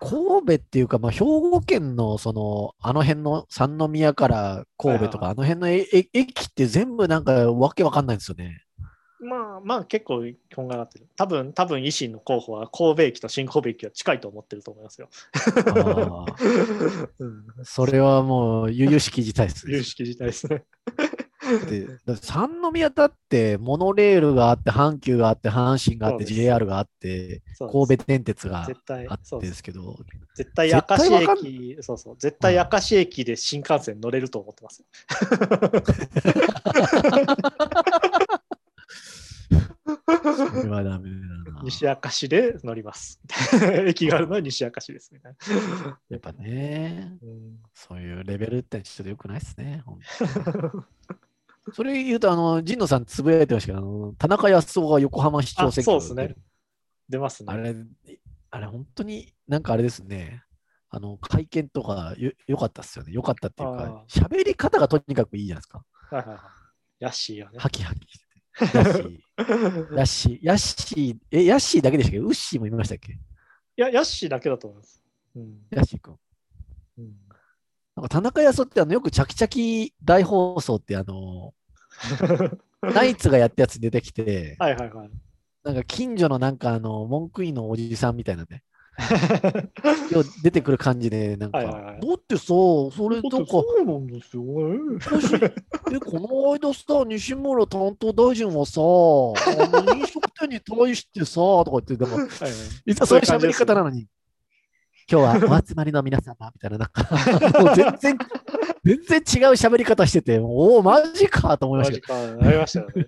神戸っていうか、まあ、兵庫県のそのあの辺の三宮から神戸とか、はあの辺のええ駅って全部なんかわけわかんないんですよね。まあまあ結構こんがらがってる。多分、多分維新の候補は神戸駅と新神戸駅は近いと思ってると思いますよ。うん、それはもう、悠々しき事態ですね有。識自体ですね。で三宮だってモノレールがあって、阪急があって、阪神があって、JR があって、神戸電鉄があっそうでてですすけど、絶対明石駅、そうそう、絶対明石駅で新幹線乗れると思ってますよ。それはダメだな。西明石で乗ります。駅があるのは西明石ですみたいな。やっぱね、うんそういうレベルってちょっと良くないですね。それ言うと、あの、神野さんつぶやいてましたけど、あの田中康夫が横浜市長選挙あそうですね出ますね。あれ、あれ、本当になんかあれですね。あの、会見とかよよかったっすよね。よかったっていうかあ、喋り方がとにかくいいじゃないですか。はいはいはい。ヤッシーよね。ハキハキしてて。ヤッシー、ヤッシー、え、ヤッシーだけでしたっけ？ウッシーもいましたっけ？いや、ヤッシーだけだと思います。うんヤッシー君。うんなんか田中康夫ってあのよくチャキチャキ大放送ってあの、ナイツがやったやつに出てきて、はいはいはい。なんか近所のなんかあの、文句言いのおじさんみたいなね、出てくる感じで、なんか、はいはいはい。だってさ、それなんか、うなんですよね。昔 え、この間さ、西村担当大臣はさ、あの飲食店に対してさ、とか言って、なんか、はいはい。いざそういう喋り方なのに、今日はお集まりの皆様、みたいな、なんか、もう全然、全然違う喋り方してて、おお、マジかと思いまマジしたけか、なりましたよね。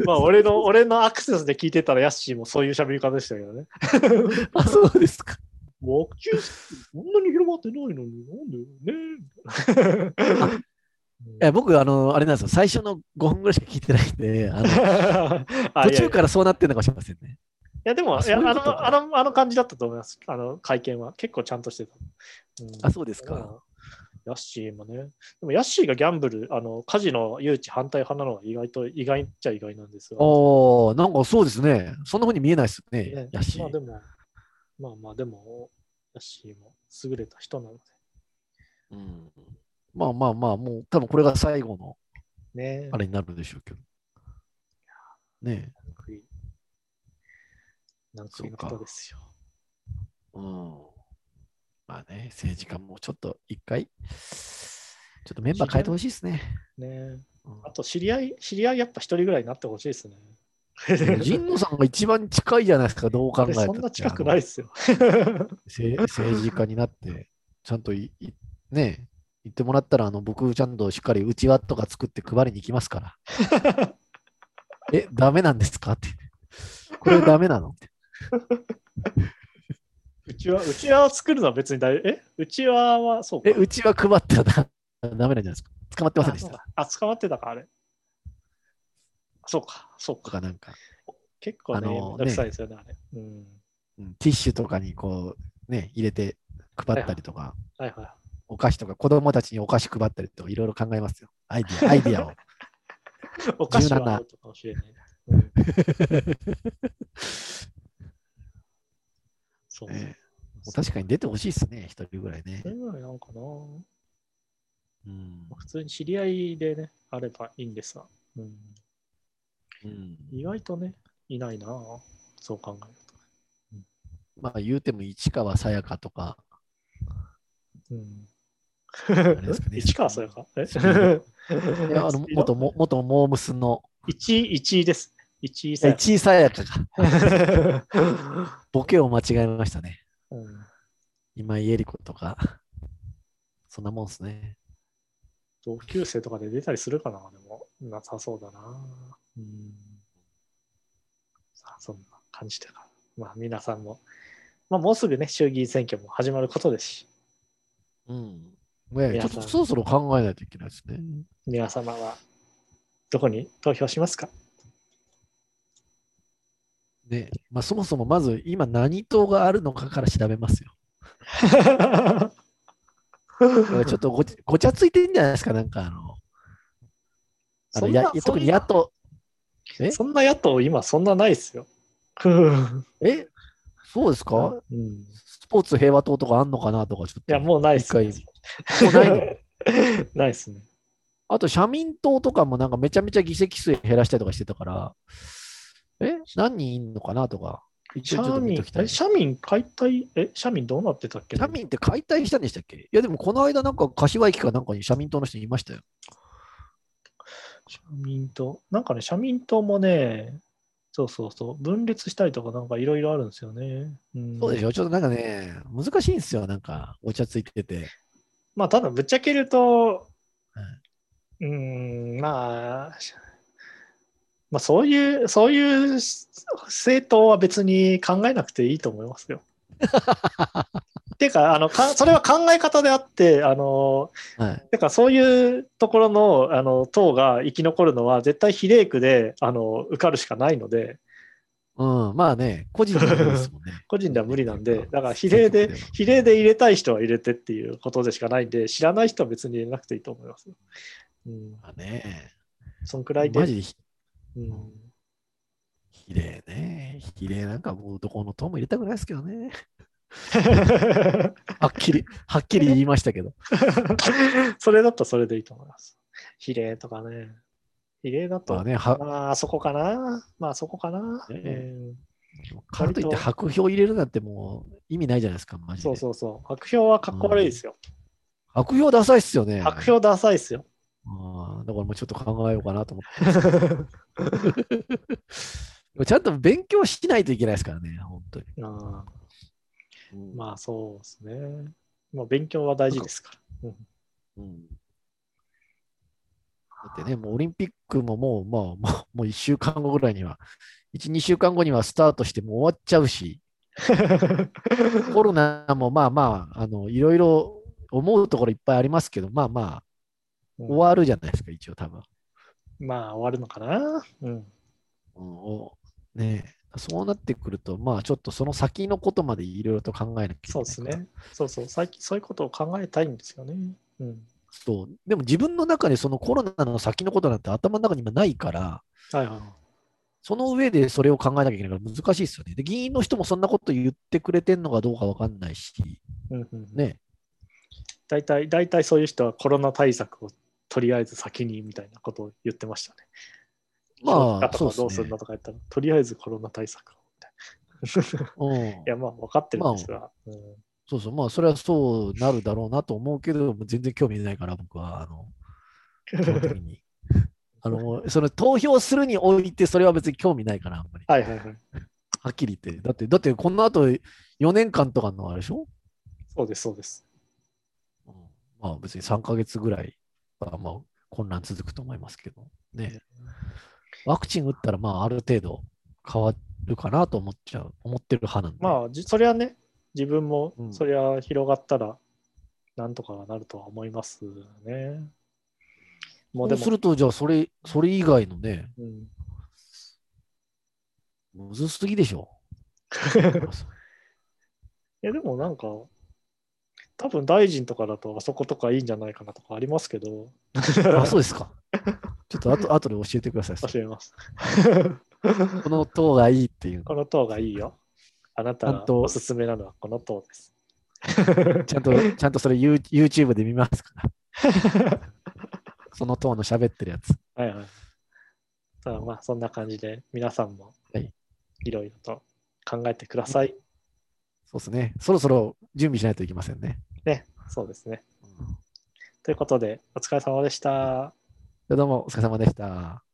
まあ、俺の、俺のアクセスで聞いてたら、ヤッシーもそういう喋り方でしたけどね。ど、あ、そうですか。ワクチンそんなに広まってないのに、なんで？ね。え僕、あの、あれなんですよ、最初の5分ぐらいしか聞いてないんで、あのあ途中からそうなってるのかもしれませんね。いや、でも、あいやあの、あの、あの感じだったと思います。あの、会見は。結構ちゃんとしてた。うんあ、そうですか。ヤッシーもね。でも、ヤッシーがギャンブル、あの、カジノ誘致反対派なのは意外と、意外っちゃ意外なんですが。おー、なんかそうですね。そんな風に見えないですよねね、ヤッシー。まあでも、まあまあでも、ヤッシーも優れた人なのうんまあまあまあ、もう多分これが最後ので。ねあれになるでしょうけど。ねなんかいい。なんかいいの人ですよ。え。うん。まあね、政治家もちょっと一回、ちょっとメンバー変えてほしいですね。ねうんあと、知り合い、知り合いやっぱ一人ぐらいになってほしいですね。神野さんが一番近いじゃないですか、どう考えて。そんな近くないですよ。政治家になって、ちゃんといいね言ってもらったら、あの僕、ちゃんとしっかりうちわとか作って配りに行きますから。え、ダメなんですか？って。これダメなの？って。うちは、うちわを作るのは別に大え？うちわはそうか。え、うちわ配ったらダダメなんじゃないですか？捕まってませんでした。ああ、捕まってたか、あれ。そうか、そうか。なんか、結構ね、めんどくさいですよね、あれ。うん。うんティッシュとかにこう、ね、入れて配ったりとか、はいはい。お菓子とか、子供たちにお菓子配ったりとか、いろいろ考えますよ。アイディア、アイディアを。お菓子は柔軟なアウトかもしれない。うん、そう。ええもう確かに出てほしいですね、一人ぐらいねそ。れぐらいなんかな。うん普通に知り合いでね、あればいいんですが。うん、うん意外とね、いないな。そう考えるまあ言うても市川さやかとか、と。うん。れですかね市川さやか？え？いやあの元も元モームスの1位、1位です。1位さやか。市井さやかがボケを間違えましたね。うん今井絵理子とか、そんなもんですね。同級生とかで出たりするかなでも、なさそうだな。うん。さあ、そんな感じでか。まあ、皆さんも、まあ、もうすぐね、衆議院選挙も始まることですし、うん。ねちょっとそろそろ考えないといけないですね。皆様は、どこに投票しますか？ねまあそもそもまず今何党があるのかから調べますよ。ちょっとごちごちゃついてんじゃないですか、なんかあの、あのや特に野党、え？そんな野党、今、そんなないですよ。え？そうですか？うん、いスポーツ平和党とかあんのかなとかちょっと。や、もうないっす、一回もうないの？ないっすね。あと、社民党とかもなんかめちゃめちゃ議席数減らしたりとかしてたから、え何人いんのかなとか、社民。社民解体、え、社民どうなってたっけ？社民って解体したんでしたっけ？いや、でもこの間なんか柏駅かなんかに社民党の人いましたよ。社民党。なんかね、社民党もね、そうそうそう、分裂したりとかなんかいろいろあるんですよね。うん、そうでしょ？ちょっとなんかね、難しいんですよ。なんか、お茶ついてて。まあ、ただぶっちゃけると、はい、うーん、まあ、まあ、そういう、そういう政党は別に考えなくていいと思いますよ。ていうかあのか、それは考え方であって、あのはい。てかそういうところのあの党が生き残るのは絶対比例区であの受かるしかないので、うん、まあね、個人では無理ですもんね。個人では無理なんで、だから比例で、比例で入れたい人は入れてっていうことでしかないんで、知らない人は別に入れなくていいと思います。うん、まあね、そんくらいで。マジでひうん比例ね。比例なんかもうどこの党も入れたくないですけどね。はっきり、はっきり言いましたけど。それだったらそれでいいと思います。比例とかね。比例だと、まあね、は、まあ、そこかな。まあ、そこかな。ねうんかといって白票入れるなんてもう意味ないじゃないですか、マジで。そうそうそう。白票はかっこ悪いですよ。白票ダサいっすよね。白票ダサいですよ。あーだからもうちょっと考えようかなと思って。ちゃんと勉強しないといけないですからね、本当に。あうんーまあ、そうですね。まあ、勉強は大事ですから。うんうんだってね、もうオリンピックももう、まあ、もうもう1週間後ぐらいには、1、2週間後にはスタートしてもう終わっちゃうし、コロナもまあまあ、あの、いろいろ思うところいっぱいありますけど、まあまあ、終わるじゃないですか、一応多分。まあ、終わるのかな。うん。うんおねえそうなってくると、まあちょっとその先のことまでいろいろと考えなきゃいけそうないから。ですね。そうそう。最近そういうことを考えたいんですよね。うん。そう。でも自分の中でそのコロナの先のことなんて頭の中に今ないから、はいはい。その上でそれを考えなきゃいけないから難しいですよね。で、議員の人もそんなこと言ってくれてんのかどうかわかんないし、うんうん、ね。大体、大体そういう人はコロナ対策をとりあえず先にみたいなことを言ってましたね。まあ、とそうですねかどうするんだ。とか言ったら、とりあえずコロナ対策をみたいな。うんいや、まあ、分かってるんですが。うんそうそう。まあ、それはそうなるだろうなと思うけど、全然興味ないから、僕は、あの。あの、その投票するにおいて、それは別に興味ないから、あんまり。はいはいはい。はっきり言って。だって、だって、この後4年間とかのあれでしょ、そうです、そうです。うんまあ、別に3ヶ月ぐらいは、まあ、混乱続くと思いますけど、ね。ワクチン打ったら、まあ、ある程度変わるかなと思っちゃう、思ってる派なんで。まあ、じそれはね、自分もうんそれは広がったら、なんとかはなるとは思いますね。もうでもそうす、ると、じゃあ、それ、それ以外のね、うん、むずすぎでしょ。いや、でもなんか、多分大臣とかだとあそことかいいんじゃないかなとかありますけど、あ、そうですか。ちょっと後後で教えてください。教えます。この党がいいっていうこの党がいいよ。あなたがおすすめなのはこの党です。ちゃんと、ちゃんとそれ You- YouTube で見ますから。その党の喋ってるやつ。はいはい。まあそんな感じで皆さんもはいいろいろと考えてください。そうですね。そろそろ準備しないといけませんね。ね、そうですね。ということでお疲れ様でした。どうもお疲れ様でした。